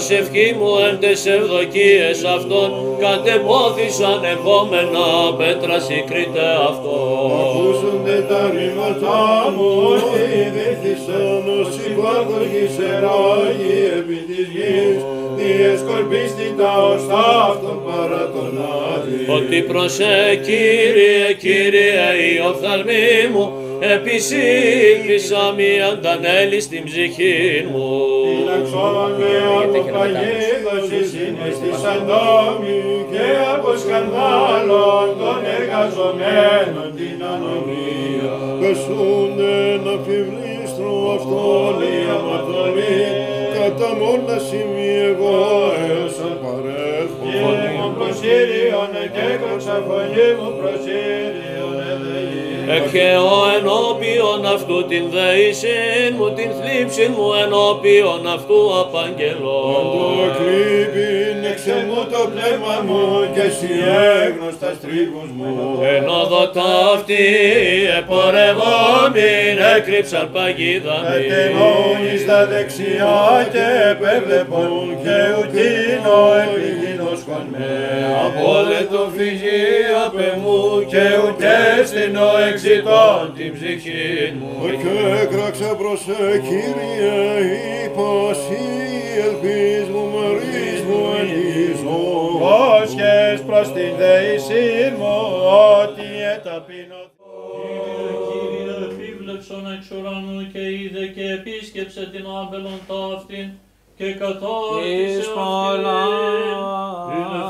προσευχή μου εν τες ευδοκίες αυτών, κατεπόθησαν επόμενα πέτρα συγκρίτε αυτό. Ακούσονται τα ρήματά μου, ότι δίθησαν ως υπάκογοι σεράγοι επί της γης, διεσκορπίστη τα οστά αυτών παρά τον άδει. Ότι προσέ Κύριε, Κύριε η οφθαλμή μου, επισήλπισα μη αντανέλη στην ψυχή μου. Φυλαξόν με από παγίδωσης είναι στη σαντόμη και από σκανδάλων των εργαζομένων την ανομία. Πεσούνε να φιβλίστρω αυτόν η αμαρτωλή, κατά μόνα σημεί εγώ έως αν παρέχω. Φωνή μου προσύριον και κόξα φωνή μου προσύριον εδεή. Εκχαιώ ενώπιον αυτού την δεήσιν ενώπιον αυτού Το απαγγελώ. εκλείπειν εξεμού το πνεύμα μου και εσύ έγνωστας τρίβους μου. Εν όδο ταύτη επορευόμην έκρυψαν παγίδα μη. Κατεμόνι στα δεξιά και επέβλεπον και ουτίνο επιγίνος κονμέ. Απόλετο φυγή απ' εμού και ουκέ στην ο εξητών την ψυχή μου. Και έκραξα προς σε Κύριε, είπα εσύ ελπίς μου, μερίς μου ελπίζω. Όσχες προς την δεησή μου, ότι εταπεινωθώ. Κύριε, επίβλεψον εξ ουρανού και είδε και επίσκεψε την άμπελον ταύτην και κατόρθισε Εις πολλά Είναι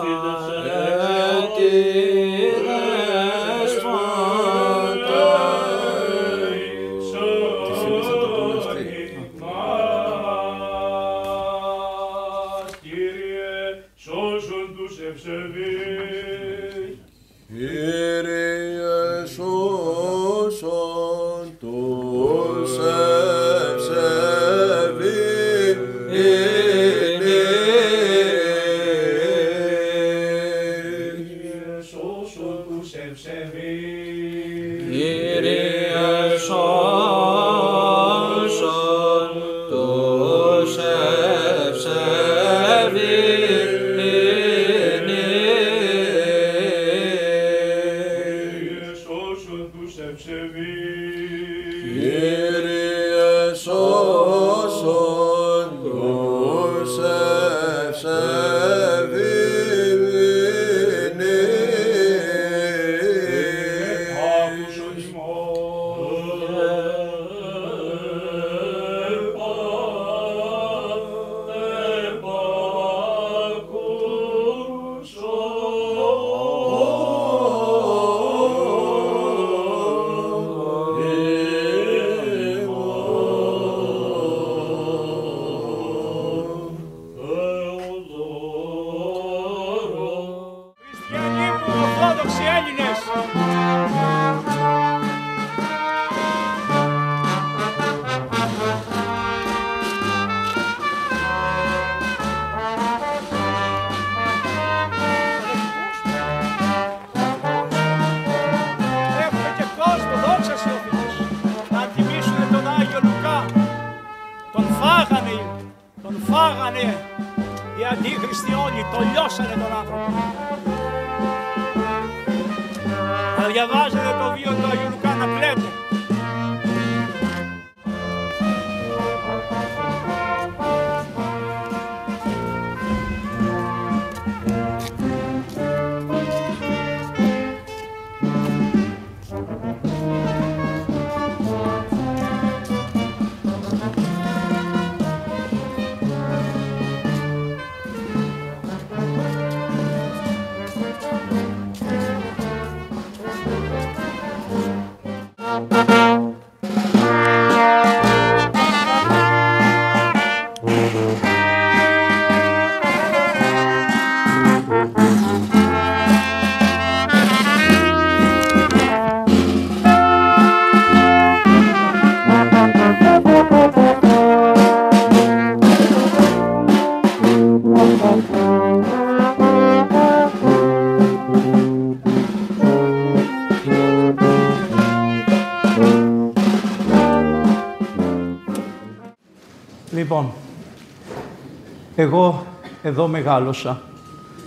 εγώ εδώ μεγάλωσα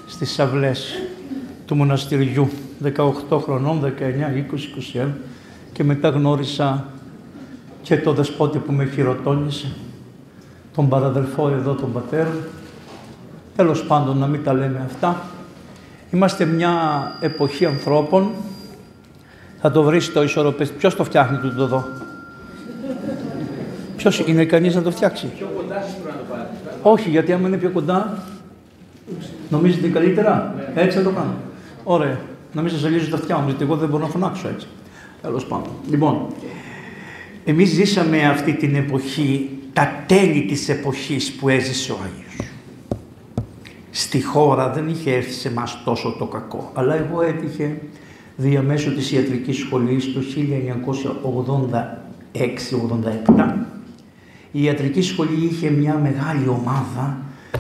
στις αυλές του μοναστηριού, 18 χρονών, 19, 20, 21 και μετά γνώρισα και το δεσπότη που με χειροτώνησε, τον παραδελφό εδώ, τον πατέρα. Τέλος πάντων, να μην τα λέμε αυτά. Είμαστε μια εποχή ανθρώπων. Θα το βρεις το ισορροπές. Ποιος το φτιάχνει τούτο εδώ; Ποιος είναι κανείς να το φτιάξει; Πιο κοντά σας πρέπει να το πάρετε. Όχι, γιατί άμα είναι πιο κοντά, νομίζετε καλύτερα; Έτσι θα το κάνω. Ωραία. Να μην σας ζαλίζω τα αυτιά μου, γιατί εγώ δεν μπορώ να φωνάξω έτσι. Τέλος πάντων. Λοιπόν, εμείς ζήσαμε αυτή την εποχή, τα τέλη της εποχής που έζησε ο Άγιος. Στη χώρα δεν είχε έρθει σε μας τόσο το κακό, αλλά εγώ έτυχε διαμέσου της ιατρικής σχολής το 1986-87. Η ιατρική σχολή είχε μια μεγάλη ομάδα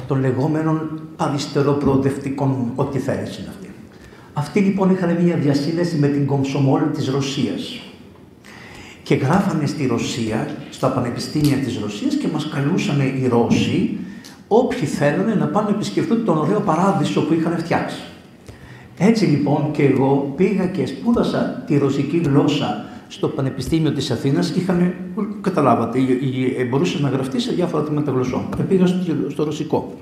των λεγόμενων αριστεροπροοδευτικών, ό,τι θέλεις είναι αυτή. Αυτοί λοιπόν είχαν μια διασύνδεση με την Κομσομόλ της Ρωσίας και γράφανε στη Ρωσία, στα πανεπιστήμια της Ρωσίας και μας καλούσαν οι Ρώσοι όποιοι θέλανε να πάνε να επισκεφτούν τον ωραίο παράδεισο που είχαν φτιάξει. Έτσι λοιπόν και εγώ πήγα και σπούδασα τη ρωσική γλώσσα στο Πανεπιστήμιο της Αθήνας και είχαν, καταλάβατε, μπορούσες να γραφτείς σε διάφορα τμήματα γλωσσών. Και πήγα στο, στο ρωσικό.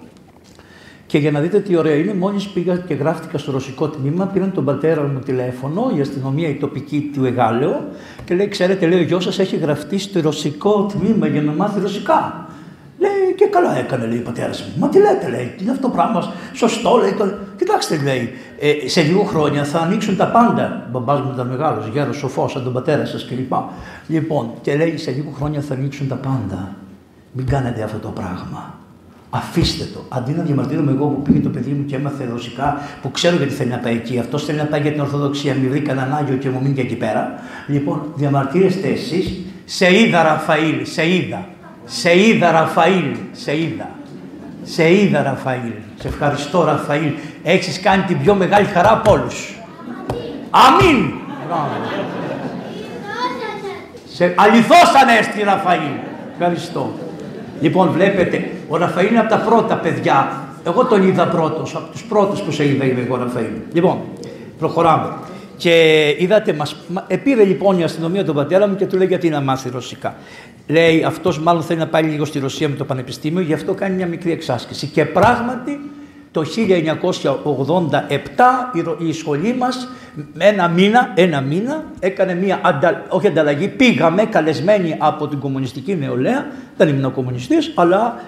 Και για να δείτε τι ωραία είναι, μόλις πήγα και γράφτηκα στο ρωσικό τμήμα, πήραν τον πατέρα μου τηλέφωνο, η αστυνομία η τοπική του Εγάλεο, και λέει: Ξέρετε, λέει, ο γιος σας έχει γραφτεί στο ρωσικό τμήμα για να μάθει ρωσικά. Λέει: Και καλά έκανε, λέει ο πατέρας μου. Μα τι λέτε, λέει, τι είναι αυτό το πράγμα, σωστό, λέει. Το... Κοιτάξτε, λέει, ε, σε λίγο χρόνια θα ανοίξουν τα πάντα. Ο μπαμπάς μου ήταν μεγάλος, γέρος, σοφός, σαν τον πατέρα σας κλπ. Λοιπόν, και λέει: Σε λίγο χρόνια θα ανοίξουν τα πάντα. Μην κάνετε αυτό το πράγμα. Αφήστε το. Αντί να διαμαρτύρομαι εγώ που πήγε το παιδί μου και έμαθε ρωσικά, που ξέρω γιατί θέλει να πάει εκεί, αυτός θέλει να πάει για την Ορθοδοξία, μην βρει κανέναν Άγιο και μου μείνει και εκεί πέρα. Λοιπόν, διαμαρτύρεστε εσείς, σε είδα Ραφαήλ, σε είδα. Σε είδα Ραφαήλ, σε είδα. Σε είδα Ραφαήλ. Σε ευχαριστώ Ραφαήλ. Έχεις κάνει την πιο μεγάλη χαρά από όλους. Αμήν. Σε αληθώς ανέστη Ραφαήλ. Ευχαριστώ. Λοιπόν, βλέπετε, ο Ραφαήλ είναι από τα πρώτα παιδιά. Εγώ τον είδα πρώτος, από τους πρώτους που σε είδα είμαι εγώ Ραφαήλ. Λοιπόν, προχωράμε. Και είδατε, μας, επήρε λοιπόν η αστυνομία τον πατέρα μου και του λέει γιατί να μάθει ρωσικά. Λέει αυτός μάλλον θέλει να πάει λίγο στη Ρωσία με το πανεπιστήμιο, γι' αυτό κάνει μια μικρή εξάσκηση. Και πράγματι το 1987 η σχολή μας ένα μήνα, ένα μήνα έκανε μια αντα, όχι ανταλλαγή, πήγαμε καλεσμένοι από την κομμουνιστική νεολαία, δεν ήμουν κομμουνιστής, αλλά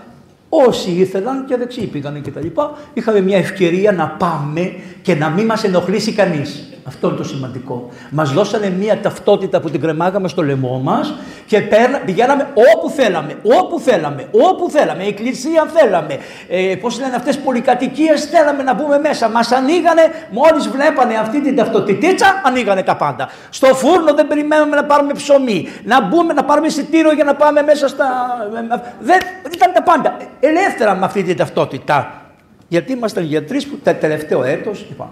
όσοι ήθελαν και δεξιοί πήγαν και τα λοιπά, είχαμε μια ευκαιρία να πάμε και να μην μας ενοχλήσει κανείς. Αυτό είναι το σημαντικό. Μας δώσανε μια ταυτότητα που την κρεμάγαμε στο λαιμό μας και πηγαίναμε όπου θέλαμε, όπου θέλαμε, όπου θέλαμε, εκκλησία θέλαμε, ε, πώς λένε αυτές πολυκατοικίες θέλαμε να μπούμε μέσα. Μας ανοίγανε, μόλις βλέπανε αυτή την ταυτότητίτσα, ανοίγανε τα πάντα. Στο φούρνο δεν περιμένουμε να πάρουμε ψωμί, να μπούμε να πάρουμε εισιτήριο για να πάμε μέσα στα... Δεν, ήταν τα πάντα. Ελεύθερα με αυτή την ταυτότητα. Γιατί ήμασταν γιατροί που τα τελευταίο έτος, λοιπόν,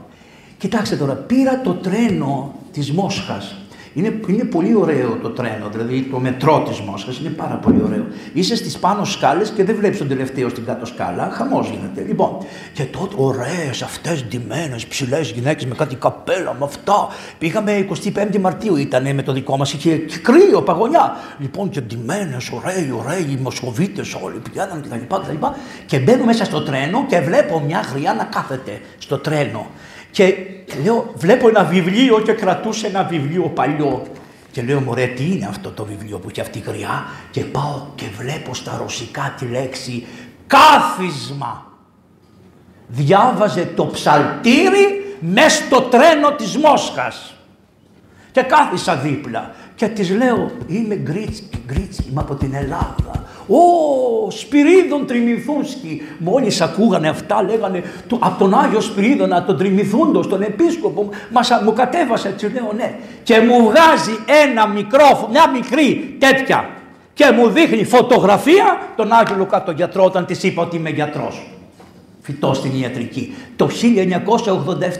Κοιτάξτε τώρα, πήρα το τρένο της Μόσχας. Είναι, είναι πολύ ωραίο το τρένο, δηλαδή το μετρό της Μόσχας, είναι πάρα πολύ ωραίο. Είσαι στις πάνω σκάλες και δεν βλέπεις τον τελευταίο στην κάτω σκάλα, χαμός γίνεται. Λοιπόν, και τότε ωραίες αυτές ντυμένες ψηλές γυναίκες με κάτι καπέλα, με αυτά. Πήγαμε 25 Μαρτίου ήταν με το δικό μας, είχε και κρύο, παγωνιά. Λοιπόν και ντυμένες, ωραίοι, ωραίοι, οι Μοσχοβίτες όλοι πηγαίναν κτλ. Και, και μπαίνω μέσα στο τρένο και βλέπω μια χρειά να κάθεται στο τρένο. Και λέω, βλέπω ένα βιβλίο και κρατούσε ένα βιβλίο παλιό. Και λέω, μωρέ, τι είναι αυτό το βιβλίο που έχει αυτή η γριά; Και πάω και βλέπω στα ρωσικά τη λέξη κάθισμα. Διάβαζε το ψαλτήρι μέσα στο τρένο της Μόσχας. Και κάθισα δίπλα και της λέω, είμαι Γκρίτσκι, Γκρίτσκι, είμαι από την Ελλάδα. Ω, Σπυρίδων Τριμηθούσκι. Μόλις ακούγανε αυτά λέγανε το, από τον Άγιο Σπυρίδωνα, τον Τριμηθούντος, τον Επίσκοπο. Μας, μου κατέβασε, έτσι λέω ναι. Και μου βγάζει ένα μικρό, μια μικρή τέτοια και μου δείχνει φωτογραφία τον Άγιο Λουκά τον γιατρό όταν της είπα ότι είμαι γιατρός. φυτό στην ιατρική. Το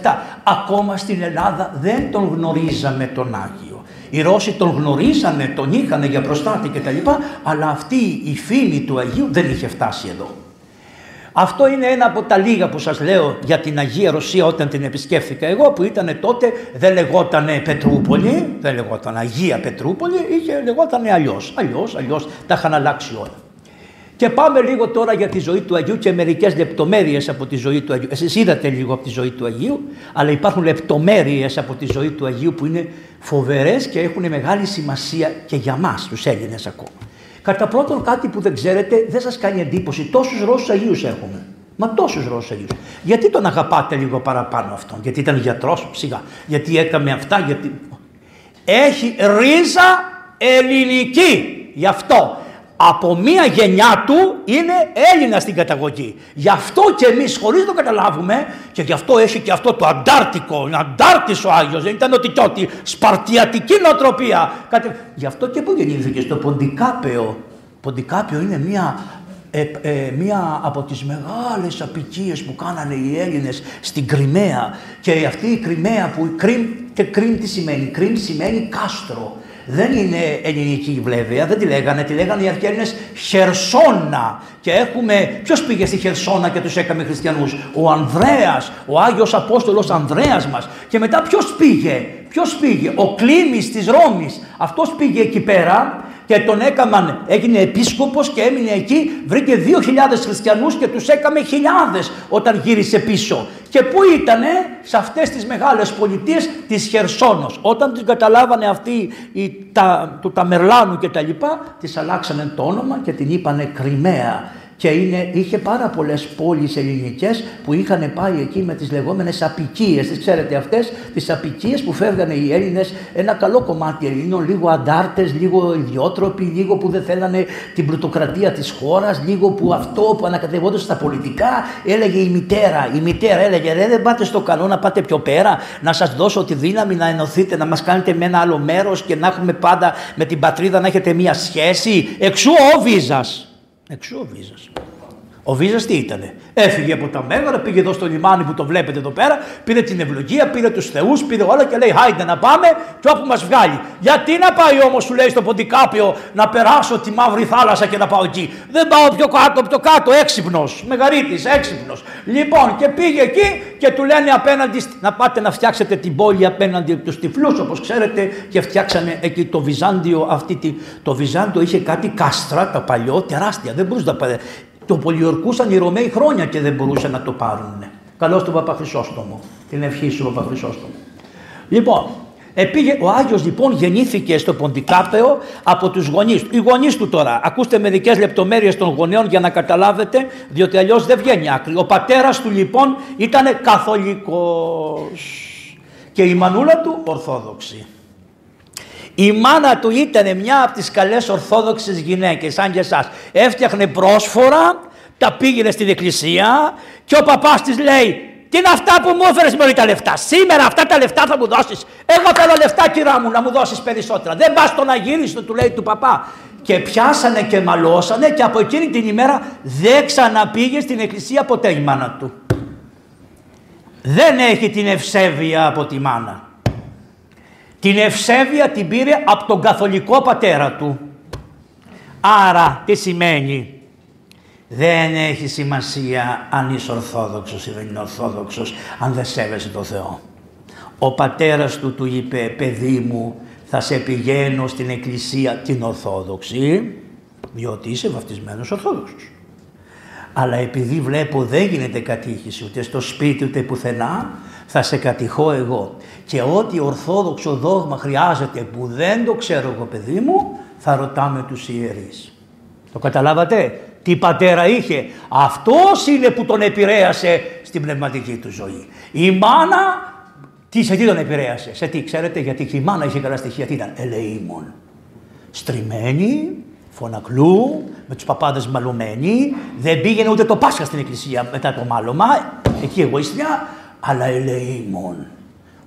1987 ακόμα στην Ελλάδα δεν τον γνωρίζαμε τον Άγιο. Οι Ρώσοι τον γνωρίζανε, τον είχαν για προστάτη κτλ. Αλλά αυτή η φήμη του Αγίου δεν είχε φτάσει εδώ. Αυτό είναι ένα από τα λίγα που σας λέω για την Αγία Ρωσία όταν την επισκέφθηκα εγώ που ήταν τότε δεν λεγόταν Πετρούπολη, δεν λεγόταν Αγία Πετρούπολη, είχε λεγόταν αλλιώς, αλλιώς, αλλιώς, τα είχαν αλλάξει όλα. Και πάμε λίγο τώρα για τη ζωή του Αγίου και μερικές λεπτομέρειες από τη ζωή του Αγίου. Εσείς είδατε λίγο από τη ζωή του Αγίου, αλλά υπάρχουν λεπτομέρειες από τη ζωή του Αγίου που είναι φοβερές και έχουν μεγάλη σημασία και για μας, τους Έλληνες ακόμα. Κατά πρώτον, κάτι που δεν ξέρετε, δεν σας κάνει εντύπωση. Τόσους Ρώσους Αγίους έχουμε. Μα τόσους Ρώσους Αγίους. Γιατί τον αγαπάτε λίγο παραπάνω αυτόν, Γιατί ήταν γιατρός, σιγά. Γιατί έκαμε αυτά, Γιατί. Έχει ρίζα ελληνική. Γι' αυτό από μία γενιά του είναι Έλληνα στην καταγωγή. Γι' αυτό και εμείς, χωρίς να το καταλάβουμε, και γι' αυτό έχει και αυτό το αντάρτικο, αντάρτης ο Άγιος, δεν ήταν ότι και ότι, σπαρτιατική νοοτροπία. Κάτι... Γι' αυτό και που γεννήθηκε στο Ποντικάπεο. Ποντικάπεο είναι μία ε, ε, μία από τις μεγάλες απικίες που κάνανε οι Έλληνες στην Κρυμαία και αυτή η Κρυμαία που Κρυμ και Κρυμ τι σημαίνει, Κρυμ σημαίνει κάστρο δεν είναι ελληνική βέβαια, δεν τη λέγανε, τη λέγανε οι Αρχαίρινες Χερσόνα. Και έχουμε, ποιος πήγε στη Χερσόνα και τους έκαμε χριστιανούς, Ο Ανδρέας, ο Άγιος Απόστολος Ανδρέας μας. Και μετά ποιος πήγε, ποιος πήγε, ο Κλήμης της Ρώμης. Αυτός πήγε εκεί πέρα και τον έκαναν, έγινε επίσκοπος και έμεινε εκεί, βρήκε 2.000 χριστιανούς και τους έκαμε χιλιάδες όταν γύρισε πίσω. Και πού ήτανε, σε αυτές τις μεγάλες πολιτείες της Χερσόνος. Όταν την καταλάβανε αυτοί οι, τα, του Ταμερλάνου και τα λοιπά, τις αλλάξανε το όνομα και την είπανε Κρυμαία και είναι, είχε πάρα πολλές πόλεις ελληνικές που είχαν πάει εκεί με τις λεγόμενες απικίες. Τις ξέρετε αυτές, τις απικίες που φεύγανε οι Έλληνες, ένα καλό κομμάτι Ελλήνων, λίγο αντάρτες, λίγο ιδιότροποι, λίγο που δεν θέλανε την πρωτοκρατία της χώρας, λίγο που αυτό που ανακατευόταν στα πολιτικά, έλεγε η μητέρα. Η μητέρα έλεγε: Ρε, δεν πάτε στο καλό να πάτε πιο πέρα, να σας δώσω τη δύναμη να ενωθείτε, να μας κάνετε με ένα άλλο μέρος και να έχουμε πάντα με την πατρίδα να έχετε μία σχέση. Εξού ο Βίζας. Εξού ο Βίζας. Ο Βίζας τι ήτανε; Έφυγε από τα μέγαρα, πήγε εδώ στο λιμάνι που το βλέπετε εδώ πέρα, πήρε την ευλογία, πήρε τους θεούς, πήρε όλα και λέει: Χάιντε να πάμε, και όπου μας βγάλει. Γιατί να πάει όμως, σου λέει στο Ποντικάπιο, να περάσω τη μαύρη θάλασσα και να πάω εκεί. Δεν πάω πιο κάτω, πιο κάτω, έξυπνος. Μεγαρίτης, έξυπνος. Λοιπόν, και πήγε εκεί και του λένε απέναντι, να πάτε να φτιάξετε την πόλη απέναντι τους τυφλούς, όπως ξέρετε, και φτιάξανε εκεί το Βυζάντιο. Αυτή, το Βυζάντιο είχε κάτι κάστρα, τα παλιό, τεράστια. Δεν μπορούσε να πάει. Το πολιορκούσαν οι Ρωμαίοι χρόνια και δεν μπορούσαν να το πάρουν. Καλώς τον Παπαχρυσόστομο. Την ευχή σου, Παπαχρυσόστομο. Λοιπόν, Επήγε, ο Άγιος λοιπόν γεννήθηκε στο Ποντικάπεο από τους γονείς του. Οι γονείς του τώρα, ακούστε μερικές λεπτομέρειες των γονέων για να καταλάβετε, διότι αλλιώς δεν βγαίνει άκρη. Ο πατέρας του λοιπόν ήταν καθολικός και η μανούλα του ορθόδοξη. Η μάνα του ήταν μια από τις καλές ορθόδοξες γυναίκες, σαν και εσάς. Έφτιαχνε πρόσφορα, τα πήγαινε στην εκκλησία και ο παπάς της λέει τι είναι αυτά που μου έφερες με τα λεφτά; Σήμερα αυτά τα λεφτά θα μου δώσεις. Εγώ θέλω λεφτά κυρά μου να μου δώσεις περισσότερα. Δεν πας στο να γύρισε του λέει του παπά. Και πιάσανε και μαλώσανε και από εκείνη την ημέρα δεν ξαναπήγε στην εκκλησία ποτέ η μάνα του. Δεν έχει την ευσέβεια από τη μάνα. Την ευσέβεια την πήρε από τον καθολικό πατέρα του. Άρα τι σημαίνει; Δεν έχει σημασία αν είσαι ορθόδοξος ή δεν είναι ορθόδοξος, αν δεν σέβεσαι το Θεό. Ο πατέρας του του είπε, παιδί μου, θα σε πηγαίνω στην εκκλησία την Ορθόδοξη, διότι είσαι βαφτισμένος Ορθόδοξος. Αλλά επειδή βλέπω δεν γίνεται κατήχηση ούτε στο σπίτι ούτε πουθενά, θα σε κατηχώ εγώ. Και ό,τι ορθόδοξο δόγμα χρειάζεται που δεν το ξέρω εγώ παιδί μου, θα ρωτάμε τους ιερείς. Το καταλάβατε, τι πατέρα είχε; Αυτός είναι που τον επηρέασε στην πνευματική του ζωή. Η μάνα, τι, σε τι τον επηρέασε, σε τι ξέρετε, γιατί η μάνα είχε καλά στοιχεία, τι ήταν, ελεήμων. Στριμμένη, φωνακλού, με τους παπάδες μαλωμένοι, δεν πήγαινε ούτε το Πάσχα στην εκκλησία μετά το μάλωμα, εκεί εγωίστρια, αλλά ελεήμων.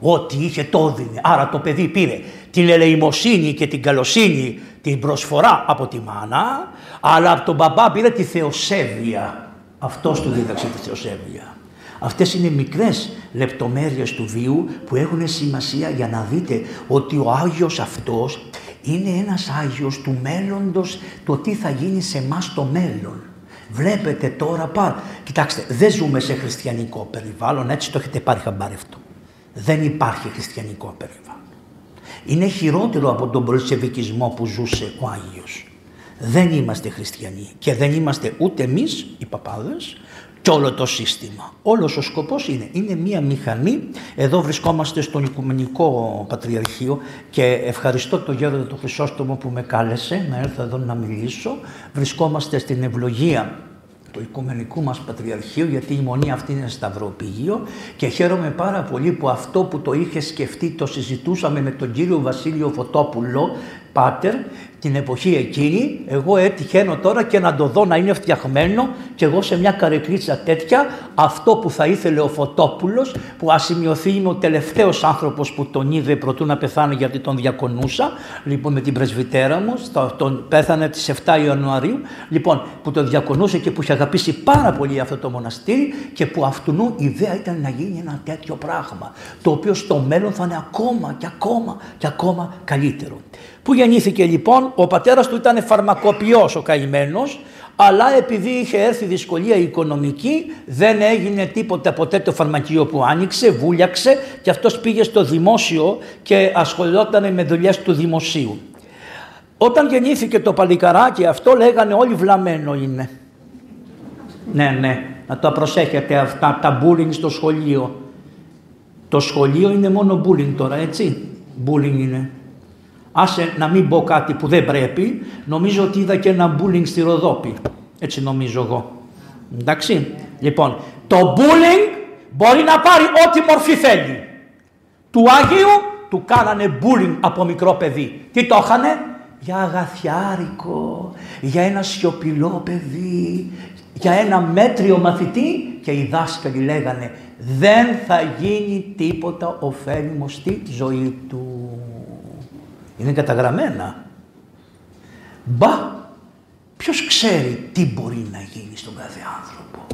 Ό,τι είχε το έδινε. Άρα το παιδί πήρε την ελεημοσύνη και την καλοσύνη, την προσφορά από τη μάνα, αλλά από τον μπαμπά πήρε τη θεοσέβεια. Αυτός του δίδαξε τη θεοσέβεια. Αυτές είναι μικρές λεπτομέρειες του βίου που έχουν σημασία για να δείτε ότι ο Άγιος αυτός είναι ένας Άγιος του μέλλοντος, το τι θα γίνει σε εμάς το μέλλον. Βλέπετε τώρα πάρα. Κοιτάξτε, δεν ζούμε σε χριστιανικό περιβάλλον, έτσι το έχετε πάρει χαμπάρι αυτό. Δεν υπάρχει χριστιανικό περιβάλλον. Είναι χειρότερο από τον πολσεβικισμό που ζούσε ο Άγιος. Δεν είμαστε χριστιανοί και δεν είμαστε ούτε εμείς οι παπάδες και όλο το σύστημα. Όλος ο σκοπός είναι, είναι μία μηχανή, εδώ βρισκόμαστε στον Οικουμενικό Πατριαρχείο και ευχαριστώ τον Γέροντα του Χρυσόστομο που με κάλεσε να έρθω εδώ να μιλήσω. Βρισκόμαστε στην ευλογία του Οικουμενικού μας Πατριαρχείου γιατί η μονή αυτή είναι σταυροπηγείο και χαίρομαι πάρα πολύ που αυτό που το είχε σκεφτεί το συζητούσαμε με τον κύριο Βασίλειο Φωτόπουλο Πάτερ την εποχή εκείνη, εγώ έτυχαίνω τώρα και να το δω να είναι φτιαγμένο και εγώ σε μια καρεκλίτσα τέτοια, αυτό που θα ήθελε ο Φωτόπουλος, που ασημειωθεί είμαι ο τελευταίος άνθρωπος που τον είδε προτού να πεθάνει γιατί τον διακονούσα, λοιπόν με την πρεσβυτέρα μου, τον πέθανε τις 7 Ιανουαρίου, λοιπόν που τον διακονούσε και που είχε αγαπήσει πάρα πολύ αυτό το μοναστήρι και που αυτού η ιδέα ήταν να γίνει ένα τέτοιο πράγμα, το οποίο στο μέλλον θα είναι ακόμα και ακόμα και ακόμα καλύτερο. Που γεννήθηκε λοιπόν, ο πατέρας του ήταν φαρμακοποιός ο καημένος, αλλά επειδή είχε έρθει δυσκολία οικονομική δεν έγινε τίποτα ποτέ το φαρμακείο που άνοιξε, βούλιαξε και αυτός πήγε στο δημόσιο και ασχολιόταν με δουλειές του δημοσίου. Όταν γεννήθηκε το παλικαράκι αυτό λέγανε όλοι βλαμμένο είναι. Ναι, ναι, να το προσέχετε αυτά τα bullying στο σχολείο. Το σχολείο είναι μόνο bullying τώρα, έτσι. Bullying είναι. Άσε να μην πω κάτι που δεν πρέπει, νομίζω ότι είδα και ένα bullying στη Ροδόπη. Έτσι νομίζω εγώ. Εντάξει. Λοιπόν, το bullying μπορεί να πάρει ό,τι μορφή θέλει. Του Άγιου του κάνανε bullying από μικρό παιδί. Τι το είχανε; Για αγαθιάρικο, για ένα σιωπηλό παιδί, για ένα μέτριο μαθητή και οι δάσκαλοι λέγανε δεν θα γίνει τίποτα ωφέλιμο στη ζωή του. Είναι καταγραμμένα. Μπα, ποιος ξέρει τι μπορεί να γίνει στον κάθε άνθρωπο.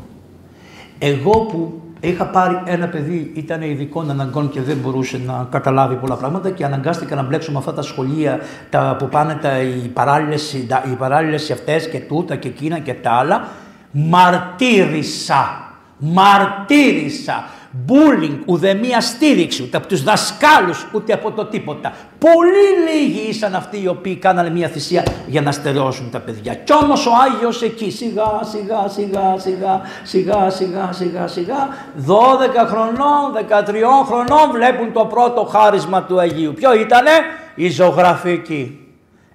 Εγώ που είχα πάρει ένα παιδί, ήταν ειδικών αναγκών και δεν μπορούσε να καταλάβει πολλά πράγματα και αναγκάστηκα να μπλέξω με αυτά τα σχολεία τα, που πάνε τα, οι, παράλληλες, οι παράλληλες αυτές και τούτα και εκείνα και τα άλλα. Μαρτύρησα, μαρτύρησα bullying, ουδέμια στήριξη, ούτε από τους δασκάλους, ούτε από το τίποτα. Πολύ λίγοι ήσαν αυτοί οι οποίοι κάνανε μια θυσία για να στερεώσουν τα παιδιά. Κι όμως ο Άγιος εκεί σιγά σιγά σιγά σιγά σιγά σιγά σιγά σιγά 12 χρονών, 13 χρονών βλέπουν το πρώτο χάρισμα του Αγίου. Ποιο ήτανε; Η ζωγραφική.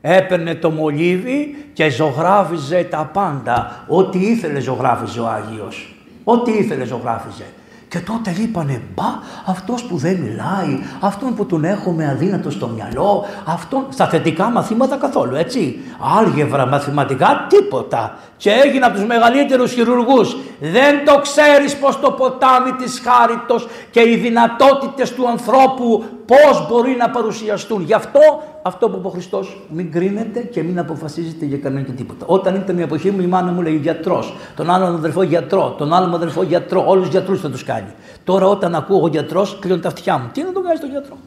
Έπαιρνε το μολύβι και ζωγράφιζε τα πάντα. Ό,τι ήθελε ζωγράφιζε ο Άγιος. Ό,τι ήθελε ζωγράφιζε. Και τότε είπανε, μπα, αυτός που δεν μιλάει, αυτόν που τον έχουμε αδύνατο στο μυαλό, αυτόν στα θετικά μαθήματα καθόλου, έτσι. Άλγευρα, μαθηματικά, τίποτα. Και έγινε από τους μεγαλύτερους χειρουργούς. Δεν το ξέρεις πως το ποτάμι της χάριτος και οι δυνατότητες του ανθρώπου πώς μπορεί να παρουσιαστούν. Γι' αυτό αυτό που είπε ο Χριστός, μην κρίνετε και μην αποφασίζετε για κανένα και τίποτα. Όταν ήταν η εποχή μου, η μάνα μου λέει γιατρός, τον άλλον αδερφό γιατρό, τον άλλον αδερφό γιατρό, όλους τους γιατρούς θα τους κάνει. Τώρα όταν ακούω γιατρός, κλείνω τα αυτιά μου. Τι να τον κάνει τον γιατρό;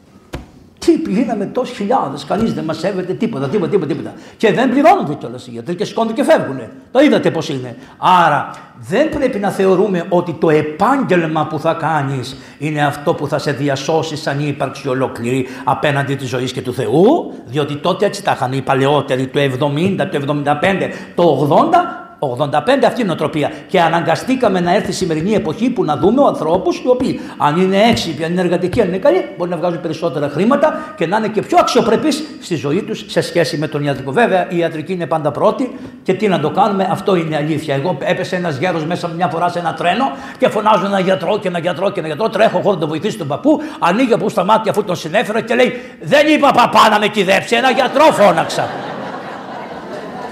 Τι πηγαίναμε τόσοι χιλιάδες, κανείς δεν μας σέβεται τίποτα, τίποτα, τίποτα, τίποτα. Και δεν πληρώνονται κιόλας οι γιατροί και σηκώνονται και φεύγουν. Το είδατε πώς είναι. Άρα δεν πρέπει να θεωρούμε ότι το επάγγελμα που θα κάνεις είναι αυτό που θα σε διασώσει σαν ύπαρξη ολόκληρη απέναντι της ζωής και του Θεού, διότι τότε έτσι τα είχαν οι παλαιότεροι, το 70, το 75, το 80 85 αυτή η νοοτροπία. Και αναγκαστήκαμε να έρθει η σημερινή εποχή που να δούμε ανθρώπους οι οποίοι, αν είναι έξυπνοι, αν είναι εργατικοί, αν είναι καλοί, μπορεί να βγάζουν περισσότερα χρήματα και να είναι και πιο αξιοπρεπείς στη ζωή τους σε σχέση με τον ιατρικό. Βέβαια, η ιατρική είναι πάντα πρώτη και τι να το κάνουμε, αυτό είναι αλήθεια. Εγώ έπεσε ένας γέρος μέσα μια φορά σε ένα τρένο και φωνάζω ένα γιατρό και ένα γιατρό και ένα γιατρό. Τρέχω χώρο να τον βοηθήσει τον παππού, ανοίγει από στα μάτια αφού τον συνέφερα και λέει: Δεν είπα παπά να με κυδέψει, ένα γιατρό φώναξα.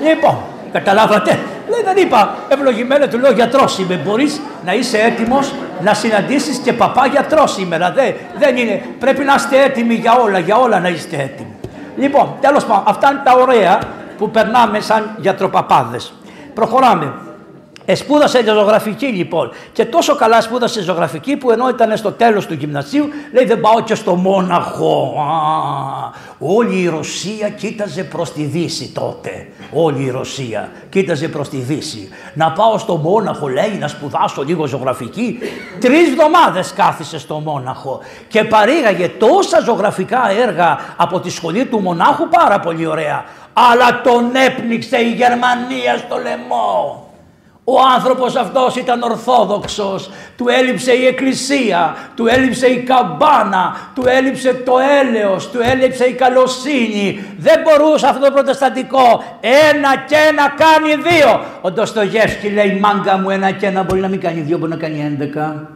λοιπόν, καταλάβατε, Λέει, δεν είπα, ευλογημένο του λέω γιατρός είμαι. Μπορείς να είσαι έτοιμος να συναντήσεις και παπά γιατρός σήμερα. Δεν, δεν είναι. Πρέπει να είστε έτοιμοι για όλα, για όλα να είστε έτοιμοι. Λοιπόν, τέλος πάντων, αυτά είναι τα ωραία που περνάμε σαν γιατροπαπάδες. Προχωράμε. Εσπούδασε ζωγραφική λοιπόν. Και τόσο καλά σπούδασε ζωγραφική που ενώ ήταν στο τέλος του γυμνασίου, λέει δεν πάω και στο Μόναχο. Α, όλη η Ρωσία κοίταζε προς τη Δύση τότε. Όλη η Ρωσία κοίταζε προς τη Δύση. Να πάω στο Μόναχο, λέει, να σπουδάσω λίγο ζωγραφική. Τρεις εβδομάδες κάθισε στο Μόναχο και παρήγαγε τόσα ζωγραφικά έργα από τη σχολή του Μονάχου, πάρα πολύ ωραία. Αλλά τον έπνιξε η Γερμανία στο λαιμό. Ο άνθρωπος αυτός ήταν ορθόδοξος, του έλειψε η εκκλησία, του έλειψε η καμπάνα, του έλειψε το έλεος, του έλειψε η καλοσύνη. Δεν μπορούσε αυτό το προτεσταντικό ένα και ένα κάνει δύο. Ο Ντοστογεύσκη λέει μάγκα μου ένα και ένα μπορεί να μην κάνει δύο, μπορεί να κάνει έντεκα.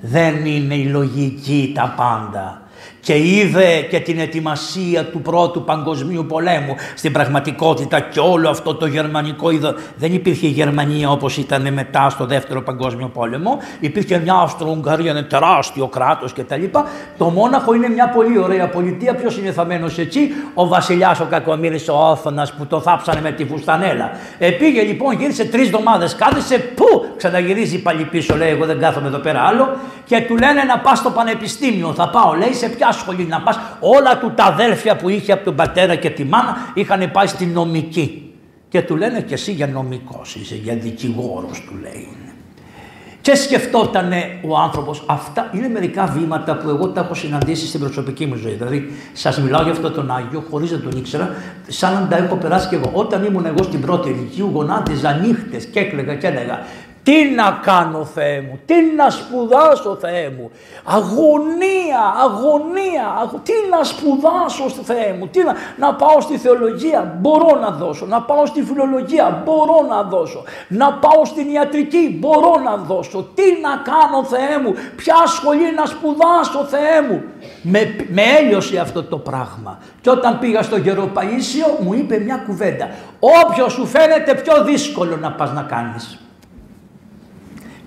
Δεν είναι η λογική τα πάντα και είδε και την ετοιμασία του πρώτου παγκοσμίου πολέμου. Στην πραγματικότητα και όλο αυτό το γερμανικό είδο δεν υπήρχε η Γερμανία όπως ήταν μετά στο δεύτερο παγκόσμιο πόλεμο. Υπήρχε μια Αυστρο-Ουγγαρία, ένα τεράστιο κράτος κτλ. Το Μόναχο είναι μια πολύ ωραία πολιτεία. Ποιος είναι θαμένος εκεί, ο βασιλιάς ο Κακομύρης ο Όθωνας που το θάψανε με τη φουστανέλα. Ε, πήγε λοιπόν, γύρισε τρεις εβδομάδες, κάθισε, πού; Ξαναγυρίζει πάλι πίσω, λέει: Εγώ δεν κάθομαι εδώ πέρα άλλο. Και του λένε να πας στο πανεπιστήμιο. Θα πάω, λέει, σε ποια σχολή να πας. Όλα του τα αδέλφια που είχε από τον πατέρα και τη μάνα είχαν πάει στη νομική. Και του λένε και εσύ για νομικός είσαι, για δικηγόρος του λέει. Και σκεφτόταν ο άνθρωπος, αυτά είναι μερικά βήματα που εγώ τα έχω συναντήσει στην προσωπική μου ζωή. Δηλαδή, σας μιλάω για αυτόν τον Άγιο, χωρίς να τον ήξερα, σαν να τα έχω περάσει και εγώ. Όταν ήμουν εγώ στην πρώτη ηλικία, γονάτιζα νύχτε και έκλαιγα και έλεγα τι να κάνω Θεέ μου, τι να σπουδάσω Θεέ μου. Αγωνία, αγωνία, τι να σπουδάσω Θεέ μου. Τι να, να πάω στη θεολογία, μπορώ να δώσω. Να πάω στη φιλολογία, μπορώ να δώσω. Να πάω στην ιατρική, μπορώ να δώσω. Τι να κάνω Θεέ μου, ποια σχολή να σπουδάσω Θεέ μου. Με, με έλειωσε αυτό το πράγμα. Και όταν πήγα στο Γεροπαΐσιο μου είπε μια κουβέντα. Όποιος σου φαίνεται πιο δύσκολο να πας να κάνεις.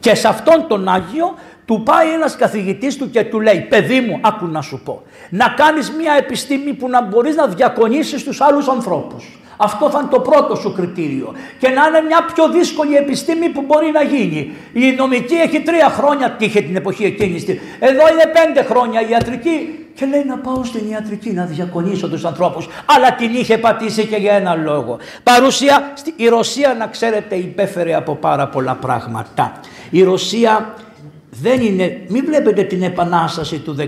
Και σε αυτόν τον Άγιο του πάει ένας καθηγητής του και του λέει «Παιδί μου, άκου να σου πω, να κάνεις μια επιστήμη που να μπορείς να διακονήσεις τους άλλους ανθρώπους. Αυτό θα είναι το πρώτο σου κριτήριο. Και να είναι μια πιο δύσκολη επιστήμη που μπορεί να γίνει. Η νομική έχει τρία χρόνια, τύχε την εποχή εκείνης. Εδώ είναι πέντε χρόνια η ιατρική. Και λέει να πάω στην ιατρική να διακονήσω τους ανθρώπους. Αλλά την είχε πατήσει και για ένα λόγο. Παρουσία, η Ρωσία να ξέρετε υπέφερε από πάρα πολλά πράγματα. Η Ρωσία δεν είναι, μην βλέπετε την επανάσταση του 17.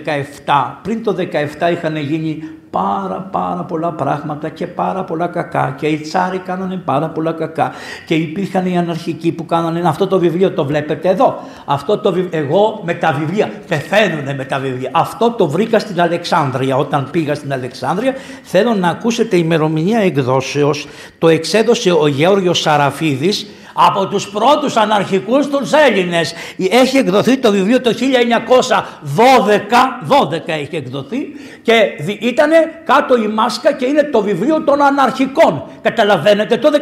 Πριν το 17 είχαν γίνει πάρα πάρα πολλά πράγματα και πάρα πολλά κακά και οι τσάροι κάνανε πάρα πολλά κακά και υπήρχαν οι αναρχικοί που κάνανε αυτό το βιβλίο το βλέπετε εδώ. Αυτό το εγώ με τα βιβλία πεθαίνουνε με τα βιβλία. Αυτό το βρήκα στην Αλεξάνδρεια. Όταν πήγα στην Αλεξάνδρεια θέλω να ακούσετε ημερομηνία εκδόσεως. Το εξέδωσε ο Γεώργιος Σαραφίδης από τους πρώτους αναρχικούς τους Έλληνες. Έχει εκδοθεί το βιβλίο το 1912, 12 έχει εκδοθεί και ήταν κάτω η μάσκα και είναι το βιβλίο των αναρχικών. Καταλαβαίνετε, το 17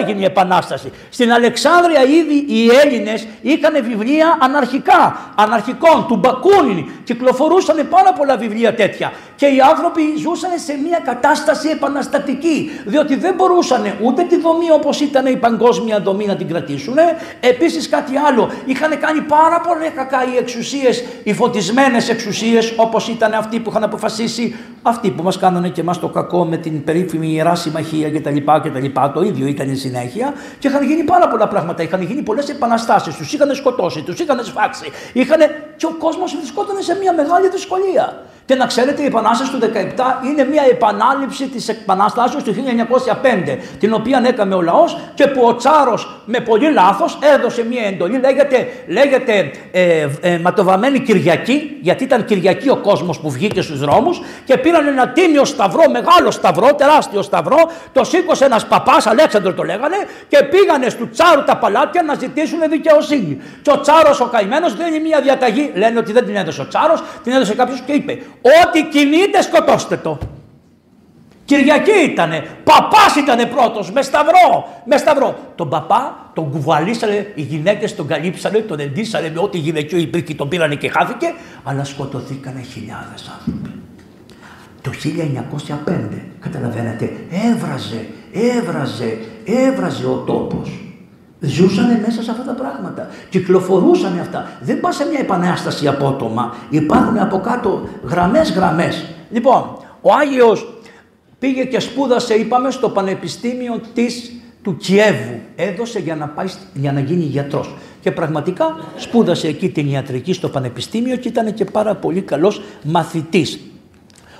έγινε η Επανάσταση. Στην Αλεξάνδρεια ήδη οι Έλληνες είχαν βιβλία αναρχικά, αναρχικών, του Μπακούνιν. Κυκλοφορούσαν πάρα πολλά βιβλία τέτοια. Και οι άνθρωποι ζούσαν σε μια κατάσταση επαναστατική, διότι δεν μπορούσαν ούτε τη δομή όπως ήταν η παγκόσμια δομή να την κρατήσουν. Επίσης κάτι άλλο, είχαν κάνει πάρα πολλά κακά οι εξουσίες, οι φωτισμένες εξουσίες όπως ήταν αυτοί που είχαν αποφασίσει, αυτοί που μας κάνανε και εμάς το κακό με την περίφημη Ιερά Συμμαχία κτλ. Το ίδιο ήταν η συνέχεια και είχαν γίνει πάρα πολλά πράγματα. Είχαν γίνει πολλές επαναστάσεις, τους είχαν σκοτώσει, τους είχαν σφάξει. Είχαν... Και ο κόσμος βρισκόταν σε μια μεγάλη δυσκολία. Και να ξέρετε, η Επανάσταση του 17 είναι μια επανάληψη της Επανάστασης του 1905, την οποία έκαμε ο λαός και που ο Τσάρος με πολύ λάθος έδωσε μια εντολή, λέγεται, λέγεται ε, ε, ματοβαμένη Κυριακή, γιατί ήταν Κυριακή ο κόσμος που βγήκε στους δρόμους και πήραν ένα τίμιο σταυρό, μεγάλο σταυρό, τεράστιο σταυρό, το σήκωσε ένας παπάς, Αλέξανδρος το λέγανε, και πήγανε στο Τσάρου τα παλάτια να ζητήσουν δικαιοσύνη. Και ο Τσάρος ο καημένος δίνει μια διαταγή, λένε ότι δεν την έδωσε ο Τσάρος, την έδωσε κάποιος και είπε Ό,τι κινείται σκοτώστε το. Κυριακή ήτανε, παπάς ήτανε πρώτος, με σταυρό, με σταυρό. Τον παπά τον κουβαλήσανε, οι γυναίκες τον καλύψανε, τον εντύσανε με ό,τι γυναικείο υπήρχε, τον πήρανε και χάθηκε, αλλά σκοτωθήκανε χιλιάδες άνθρωποι. Το 1905, καταλαβαίνετε, έβραζε, έβραζε, έβραζε ο τόπος. Ζούσαν μέσα σε αυτά τα πράγματα. Κυκλοφορούσαν αυτά. Δεν πας σε μια επανάσταση απότομα. Υπάρχουν από κάτω γραμμές γραμμές. Λοιπόν, ο Άγιος πήγε και σπούδασε, είπαμε, στο Πανεπιστήμιο της του Κιέβου. Έδωσε για να, πάει, για να γίνει γιατρός. Και πραγματικά σπούδασε εκεί την ιατρική στο Πανεπιστήμιο και ήταν και πάρα πολύ καλός μαθητής.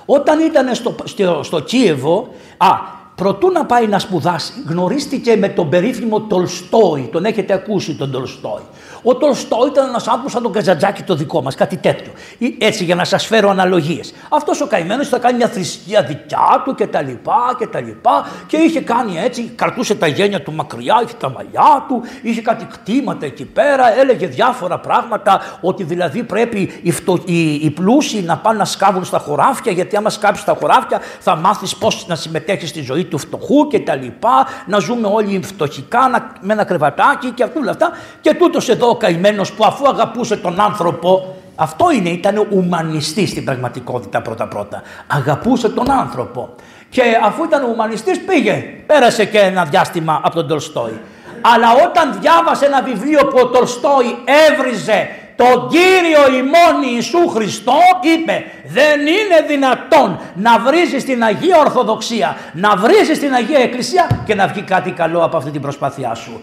Όταν ήταν στο, στο, στο Κίεβο, α, Προτού να πάει να σπουδάσει, γνωρίστηκε με τον περίφημο Τολστόη. Τον έχετε ακούσει τον Τολστόη. Ο Τολστόη ήταν ένας άνθρωπος σαν τον Καζατζάκη το δικό μας, κάτι τέτοιο. Έτσι για να σας φέρω αναλογίες. Αυτός ο καημένος θα κάνει μια θρησκεία δικιά του κτλ. Και, τα λοιπά, και είχε κάνει έτσι, κρατούσε τα γένια του μακριά, είχε τα μαλλιά του, είχε κάτι κτήματα εκεί πέρα, έλεγε διάφορα πράγματα, ότι δηλαδή πρέπει οι, φτω... οι, οι πλούσιοι να πάνε να σκάβουν στα χωράφια, γιατί άμα σκάψεις στα χωράφια θα μάθεις πώς να συμμετέχεις στη ζωή του φτωχού και τα λοιπά, να ζούμε όλοι φτωχικά να, με ένα κρεβατάκι και όλα αυτά. Και τούτος εδώ ο καημένος που αφού αγαπούσε τον άνθρωπο, αυτό είναι, ήταν ουμανιστής στην πραγματικότητα πρώτα-πρώτα. Αγαπούσε τον άνθρωπο. Και αφού ήταν ουμανιστής πήγε, πέρασε και ένα διάστημα από τον Τολστόη. Αλλά όταν διάβασε ένα βιβλίο που ο Τολστόη έβριζε τον Κύριο ημών Ιησού Χριστό είπε δεν είναι δυνατόν να βρίζεις την Αγία Ορθοδοξία, να βρίζεις την Αγία Εκκλησία και να βγει κάτι καλό από αυτή την προσπάθειά σου.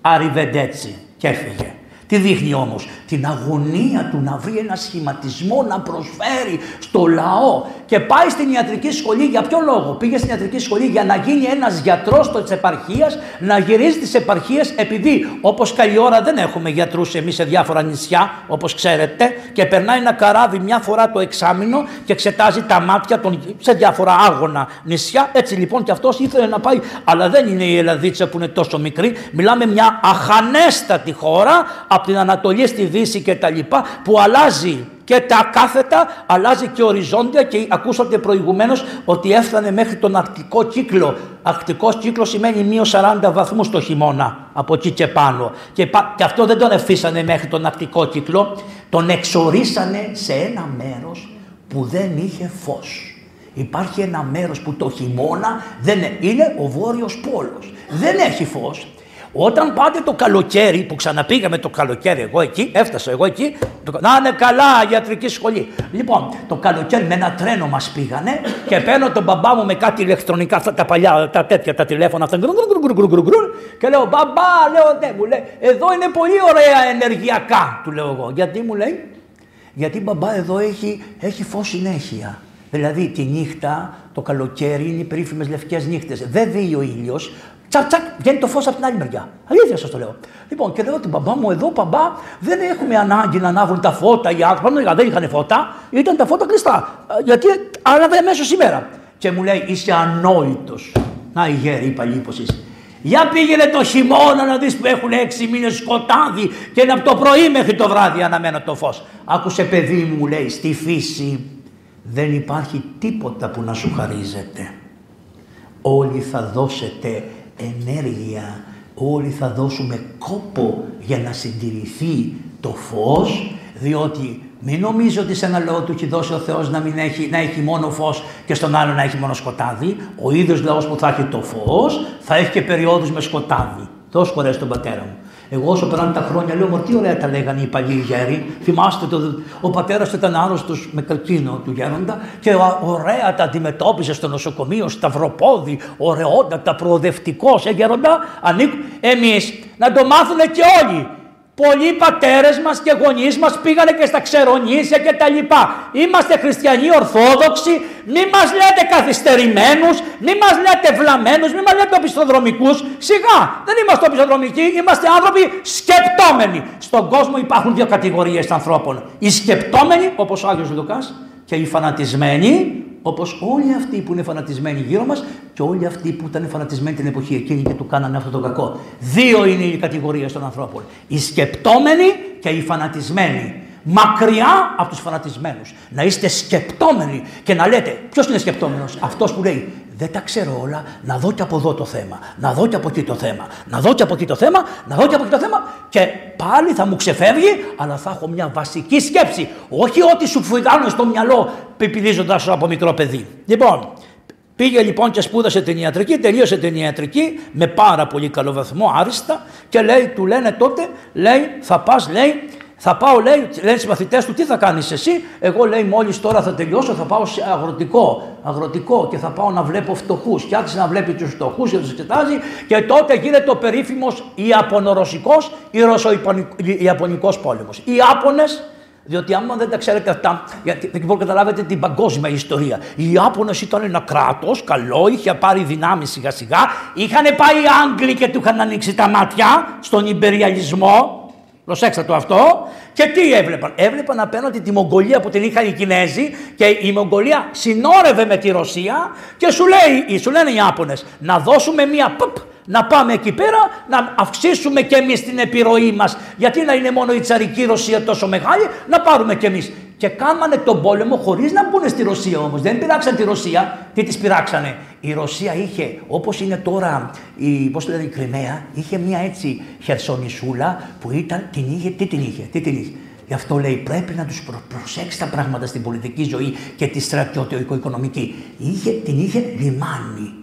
Αριβεντέτσι και έφυγε. Τι δείχνει όμως, την αγωνία του να βρει ένα σχηματισμό να προσφέρει στο λαό και πάει στην ιατρική σχολή για ποιο λόγο; Πήγε στην ιατρική σχολή για να γίνει ένας γιατρός της επαρχίας, να γυρίζει τις επαρχίες επειδή όπως καλή ώρα δεν έχουμε γιατρούς εμείς σε διάφορα νησιά όπως ξέρετε και περνάει ένα καράβι μια φορά το εξάμεινο και εξετάζει τα μάτια των, σε διάφορα άγωνα νησιά. Έτσι λοιπόν και αυτός ήθελε να πάει αλλά δεν είναι η Ελλαδίτσα που είναι τόσο μικρή. Μιλάμε μια αχανέστατη χώρα από την Ανατολή στη Δύση και τα λοιπά που αλλάζει και τα κάθετα αλλάζει και οριζόντια και ακούσατε προηγουμένως ότι έφτανε μέχρι τον αρκτικό κύκλο. Αρκτικός κύκλος σημαίνει μείω 40 βαθμούς το χειμώνα από εκεί και πάνω. Και, και αυτό δεν τον εφήσανε μέχρι τον αρκτικό κύκλο, τον εξορίσανε σε ένα μέρος που δεν είχε φως. Υπάρχει ένα μέρος που το χειμώνα δεν είναι ο Βόρειος Πόλος. Δεν έχει φως. Όταν πάτε το καλοκαίρι, που ξαναπήγαμε το καλοκαίρι, εγώ εκεί, έφτασα εγώ εκεί, το, να είναι καλά ιατρική σχολή. Λοιπόν, το καλοκαίρι με ένα τρένο μας πήγανε και παίρνω τον μπαμπά μου με κάτι ηλεκτρονικά, αυτά τα παλιά, τα τέτοια, τα τηλέφωνα, αυτά. Και λέω, μπαμπά, λέω, ναι, μου λέει, εδώ είναι πολύ ωραία ενεργειακά, του λέω εγώ. Γιατί μου λέει, γιατί μπαμπά εδώ έχει, έχει φως συνέχεια. Δηλαδή τη νύχτα, το καλοκαίρι είναι οι περίφημες λευκές νύχτες. Δεν δει ο ήλιος, Τσακ, τσακ, βγαίνει το φως από την άλλη μεριά. Αλήθεια σας το λέω. Λοιπόν, και λέω την μπαμπά μου εδώ, μπαμπά, δεν έχουμε ανάγκη να ανάβουν τα φώτα. Οι άνθρωποι δεν είχαν φώτα, ήταν τα φώτα κλειστά. Γιατί άναβε αμέσως σήμερα. Και μου λέει, είσαι ανόητος. Να η γέρη, η παλιή πω είσαι. Για πήγαινε το χειμώνα να δεις που έχουν έξι μήνες σκοτάδι και είναι από το πρωί μέχρι το βράδυ αναμένο το φως. Άκουσε παιδί μου λέει στη φύση δεν υπάρχει τίποτα που να σου χαρίζεται. Όλοι θα δώσετε ενέργεια, όλοι θα δώσουμε κόπο για να συντηρηθεί το φως, διότι μην νομίζω ότι σε ένα λόγο του έχει δώσει ο Θεός να, μην έχει, να έχει μόνο φως και στον άλλο να έχει μόνο σκοτάδι. Ο ίδιος λαός που θα έχει το φως θα έχει και περιόδους με σκοτάδι. Δώσ' χωρές τον πατέρα μου. Εγώ όσο περνάνε τα χρόνια λέω, Μα τι ωραία τα λέγανε οι παλιοί γέροι. Θυμάστε, το, ο πατέρας ήταν άρρωστος με καρκίνο του γέροντα και ωραία τα αντιμετώπιζε στο νοσοκομείο, σταυροπόδι, ωραιότατα, προοδευτικός. Ε, γέροντα, Εμείς να το μάθουν και όλοι. Πολλοί πατέρες μας και γονείς μας πήγανε και στα ξερονήσια και τα λοιπά. Είμαστε χριστιανοί ορθόδοξοι, μη μας λέτε καθυστερημένους, μη μας λέτε βλαμμένους, μη μας λέτε οπισθοδρομικούς. Σιγά, δεν είμαστε οπισθοδρομικοί, είμαστε άνθρωποι σκεπτόμενοι. Στον κόσμο υπάρχουν δύο κατηγορίες ανθρώπων. Οι σκεπτόμενοι, όπως ο Άγιος Λουκάς, και οι φανατισμένοι, Όπως όλοι αυτοί που είναι φανατισμένοι γύρω μας και όλοι αυτοί που ήταν φανατισμένοι την εποχή εκείνη και του κάνανε αυτό το κακό. Δύο είναι οι κατηγορίες των ανθρώπων. Οι σκεπτόμενοι και οι φανατισμένοι. Μακριά από τους φανατισμένους. Να είστε σκεπτόμενοι και να λέτε, ποιος είναι σκεπτόμενος, αυτός που λέει δεν τα ξέρω όλα, να δω και από εδώ το θέμα, να δω και από εκεί το θέμα, να δω και από εκεί το θέμα, να δω και από εκεί το θέμα. Και πάλι θα μου ξεφεύγει, αλλά θα έχω μια βασική σκέψη. Όχι ότι σου φουητάνω στο μυαλό πιπιλίζοντα από μικρό παιδί. Λοιπόν, Πήγε λοιπόν και σπούδασε την ιατρική, τελείωσε την ιατρική με πάρα πολύ καλό βαθμό, άριστα και λέει, του λένε τότε, λέει, θα πας, λέει, θα πάω, λέει, λένε οι μαθητές του, τι θα κάνεις εσύ; Εγώ, λέει, μόλις τώρα θα τελειώσω, θα πάω σε αγροτικό, αγροτικό και θα πάω να βλέπω φτωχούς. Και άρχισε να βλέπει τους φτωχούς και τους εξετάζει. Και τότε γίνεται ο περίφημος Ιαπωνορωσικό ή Ρωσο-Ιαπωνικό πόλεμος. Οι Ιάπωνε διότι άμα δεν τα ξέρετε αυτά, γιατί δεν μπορείτε να καταλάβετε την παγκόσμια ιστορία. Οι Ιάπωνε ήταν ένα κράτος, καλό, είχε πάρει δυνάμεις σιγά σιγά. Είχαν πάει οι Άγγλοι και του είχαν ανοίξει τα μάτια στον υπεριαλισμό. Προσέξτε το αυτό. Και τι έβλεπαν; Έβλεπαν απέναντι τη Μογγολία που την είχαν οι Κινέζοι και η Μογγολία συνόρευε με τη Ρωσία και σου, λέει, σου λένε οι Ιάπωνες να δώσουμε μία ππ, να πάμε εκεί πέρα να αυξήσουμε και εμείς την επιρροή μας. Γιατί να είναι μόνο η τσαρική Ρωσία τόσο μεγάλη, να πάρουμε κι εμείς. Και κάνανε τον πόλεμο χωρίς να μπουν στη Ρωσία όμως. Δεν πειράξαν τη Ρωσία. Τι τις πειράξανε; Η Ρωσία είχε, όπως είναι τώρα η, πώς λένε, η Κρυμαία, είχε μια έτσι χερσονησούλα που ήταν, την είχε, τι την είχε, τι την είχε. Γι' αυτό λέει πρέπει να τους προ, προσέξει τα πράγματα στην πολιτική ζωή και τη στρατιωτικο-οικονομική. Είχε, την είχε λιμάνι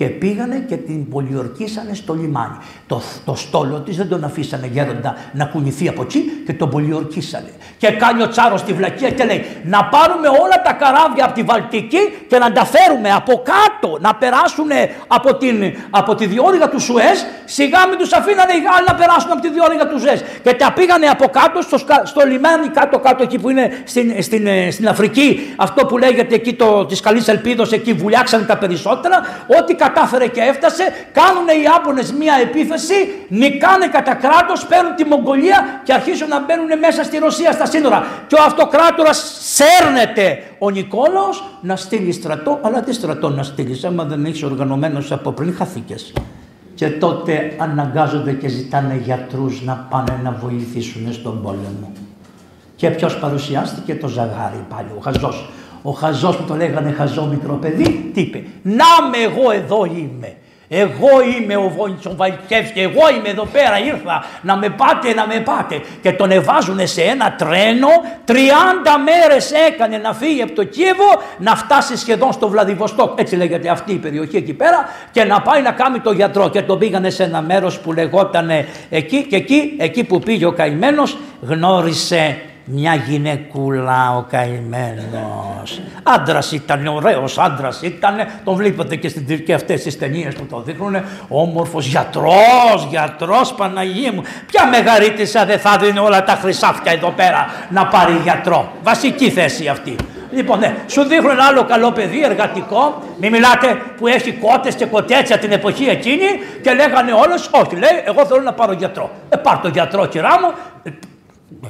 και πήγανε και την πολιορκήσανε στο λιμάνι. Το, το στόλο της δεν τον αφήσανε γέροντα να κουνηθεί από εκεί και τον πολιορκήσανε. Και κάνει ο Τσάρος στη βλακία και λέει να πάρουμε όλα τα καράβια από τη Βαλτική και να τα φέρουμε από κάτω, να περάσουν από, την, από τη διόρυγα του Σουέζ. Σιγά μην τους αφήνανε οι Γάλλοι να περάσουν από τη διόρυγα του Σουέζ. Και τα πήγανε από κάτω στο, στο λιμάνι, κάτω-κάτω εκεί που είναι στην, στην, στην Αφρική. Αυτό που λέγεται εκεί της καλής ελπίδος, εκεί βουλιάξανε τα περισσότερα. Ό,τι κατάφερε και έφτασε, κάνουν οι Ιάπωνε μία επίθεση, νικάνε κατά κράτος, παίρνουν τη Μογγολία και αρχίζουν να μπαίνουν μέσα στη Ρωσία στα σύνορα. Και ο αυτοκράτορας σέρνεται ο Νικόλαος να στείλει στρατό, αλλά τι στρατό να στείλεις, άμα δεν έχεις οργανωμένος από πριν, χαθήκες. Και τότε αναγκάζονται και ζητάνε γιατρούς να πάνε να βοηθήσουν στον πόλεμο. Και ποιος παρουσιάστηκε το ζαγάρι πάλι, ο Χαζός. Ο χαζός που το λέγανε χαζό μικρό παιδί, τι είπε. Να με εγώ εδώ είμαι. Εγώ είμαι ο Βόντσο και εγώ είμαι εδώ πέρα, ήρθα να με πάτε, να με πάτε. Και τον εβάζουν σε ένα τρένο, 30 μέρες έκανε να φύγει από το Κίεβο, να φτάσει σχεδόν στο Βλαδιβοστόκ, έτσι λέγεται αυτή η περιοχή εκεί πέρα, και να πάει να κάνει το γιατρό. Και τον πήγανε σε ένα μέρος που λεγόταν εκεί και εκεί, εκεί που πήγε ο καημένος, γνώρισε μια γυναικούλα ο καημένος. Άντρας ήταν, ωραίος άντρας ήταν. Τον βλέπετε και, στην, και αυτές τις ταινίες που το δείχνουν. Όμορφος γιατρός, γιατρός Παναγία μου. Ποια μεγαρίτησα δεν θα δίνει όλα τα χρυσάφια εδώ πέρα να πάρει γιατρό. Βασική θέση αυτή. Λοιπόν, ναι, σου δείχνουν ένα άλλο καλό παιδί, εργατικό. Μη μιλάτε που έχει κότες και κοτέτσια την εποχή εκείνη και λέγανε όλες, Όχι, λέει, εγώ θέλω να πάρω γιατρό. Ε, πάρ το γιατρό, κυρά μου,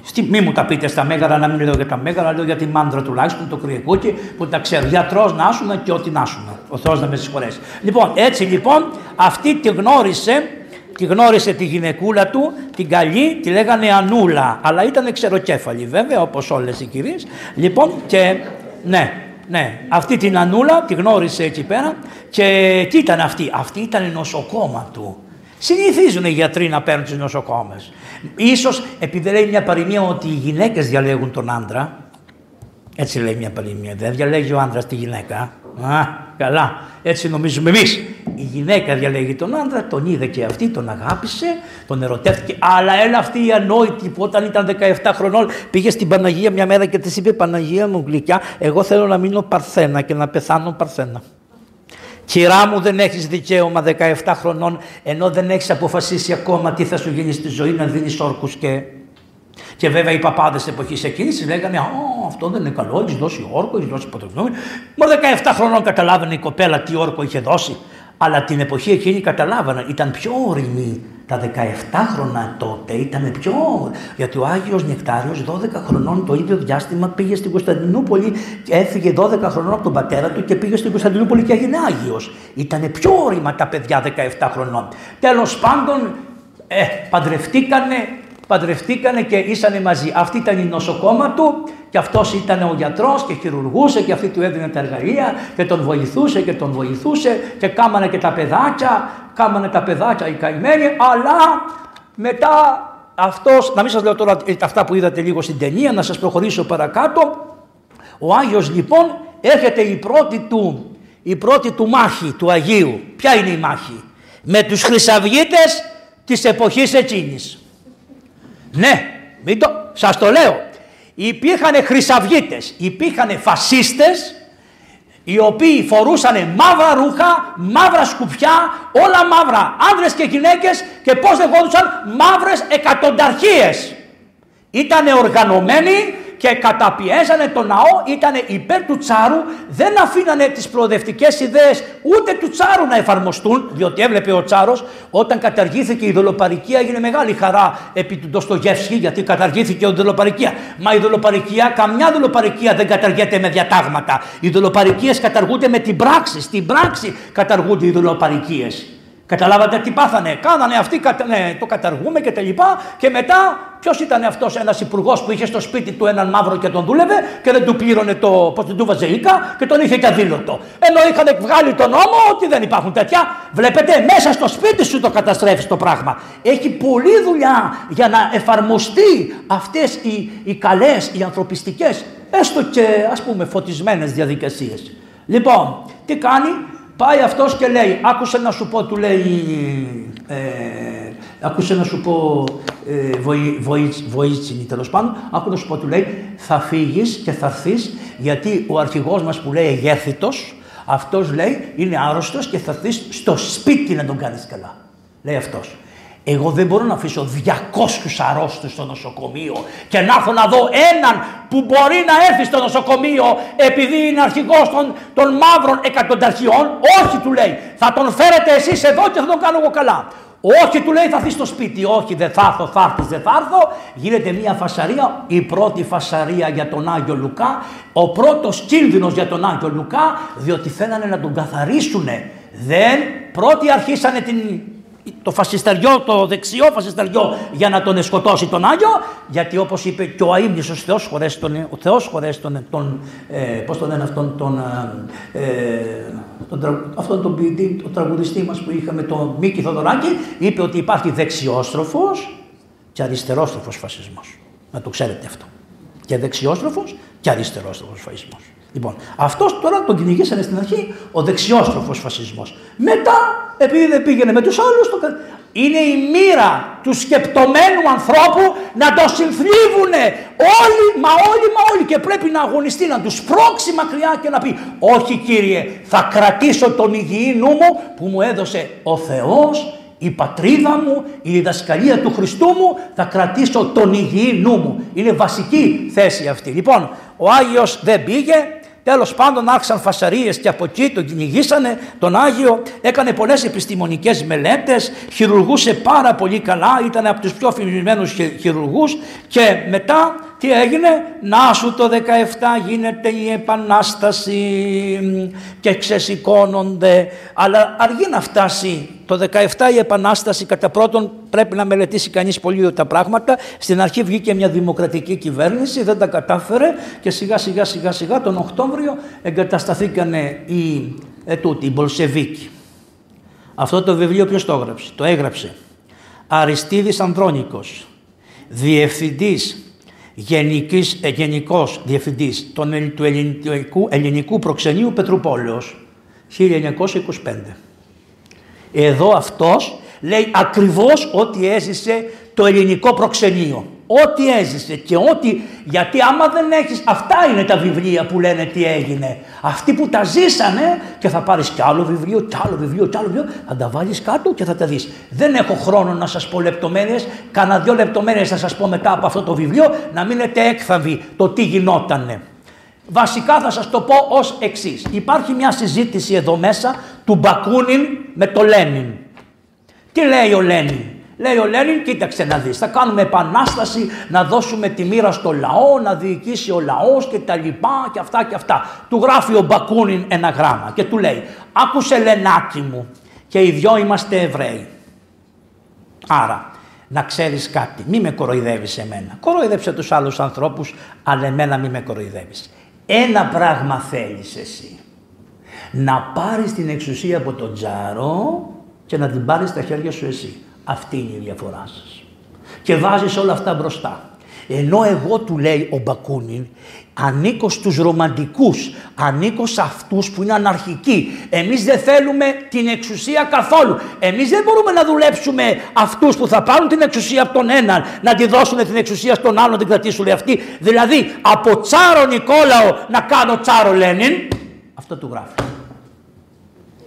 Στη, μη μου τα πείτε στα μέγαρα, να μην λέω για τα μέγαρα, λέω για τη μάντρα τουλάχιστον, το κρυεκούκι που τα ξέρω. Γιατρός να άσουν και ό,τι να άσουν. Ο Θεός να με συγχωρέσει. Λοιπόν, έτσι λοιπόν, αυτή τη γνώρισε, τη γνώρισε τη γυναικούλα του, την καλή, τη λέγανε Ανούλα. Αλλά ήταν ξεροκέφαλη βέβαια, όπως όλες οι κυρίες. Λοιπόν, και ναι, ναι, αυτή την Ανούλα τη γνώρισε εκεί πέρα και τι ήταν αυτή. Αυτή ήταν η νοσοκόμα του. Συνηθίζουν οι γιατροί να παίρνουν τις νοσοκόμες. Ίσως επειδή λέει μια παροιμία ότι οι γυναίκες διαλέγουν τον άντρα, έτσι λέει μια παροιμία, δεν διαλέγει ο άντρας τη γυναίκα. Α, καλά, έτσι νομίζουμε εμείς. Η γυναίκα διαλέγει τον άντρα, τον είδε και αυτή, τον αγάπησε, τον ερωτεύτηκε. Αλλά έλα αυτή η ανόητη που όταν ήταν 17 χρονών πήγε στην Παναγία μια μέρα και της είπε Παναγία μου γλυκιά, εγώ θέλω να μείνω παρθένα και να πεθάνω παρθένα. Κυρά μου δεν έχεις δικαίωμα 17 χρονών ενώ δεν έχεις αποφασίσει ακόμα τι θα σου γίνει στη ζωή να δίνεις όρκους και... Και βέβαια οι παπάδες εποχής εκείνης λέγανε «Α, αυτό δεν είναι καλό, έχεις δώσει όρκο, έχεις δώσει ποτέ Μα 17 χρονών καταλάβαινε η κοπέλα τι όρκο είχε δώσει. Αλλά την εποχή εκείνη καταλάβανα, ήταν πιο όρημη. Τα 17 χρόνια τότε ήταν πιο. Γιατί ο Άγιος Νεκτάριος 12 χρονών το ίδιο διάστημα πήγε στην Κωνσταντινούπολη και έφυγε 12 χρονών από τον πατέρα του και πήγε στην Κωνσταντινούπολη και έγινε Άγιος. Ήταν πιο όριμα τα παιδιά 17 χρονών. Τέλος πάντων, ε, παντρευτήκανε, παντρευτήκανε και ήσανε μαζί. Αυτή ήταν η νοσοκόμα του και αυτός ήταν ο γιατρός και χειρουργούσε και αυτή του έδινε τα εργαλεία και τον βοηθούσε και τον βοηθούσε και κάμανε και τα παιδάκια, κάμανε τα παιδάκια οι καημένοι, αλλά μετά αυτός, να μην σας λέω τώρα αυτά που είδατε λίγο στην ταινία, να σας προχωρήσω παρακάτω, ο Άγιος λοιπόν έρχεται η πρώτη του η πρώτη του μάχη του Αγίου. Ποια είναι η μάχη; Με τους χρυσαυγίτες της εποχής εκείνης. Ναι, μην το, σας το λέω. Υπήρχαν χρυσαυγίτες, υπήρχαν φασίστες, οι οποίοι φορούσαν μαύρα ρούχα, μαύρα σκουφιά, όλα μαύρα, άνδρες και γυναίκες και πώς λεγόντουσαν μαύρες εκατονταρχίες. Ήτανε οργανωμένοι και καταπιέζανε τον ναό, ήταν υπέρ του Τσάρου, δεν αφήνανε τις προοδευτικές ιδέες ούτε του Τσάρου να εφαρμοστούν, διότι έβλεπε ο Τσάρος όταν καταργήθηκε η δολοπαρικία έγινε μεγάλη χαρά επί του Ντοστογεύσκη γιατί καταργήθηκε η δολοπαρικία. Μα η δολοπαρικία, καμιά δολοπαρικία δεν καταργείται με διατάγματα. Οι δολοπαρικίες καταργούνται με την πράξη, στην πράξη καταργούνται οι δολοπαρικίες. Καταλάβατε τι πάθανε; Κάνανε αυτοί, ναι, το καταργούμε και τα λοιπά. Και μετά, ποιος ήταν αυτός ένας υπουργός που είχε στο σπίτι του έναν μαύρο και τον δούλευε και δεν του πλήρωνε το. Πώς του βάζε και τον είχε και αδήλωτο. Ενώ είχαν βγάλει τον νόμο ότι δεν υπάρχουν τέτοια. Βλέπετε, μέσα στο σπίτι σου το καταστρέφεις το πράγμα. Έχει πολλή δουλειά για να εφαρμοστεί αυτές οι, οι καλές, οι ανθρωπιστικές, έστω και ας πούμε φωτισμένες διαδικασίες. Λοιπόν, τι κάνει, Πάει αυτός και λέει, άκουσε να σου πω, του λέει, ε, άκουσε να σου πω, ε, βοήτσινη τέλος πάντων, άκουσε να σου πω, του λέει, θα φύγεις και θα έρθεις γιατί ο αρχηγός μας που λέει εγέρθητος, αυτός λέει είναι άρρωστος και θα έρθεις στο σπίτι να τον κάνεις καλά. Λέει αυτός. Εγώ δεν μπορώ να αφήσω 200 αρρώστους στο νοσοκομείο και να έρθω να δω έναν που μπορεί να έρθει στο νοσοκομείο επειδή είναι αρχηγός των, των μαύρων εκατονταρχιών. Όχι του λέει, θα τον φέρετε εσείς εδώ και θα τον κάνω εγώ καλά. Όχι του λέει θα έρθει στο σπίτι, όχι δεν θα έρθω, θα έρθεις, δεν θα έρθω. Γίνεται μια φασαρία, η πρώτη φασαρία για τον Άγιο Λουκά, ο πρώτος κίνδυνος για τον Άγιο Λουκά, διότι θέλανε να τον καθαρίσουνε. Δεν, πρώτοι αρχίσανε την το φασισταριό, το δεξιό φασισταριό για να τον σκοτώσει τον Άγιο, γιατί όπως είπε και ο αείμνησος Θεός χωρές τον, ο Θεός χωρές τον, τον ε, πώς τον λένε αυτόν τον, ε, τον, αυτόν τον ποιητή, τον τραγουδιστή μας που είχαμε, τον Μίκη Θοδωράκη, είπε ότι υπάρχει δεξιόστροφος και αριστερόστροφος φασισμός. Να το ξέρετε αυτό. Και δεξιόστροφος και αριστερόστροφος φασισμός. Λοιπόν, αυτός τώρα τον κυνηγήσανε στην αρχή ο δεξιόστροφος φασισμός. Μετά, επειδή δεν πήγαινε με τους άλλους, το... είναι η μοίρα του σκεπτομένου ανθρώπου να το συνθλίβουνε όλοι, μα όλοι, μα όλοι. Και πρέπει να αγωνιστεί, να τους πρόξει μακριά και να πει: Όχι, κύριε, θα κρατήσω τον υγιή νου μου που μου έδωσε ο Θεός η πατρίδα μου, η διδασκαλία του Χριστού μου, θα κρατήσω τον υγιή νου μου. Είναι βασική θέση αυτή. Λοιπόν, ο Άγιος δεν πήγε, Τέλος πάντων άρχισαν φασαρίες και από εκεί τον κυνηγήσανε, τον Άγιο, έκανε πολλές επιστημονικές μελέτες, χειρουργούσε πάρα πολύ καλά, ήταν από τους πιο φημισμένου χειρουργούς και μετά τι έγινε, να σου το 17 γίνεται η επανάσταση και ξεσηκώνονται, αλλά αργεί να φτάσει το 17 η επανάσταση κατά πρώτον πρέπει να μελετήσει κανείς πολύ τα πράγματα. Στην αρχή βγήκε μια δημοκρατική κυβέρνηση, δεν τα κατάφερε και σιγά σιγά σιγά σιγά τον Οκτώβριο εγκατασταθήκανε οι, ε, τούτοι, οι Μπολσεβίκοι. Αυτό το βιβλίο ποιος το έγραψε, το έγραψε. Αριστίδης Ανδρώνικος, διευθυντής γενικής, ε, γενικός διευθυντής των, του ελληνικού, ελληνικού προξενείου Πετρουπόλεως 1925. Εδώ αυτός λέει ακριβώς ό,τι έζησε το ελληνικό προξενείο. Ό,τι έζησε και ό,τι, γιατί άμα δεν έχεις, αυτά είναι τα βιβλία που λένε τι έγινε. Αυτοί που τα ζήσανε και θα πάρεις κι άλλο βιβλίο, κι άλλο βιβλίο, κι άλλο βιβλίο, θα τα βάλεις κάτω και θα τα δεις. Δεν έχω χρόνο να σας πω λεπτομέρειες, κάνα δυο λεπτομέρειες θα σας πω μετά από αυτό το βιβλίο, να μείνετε έκθαβοι το τι γινότανε. Βασικά θα σας το πω ως εξής. Υπάρχει μια συζήτηση εδώ μέσα του Μπακούνιν με το Λένιν. Τι λέει ο Λένιν; Λέει ο Λένιν, κοίταξε να δεις, θα κάνουμε επανάσταση, να δώσουμε τη μοίρα στο λαό, να διοικήσει ο λαός και τα λοιπά και αυτά και αυτά. Του γράφει ο Μπακούνιν ένα γράμμα και του λέει, άκουσε Λενάκι μου και οι δυο είμαστε Εβραίοι. Άρα, να ξέρεις κάτι, μη με κοροϊδεύεις εμένα. Κοροϊδεύσε τους άλλους ανθρώπους, αλλά εμένα μη με κοροϊδεύεις. Ένα πράγμα θέλεις εσύ. Να πάρεις την εξουσία από τον τζάρο και να την πάρεις στα χέρια σου εσύ. Αυτή είναι η διαφορά σας. Και βάζεις όλα αυτά μπροστά. Ενώ εγώ του λέει ο Μπακούνιν, ανήκω στους ρομαντικούς, ανήκω σε αυτούς που είναι αναρχικοί. Εμείς δεν θέλουμε την εξουσία καθόλου. Εμείς δεν μπορούμε να δουλέψουμε αυτούς που θα πάρουν την εξουσία από τον έναν, να τη δώσουν την εξουσία στον άλλον, να την κρατήσουν αυτοί. Δηλαδή από τσάρο Νικόλαο να κάνω τσάρο Λένιν. Αυτό του γράφει.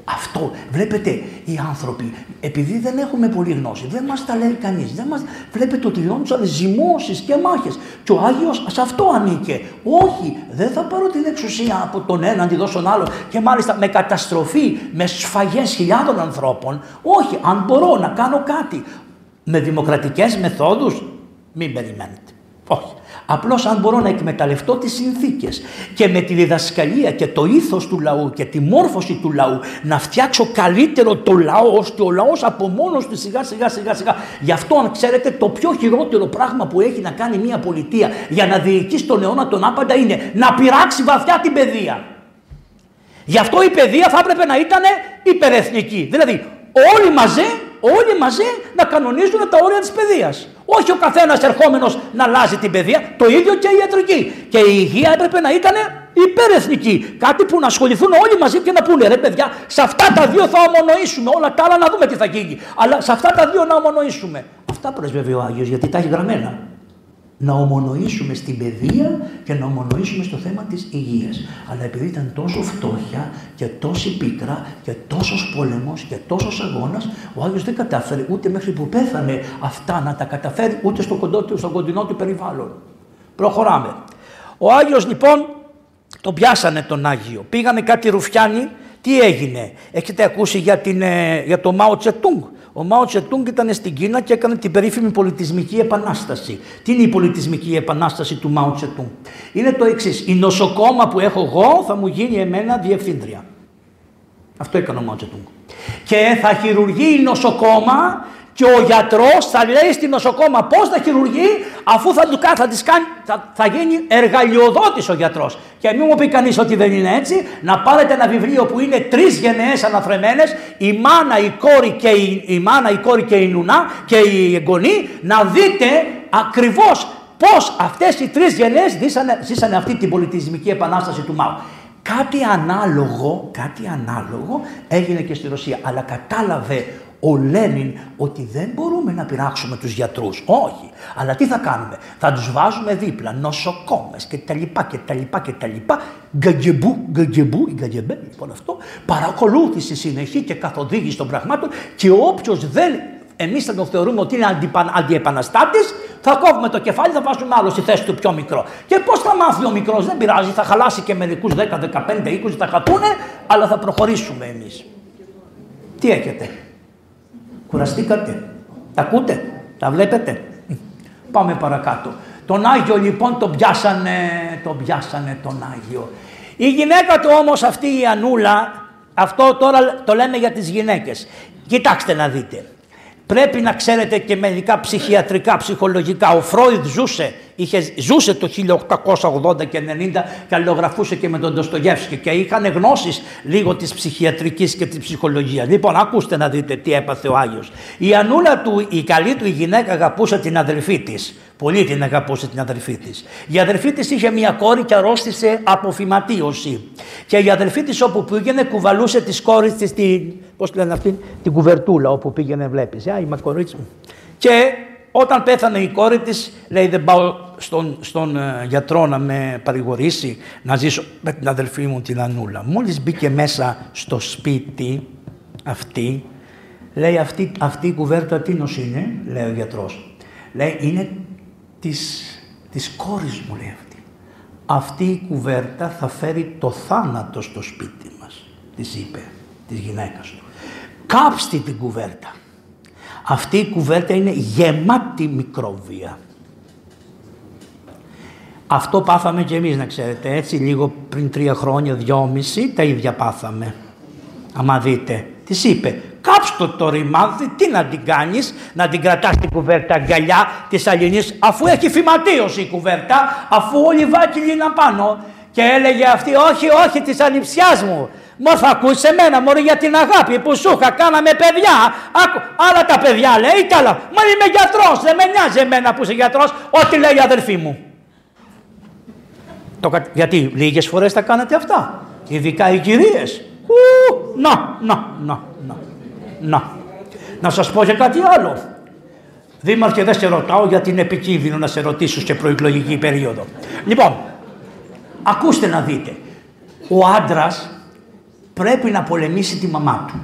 Αυτό, βλέπετε, οι άνθρωποι, επειδή δεν έχουμε πολύ γνώση, δεν μας τα λέει κανείς, δεν μας... βλέπετε ότι διόντουσαν ζυμώσεις και μάχες και ο Άγιος σε αυτό ανήκε. Όχι, δεν θα πάρω την εξουσία από τον έναν, τη δώσω τον άλλο και μάλιστα με καταστροφή, με σφαγές χιλιάδων ανθρώπων. Όχι, αν μπορώ να κάνω κάτι με δημοκρατικές μεθόδους, μην περιμένετε. Όχι. Απλώς αν μπορώ να εκμεταλλευτώ τις συνθήκες και με τη διδασκαλία και το ήθος του λαού και τη μόρφωση του λαού να φτιάξω καλύτερο το λαό ώστε ο λαός από μόνος του σιγά σιγά σιγά σιγά. Γι' αυτό αν ξέρετε το πιο χειρότερο πράγμα που έχει να κάνει μια πολιτεία για να διοικήσει τον αιώνα τον άπαντα είναι να πειράξει βαθιά την παιδεία. Γι' αυτό η παιδεία θα έπρεπε να ήταν υπερεθνική. Δηλαδή όλοι μαζί, όλοι μαζί να κανονίζουν τα όρια της παιδείας. Όχι ο καθένας ερχόμενος να αλλάζει την παιδεία, το ίδιο και η ιατρική. Και η υγεία έπρεπε να ήταν υπερεθνική. Κάτι που να ασχοληθούν όλοι μαζί και να πούνε ρε παιδιά, σε αυτά τα δύο θα ομονοήσουμε. Όλα τα άλλα να δούμε τι θα γίνει. Αλλά σε αυτά τα δύο να ομονοήσουμε. Αυτά πρεσβεύει ο Άγιος γιατί τα έχει γραμμένα να ομονοήσουμε στην παιδεία και να ομονοήσουμε στο θέμα της υγείας. Αλλά επειδή ήταν τόσο φτώχεια και τόση πίκρα και τόσος πόλεμος και τόσος αγώνας, ο Άγιος δεν κατάφερε ούτε μέχρι που πέθανε αυτά να τα καταφέρει ούτε στο, κοντό, στο κοντινό του περιβάλλον. Προχωράμε. Ο Άγιος λοιπόν τον πιάσανε τον Άγιο. Πήγανε κάτι ρουφιάνοι. Τι έγινε; Έχετε ακούσει για, την, ε, για το Μάο Τσετούγκ; Ο Μάο Τσετούγκ ήταν στην Κίνα και έκανε την περίφημη πολιτισμική επανάσταση. Τι είναι η πολιτισμική επανάσταση του Μάο Τσετούγκ; Είναι το εξής. Η νοσοκόμα που έχω εγώ θα μου γίνει εμένα διευθύντρια. Αυτό έκανε ο Μάο Τσετούγκ. Και θα χειρουργεί η νοσοκόμα και ο γιατρός θα λέει στην νοσοκόμα πώς θα χειρουργεί, αφού θα, του, θα, της κάνει, θα, θα γίνει εργαλειοδότης ο γιατρός. Και μην μου πει κανείς ότι δεν είναι έτσι, να πάρετε ένα βιβλίο που είναι τρεις γενναίες αναφρεμένε, η μάνα, η κόρη και η, η, μάνα, η, κόρη και η νουνά και η εγγονή, να δείτε ακριβώς πώς αυτές οι τρεις γενναίες ζήσανε, ζήσανε αυτή την πολιτισμική επανάσταση του Μάου. Κάτι ανάλογο, κάτι ανάλογο έγινε και στη Ρωσία, αλλά κατάλαβε ο Λένιν ότι δεν μπορούμε να πειράξουμε τους γιατρούς. Όχι. Αλλά τι θα κάνουμε; Θα τους βάζουμε δίπλα νοσοκόμες και τα λοιπά και τα λοιπά και τα λοιπά. Γκαγκεμπού, γκαγκεμπού, η γκαγκεμπέ, λοιπόν αυτό. Παρακολούθηση συνεχή και καθοδήγηση των πραγμάτων και όποιος δεν εμείς θα τον θεωρούμε ότι είναι αντιεπαναστάτης, θα κόβουμε το κεφάλι, θα βάζουμε άλλο στη θέση του πιο μικρό. Και πώς θα μάθει ο μικρός, δεν πειράζει, θα χαλάσει και μερικούς 10, 15, 20, θα χατούνε, αλλά θα προχωρήσουμε εμείς. Τι έχετε; Κουραστήκατε; Τα ακούτε; Τα βλέπετε; Πάμε παρακάτω. Τον Άγιο λοιπόν τον πιάσανε, τον πιάσανε τον Άγιο. Η γυναίκα του όμως αυτή η Ανούλα, αυτό τώρα το λέμε για τις γυναίκες. Κοιτάξτε να δείτε. Πρέπει να ξέρετε και μερικά ψυχιατρικά, ψυχολογικά. Ο Φρόιδ ζούσε, είχε, ζούσε το 1880 και 90 και αλληλογραφούσε και με τον Ντοστογεύσκη και είχαν γνώσεις λίγο της ψυχιατρικής και της ψυχολογίας. Λοιπόν, ακούστε να δείτε τι έπαθε ο Άγιος. Η Ανούλα του, η καλή του η γυναίκα αγαπούσε την αδελφή της. Πολύ την αγαπούσε την αδελφή της. Η αδελφή της είχε μια κόρη και αρρώστησε από φυματίωση. Και η αδελφή της όπου πήγαινε κουβαλούσε τις κόρες της την, πώς λένε αυτή, την κουβερτούλα όπου πήγαινε βλέπεις. Α, η κορίτσι μου. Και όταν πέθανε η κόρη της λέει δεν πάω στον, στον ε, γιατρό να με παρηγορήσει να ζήσω με την αδελφή μου την Ανούλα. Μόλις μπήκε μέσα στο σπίτι αυτή λέει αυτή, αυτή η κουβέρτα τι είναι λέει ο γιατρός. Λέει είναι της, της κόρης μου λέει αυτή. Αυτή η κουβέρτα θα φέρει το θάνατο στο σπίτι μας, της είπε, της γυναίκας του. Κάψτε την κουβέρτα. Αυτή η κουβέρτα είναι γεμάτη μικρόβια. Αυτό πάθαμε και εμείς να ξέρετε, έτσι λίγο πριν τρία χρόνια, δυόμιση, τα ίδια πάθαμε. Άμα δείτε, της είπε, κάψτε το ρημάδι, τι να την κάνεις, να την κρατάς την κουβέρτα αγκαλιά της Αλληνής, αφού έχει φυματίωση η κουβέρτα, αφού όλοι βάκυλοι είναι πάνω. Και έλεγε αυτή, όχι, όχι, της ανιψιάς μου. Μα θα ακούσει εμένα μωρέ για την αγάπη που σου είχα, κάναμε παιδιά. Άκου, άλλα τα παιδιά λέει, καλά. Μα είμαι γιατρός, δεν με νοιάζει εμένα που είσαι γιατρός, ό,τι λέει η αδερφή μου. Το, κα- γιατί λίγες φορές τα κάνετε αυτά, ειδικά οι κυρίες. Ου, να, να, να, να, να. Να σας πω και κάτι άλλο. Δήμαρχε δεν σε ρωτάω γιατί είναι επικίνδυνο να σε ρωτήσω σε προεκλογική περίοδο. Λοιπόν, ακούστε να δείτε. Ο άντρας πρέπει να πολεμήσει τη μαμά του.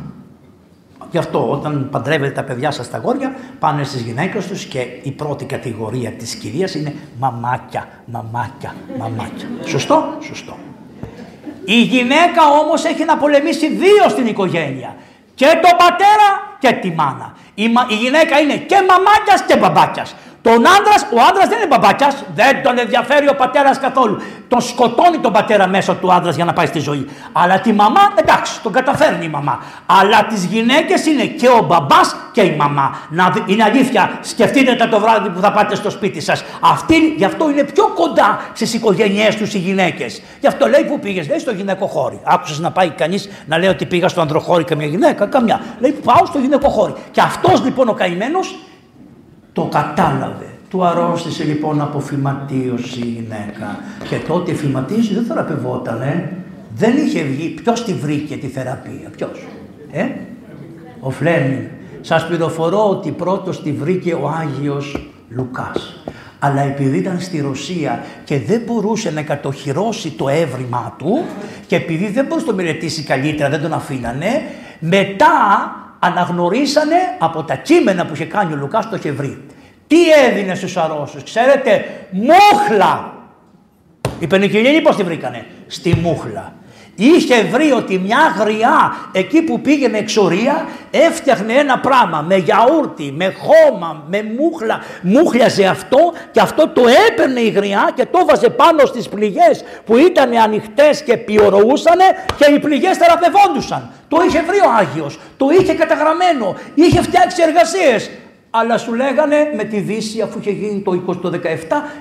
Γι' αυτό όταν παντρεύετε τα παιδιά σας τα γόρια πάνε στις γυναίκες τους και η πρώτη κατηγορία της κυρίας είναι μαμάκια, μαμάκια, μαμάκια. Σωστό, σωστό. Η γυναίκα όμως έχει να πολεμήσει δύο στην οικογένεια. Και τον πατέρα και τη μάνα. Η, μα- η γυναίκα είναι και μαμάκιας και μπαμπάκιας. Τον άντρα, ο άντρας δεν είναι μπαμπάκια, δεν τον ενδιαφέρει ο πατέρας καθόλου. Τον σκοτώνει τον πατέρα μέσω του άντρας για να πάει στη ζωή. Αλλά τη μαμά, εντάξει, τον καταφέρνει η μαμά. Αλλά τις γυναίκες είναι και ο μπαμπάς και η μαμά. Να, δει- είναι αλήθεια, σκεφτείτε τα το βράδυ που θα πάτε στο σπίτι σας. Αυτή, γι' αυτό είναι πιο κοντά στις οικογένειές τους οι γυναίκες. Γι' αυτό λέει που πήγες, λέει στο γυναικοχώρι. Άκουσες να πάει κανείς να λέει ότι πήγα στο ανδροχώρι καμιά γυναίκα, καμιά. Λέει πάω στο γυναικοχώρι. Και αυτός λοιπόν ο καημένος το κατάλαβε. Του αρρώστησε λοιπόν από φυματίωση η γυναίκα. Και τότε η φυματίωση δεν θεραπευότανε. Δεν είχε βγει. Ποιος τη βρήκε τη θεραπεία, ποιος; Ε; Ο Φλέμινγκ. Σας πληροφορώ ότι πρώτος τη βρήκε ο Άγιος Λουκάς. Αλλά επειδή ήταν στη Ρωσία και δεν μπορούσε να κατοχυρώσει το έβριμά του και επειδή δεν μπορούσε να το μελετήσει καλύτερα, δεν τον αφήνανε, μετά αναγνωρίσανε από τα κείμενα που είχε κάνει ο Λουκάς το είχε βρει. Τι έδινε στους αρρώστους, ξέρετε, μούχλα. Οι πενικυλίνοι πώς τη βρήκανε, στη μούχλα. Είχε βρει ότι μια γριά εκεί που πήγαινε εξορία έφτιαχνε ένα πράγμα με γιαούρτι, με χώμα, με μούχλα. Μούχλιαζε αυτό και αυτό το έπαιρνε η γριά και το βάζε πάνω στις πληγές που ήταν ανοιχτές και πιωροούσανε και οι πληγές θεραπευόντουσαν. Το είχε βρει ο Άγιος, το είχε καταγραμμένο, είχε φτιάξει εργασίες. Αλλά σου λέγανε με τη Δύση, αφού είχε γίνει το 20 το 17,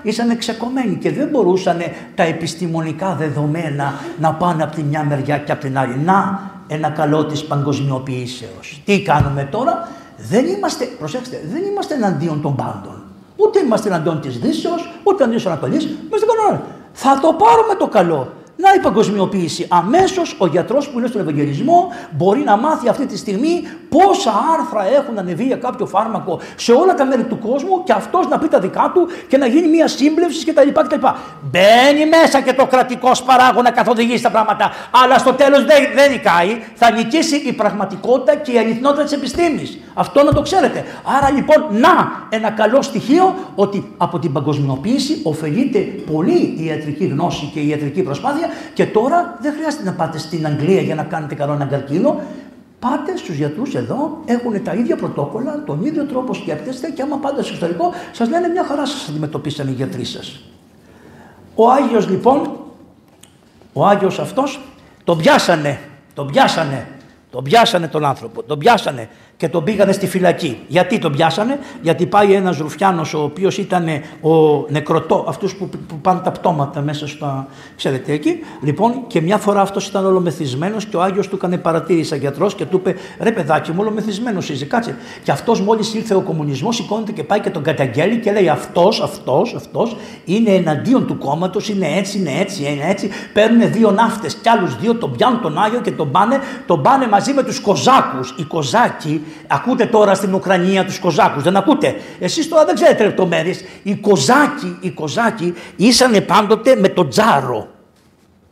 ήσαν ξεκομμένοι και δεν μπορούσαν τα επιστημονικά δεδομένα να πάνε από τη μια μεριά και από την άλλη. Να, ένα καλό της παγκοσμιοποιήσεως. Τι κάνουμε τώρα, δεν είμαστε, προσέξτε, δεν είμαστε εναντίον των πάντων. Ούτε είμαστε εναντίον της Δύσεως, ούτε εναντίον της Ανατολής, είμαστε κανόνα. Θα το πάρουμε το καλό. Να η παγκοσμιοποίηση. Αμέσως ο γιατρός που είναι στον Ευαγγελισμό μπορεί να μάθει αυτή τη στιγμή πόσα άρθρα έχουν ανεβεί για κάποιο φάρμακο σε όλα τα μέρη του κόσμου και αυτός να πει τα δικά του και να γίνει μια σύμπλευση κτλ. κτλ. Μπαίνει μέσα και το κρατικό παράγων να καθοδηγήσει τα πράγματα. Αλλά στο τέλος δεν, δεν νικάει. Θα νικήσει η πραγματικότητα και η αληθινότητα της επιστήμης. Αυτό να το ξέρετε. Άρα λοιπόν, να ένα καλό στοιχείο ότι από την παγκοσμιοποίηση ωφελείται πολύ η ιατρική γνώση και η ιατρική προσπάθεια και τώρα δεν χρειάζεται να πάτε στην Αγγλία για να κάνετε καλό έναν καρκίνο. Πάτε στους γιατρούς εδώ, έχουν τα ίδια πρωτόκολλα, τον ίδιο τρόπο σκέπτεστε και άμα πάτε στο εξωτερικό, σας λένε μια χαρά σας αντιμετωπίσαν οι γιατροί σας. Ο Άγιος λοιπόν, ο Άγιος αυτός, τον πιάσανε, τον πιάσανε, τον πιάσανε τον άνθρωπο, τον πιάσανε και τον πήγανε στη φυλακή. Γιατί τον πιάσανε, γιατί πάει ένας Ρουφιάνος ο οποίος ήταν ο νεκροτό, αυτούς που, που πάνε τα πτώματα μέσα στα, ξέρετε εκεί. Λοιπόν και μια φορά αυτός ήταν ολομεθυσμένος και ο Άγιος του έκανε παρατήρηση σαν γιατρός και του είπε ρε παιδάκι μου ολομεθυσμένος είσαι, κάτσε. Και αυτός μόλις ήρθε ο κομμουνισμός σηκώνεται και πάει και τον καταγγέλει και λέει αυτός, αυτός, αυτός είναι εναντίον του κόμματος, είναι έτσι, είναι έτσι, είναι έτσι. Παίρνουν δύο ναύτες κι άλλους δύο, τον πιάνουν τον Άγιο και τον πάνε, τον πάνε μαζί με τους Κοζάκους. Οι Κοζάκοι Ακούτε τώρα στην Ουκρανία τους Κοζάκους, δεν ακούτε; Εσείς τώρα δεν ξέρετε λεπτομέρειες. Οι Κοζάκοι, οι Κοζάκοι ήσαν πάντοτε με το τζάρο.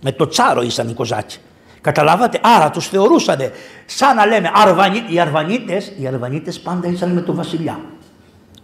Με το τσάρο ήσαν οι Κοζάκοι. Καταλάβατε, άρα τους θεωρούσαν σαν να λέμε Αρβανί, οι Αρβανίτες, οι Αρβανίτες πάντα ήσαν με τον βασιλιά.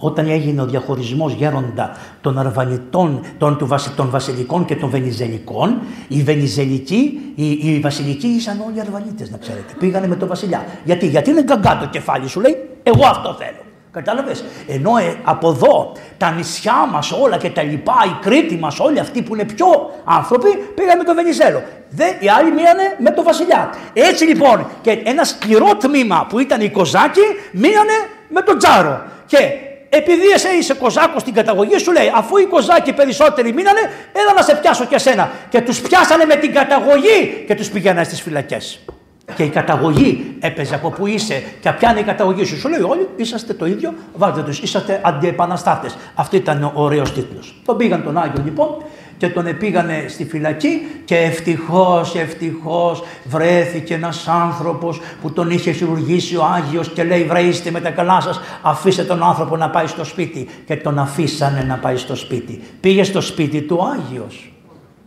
Όταν έγινε ο διαχωρισμός γέροντα των Αρβανιτών, των, του, βασι- των Βασιλικών και των Βενιζελικών, οι Βενιζελικοί, οι, οι Βασιλικοί ήσαν όλοι Αρβανίτες να ξέρετε. Πήγανε με τον Βασιλιά. Γιατί, γιατί είναι γκαγκά το κεφάλι σου λέει, εγώ αυτό θέλω. Κατάλαβες; Ενώ ε, από εδώ τα νησιά μας όλα και τα λοιπά, η Κρήτη μας όλοι αυτοί που είναι πιο άνθρωποι πήγαν με τον Βενιζέλο. Δε, οι άλλοι μείνανε με τον Βασιλιά. Έτσι λοιπόν και ένα σκληρό τμήμα που ήταν οι Κοζάκοι μείνανε με τον Τζάρο. Και επειδή εσύ είσαι κοζάκος στην καταγωγή σου, λέει, αφού οι κοζάκοι περισσότεροι μείνανε, έλα να σε πιάσω και εσένα. Και τους πιάσανε με την καταγωγή και τους πήγαιναν στις φυλακές. Και η καταγωγή έπαιζε από που είσαι και ποια είναι η καταγωγή σου. Σου λέει όλοι είσαστε το ίδιο, βάλτε τους, είσαστε αντιεπαναστάτες. Αυτό ήταν ο ωραίος τίτλος. Τον πήγαν τον Άγιο λοιπόν και τον πήγανε στη φυλακή και ευτυχώς, ευτυχώς βρέθηκε ένας άνθρωπος που τον είχε χειρουργήσει ο Άγιος και λέει βρε είστε με τα καλά σας, αφήστε τον άνθρωπο να πάει στο σπίτι και τον αφήσανε να πάει στο σπίτι. Πήγε στο σπίτι του ο Άγιος.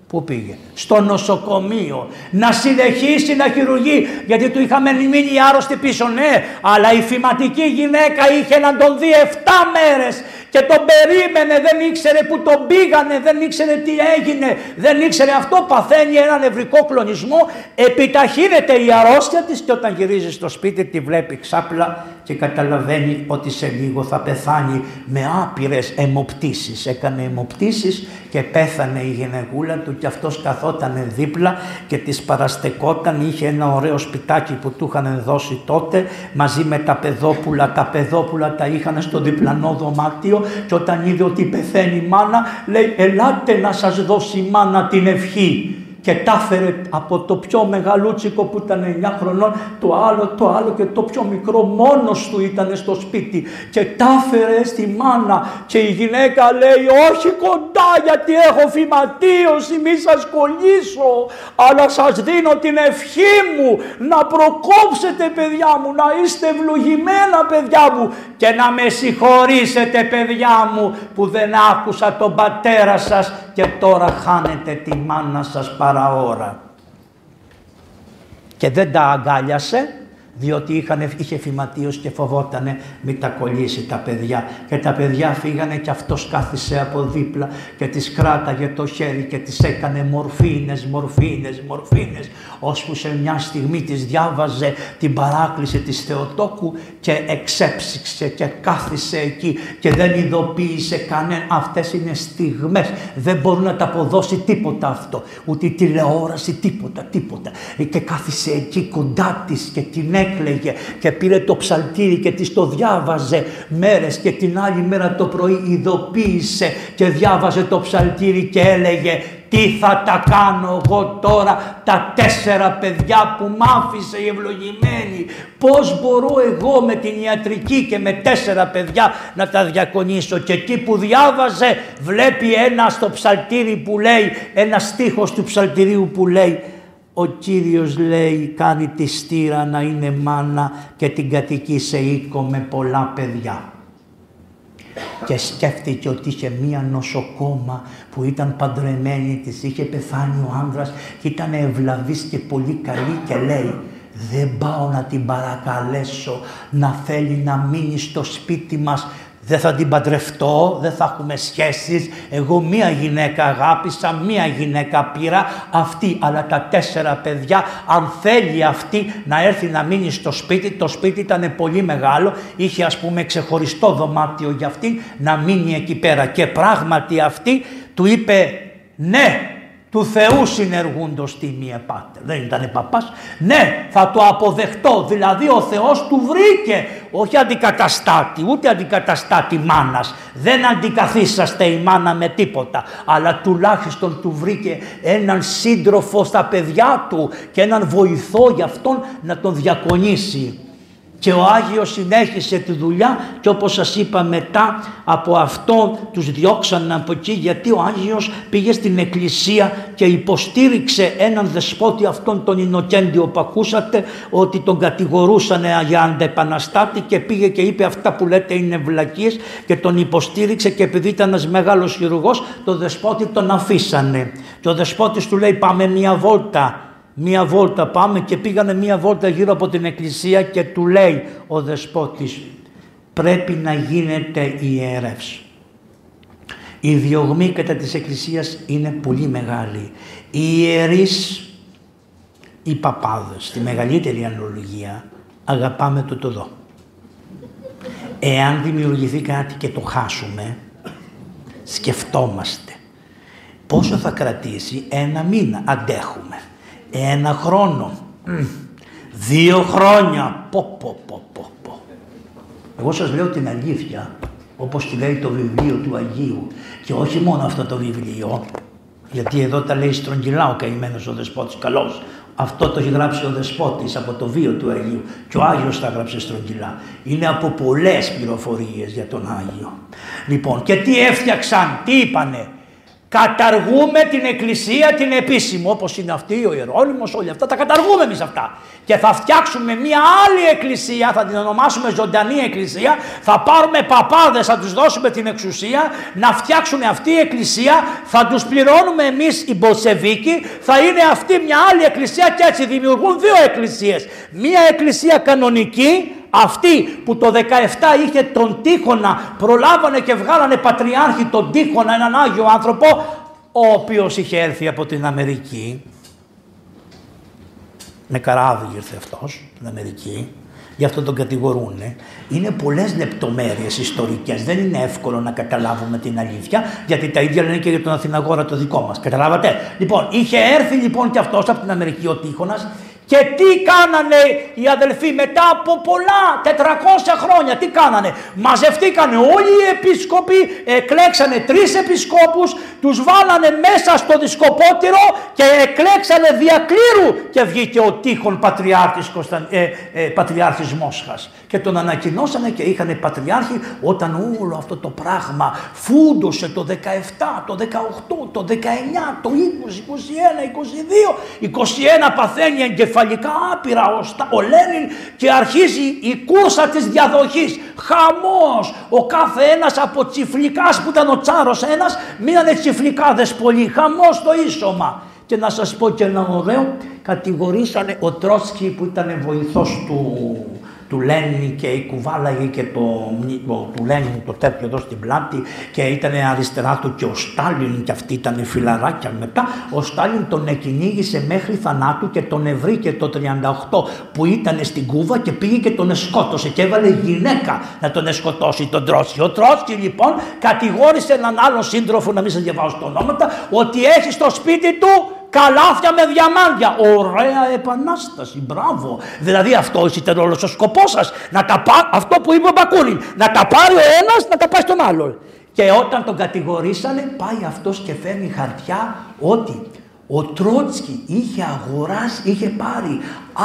Πού πήγε, στο νοσοκομείο, να συνεχίσει να χειρουργεί, γιατί του είχαμε μείνει άρρωστη πίσω, ναι, αλλά η φηματική γυναίκα είχε να τον δει 7 μέρες και τον περίμενε, δεν ήξερε που τον πήγανε, δεν ήξερε τι έγινε, δεν ήξερε αυτό, παθαίνει έναν νευρικό κλονισμό, επιταχύνεται η αρρώστια της και όταν γυρίζει στο σπίτι τη βλέπει ξάπλα και καταλαβαίνει ότι σε λίγο θα πεθάνει με άπειρες αιμοπτήσεις. Έκανε αιμοπτήσεις και πέθανε η γυναικούλα του και αυτός καθόταν δίπλα και της παραστεκόταν, είχε ένα ωραίο σπιτάκι που του είχαν δώσει τότε μαζί με τα παιδόπουλα, τα παιδόπουλα τα είχαν στο διπλανό δωμάτιο και όταν είδε ότι πεθαίνει η μάνα λέει ελάτε να σας δώσει η μάνα την ευχή και τα έφερε από το πιο μεγαλούτσικο που ήταν 9 χρονών, το άλλο, το άλλο και το πιο μικρό μόνος του ήταν στο σπίτι. Και τα έφερε στη μάνα και η γυναίκα λέει όχι κοντά γιατί έχω φυματίωση μη σας κολλήσω αλλά σας δίνω την ευχή μου να προκόψετε παιδιά μου, να είστε ευλογημένα παιδιά μου και να με συγχωρήσετε παιδιά μου που δεν άκουσα τον πατέρα σας και τώρα χάνετε τη μάνα σας παραώρα. Και δεν τα αγκάλιασε διότι είχαν, είχε φυματίος και φοβότανε μη τα κολλήσει τα παιδιά. Και τα παιδιά φύγανε και αυτός κάθισε από δίπλα και τις κράταγε το χέρι και τις έκανε μορφίνες, μορφίνες, μορφίνες, ώσπου σε μια στιγμή της διάβαζε την παράκληση της Θεοτόκου και εξέψυξε και κάθισε εκεί και δεν ειδοποίησε κανένα. Αυτές είναι στιγμές, δεν μπορεί να τα αποδώσει τίποτα αυτό, ούτε τηλεόραση, τίποτα, τίποτα. Και κάθισε εκεί κοντά της και την έκλαιγε και πήρε το ψαλτήρι και της το διάβαζε μέρες και την άλλη μέρα το πρωί ειδοποίησε και διάβαζε το ψαλτήρι και έλεγε τι θα τα κάνω εγώ τώρα τα τέσσερα παιδιά που μ' άφησε η ευλογημένη; Πώς μπορώ εγώ με την ιατρική και με τέσσερα παιδιά να τα διακονήσω; Και εκεί που διάβαζε βλέπει ένα στο ψαλτήρι που λέει, ένα στίχος του ψαλτηρίου που λέει ο Κύριος λέει κάνει τη στήρα να είναι μάνα και την κατοικεί σε οίκο με πολλά παιδιά. Και σκέφτηκε ότι είχε μία νοσοκόμα που ήταν παντρεμένη της, είχε πεθάνει ο άνδρας και ήταν ευλαβής και πολύ καλή και λέει δεν πάω να την παρακαλέσω να θέλει να μείνει στο σπίτι μας δεν θα την παντρευτώ, δεν θα έχουμε σχέσεις. Εγώ μία γυναίκα αγάπησα, μία γυναίκα πήρα, αυτή, αλλά τα τέσσερα παιδιά, αν θέλει αυτή να έρθει να μείνει στο σπίτι, το σπίτι ήταν πολύ μεγάλο, είχε ας πούμε ξεχωριστό δωμάτιο για αυτή, να μείνει εκεί πέρα. Και πράγματι αυτή του είπε ναι, του Θεού συνεργούντος τίμιε πάτερ. Δεν ήταν παπάς. Ναι, θα το αποδεχτώ. Δηλαδή ο Θεός του βρήκε. Όχι αντικαταστάτη, ούτε αντικαταστάτη μάνας. Δεν αντικαθίσαστε η μάνα με τίποτα. Αλλά τουλάχιστον του βρήκε έναν σύντροφο στα παιδιά του και έναν βοηθό για αυτόν να τον διακονήσει. Και ο Άγιος συνέχισε τη δουλειά και όπως σας είπα μετά από αυτό τους διώξαν από εκεί γιατί ο Άγιος πήγε στην εκκλησία και υποστήριξε έναν δεσπότη αυτόν τον Ινοκέντιο που ακούσατε ότι τον κατηγορούσαν για αντεπαναστάτη και πήγε και είπε αυτά που λέτε είναι βλακίες και τον υποστήριξε και επειδή ήταν ένας μεγάλος χειρουργός το δεσπότη τον αφήσανε. Και ο δεσπότης του λέει πάμε μια βόλτα μία βόλτα πάμε και πήγανε μία βόλτα γύρω από την εκκλησία και του λέει ο δεσπότης πρέπει να γίνεται ιερεύς. Η διωγμή κατά της εκκλησίας είναι πολύ μεγάλη. Οι ιερείς, οι παπάδες, στη μεγαλύτερη αναλογία, αγαπάμε το το δω. Εάν δημιουργηθεί κάτι και το χάσουμε, σκεφτόμαστε πόσο θα κρατήσει ένα μήνα, αντέχουμε. Ένα χρόνο. Δύο χρόνια. Πω, πω, πω, πω, πω. Εγώ σας λέω την αλήθεια. όπως τη λέει το βιβλίο του Αγίου. Και όχι μόνο αυτό το βιβλίο, γιατί εδώ τα λέει στρογγυλά ο καημένος ο Δεσπότης, καλός. Αυτό το έχει γράψει ο Δεσπότης από το βίο του Αγίου και ο Άγιος τα γράψει στρογγυλά. Είναι από πολλές πληροφορίες για τον Άγιο. Λοιπόν, και τι έφτιαξαν, τι είπανε, Καταργούμε την εκκλησία την επίσημη, όπως είναι αυτή ο Ιερώνυμος, όλοι αυτά, τα καταργούμε εμείς αυτά. Και θα φτιάξουμε μια άλλη εκκλησία, θα την ονομάσουμε ζωντανή εκκλησία, θα πάρουμε παπάδες, θα τους δώσουμε την εξουσία, να φτιάξουν αυτή η εκκλησία, θα τους πληρώνουμε εμείς οι Μπολσεβίκοι, θα είναι αυτή μια άλλη εκκλησία και έτσι δημιουργούν δύο εκκλησίες. Μια εκκλησία κανονική, αυτή που το 17 είχε τον Τύχονα, προλάβανε και βγάλανε πατριάρχη τον Τύχονα, έναν Άγιο άνθρωπο, ο οποίος είχε έρθει από την Αμερική. Με καράβι ήρθε αυτός, την Αμερική. Γι' αυτό τον κατηγορούν. Είναι πολλές λεπτομέρειες ιστορικές. Δεν είναι εύκολο να καταλάβουμε την αλήθεια, γιατί τα ίδια λένε και για τον Αθηναγόρα το δικό μας. Καταλάβατε; Λοιπόν, είχε έρθει λοιπόν και αυτός από την Αμερική ο Τύχωνας και τι κάνανε οι αδελφοί μετά από πολλά, 400 χρόνια, τι κάνανε; Μαζευτήκανε όλοι οι επίσκοποι, εκλέξανε τρεις επισκόπους, τους βάλανε μέσα στο δισκοπότηρο και εκλέξανε διακλήρου και βγήκε ο τείχον πατριάρχης, Κωνσταν, ε, ε, πατριάρχης Μόσχας. Και τον ανακοινώσανε και είχαν πατριάρχη όταν όλο αυτό το πράγμα φούντωσε το 17, το 18, το 19, το 20, 21, 22, 21 παθαίνει εγκεφαλή κεφαλικά άπειρα ο, ο Λένιν και αρχίζει η κούρσα της διαδοχής. Χαμός! Ο κάθε ένας από τσιφλικάς που ήταν ο Τσάρος ένας μείνανε τσιφλικάδες πολύ. Χαμός το ίσωμα. Και να σας πω και ένα ωραίο, κατηγορήσανε ο Τρότσκι που ήταν βοηθός του του Λένιν και η κουβάλαγε και το, του Λένιν το τέτοιο εδώ στην πλάτη και ήταν αριστερά του και ο Στάλιν και αυτή ήταν φιλαράκια μετά. Ο Στάλιν τον εκυνήγησε μέχρι θανάτου και τον ευρήκε το 38 που ήταν στην Κούβα και πήγε και τον εσκότωσε και έβαλε γυναίκα να τον εσκοτώσει τον Τρότσκι. Ο Τρότσκι λοιπόν κατηγόρησε έναν άλλον σύντροφο, να μην σας διαβάζω τα ονόματα, ότι έχει στο σπίτι του καλάθια με διαμάντια. Ωραία επανάσταση, μπράβο. Δηλαδή αυτό ήταν όλος ο σκοπός σας. Αυτό που είπε ο Μπακούριν. Να τα πάρει ο ένας, να τα πάει στον άλλον. Και όταν τον κατηγορήσανε, πάει αυτός και φέρνει χαρτιά ότι ο Τρότσκι είχε αγοράσει, είχε πάρει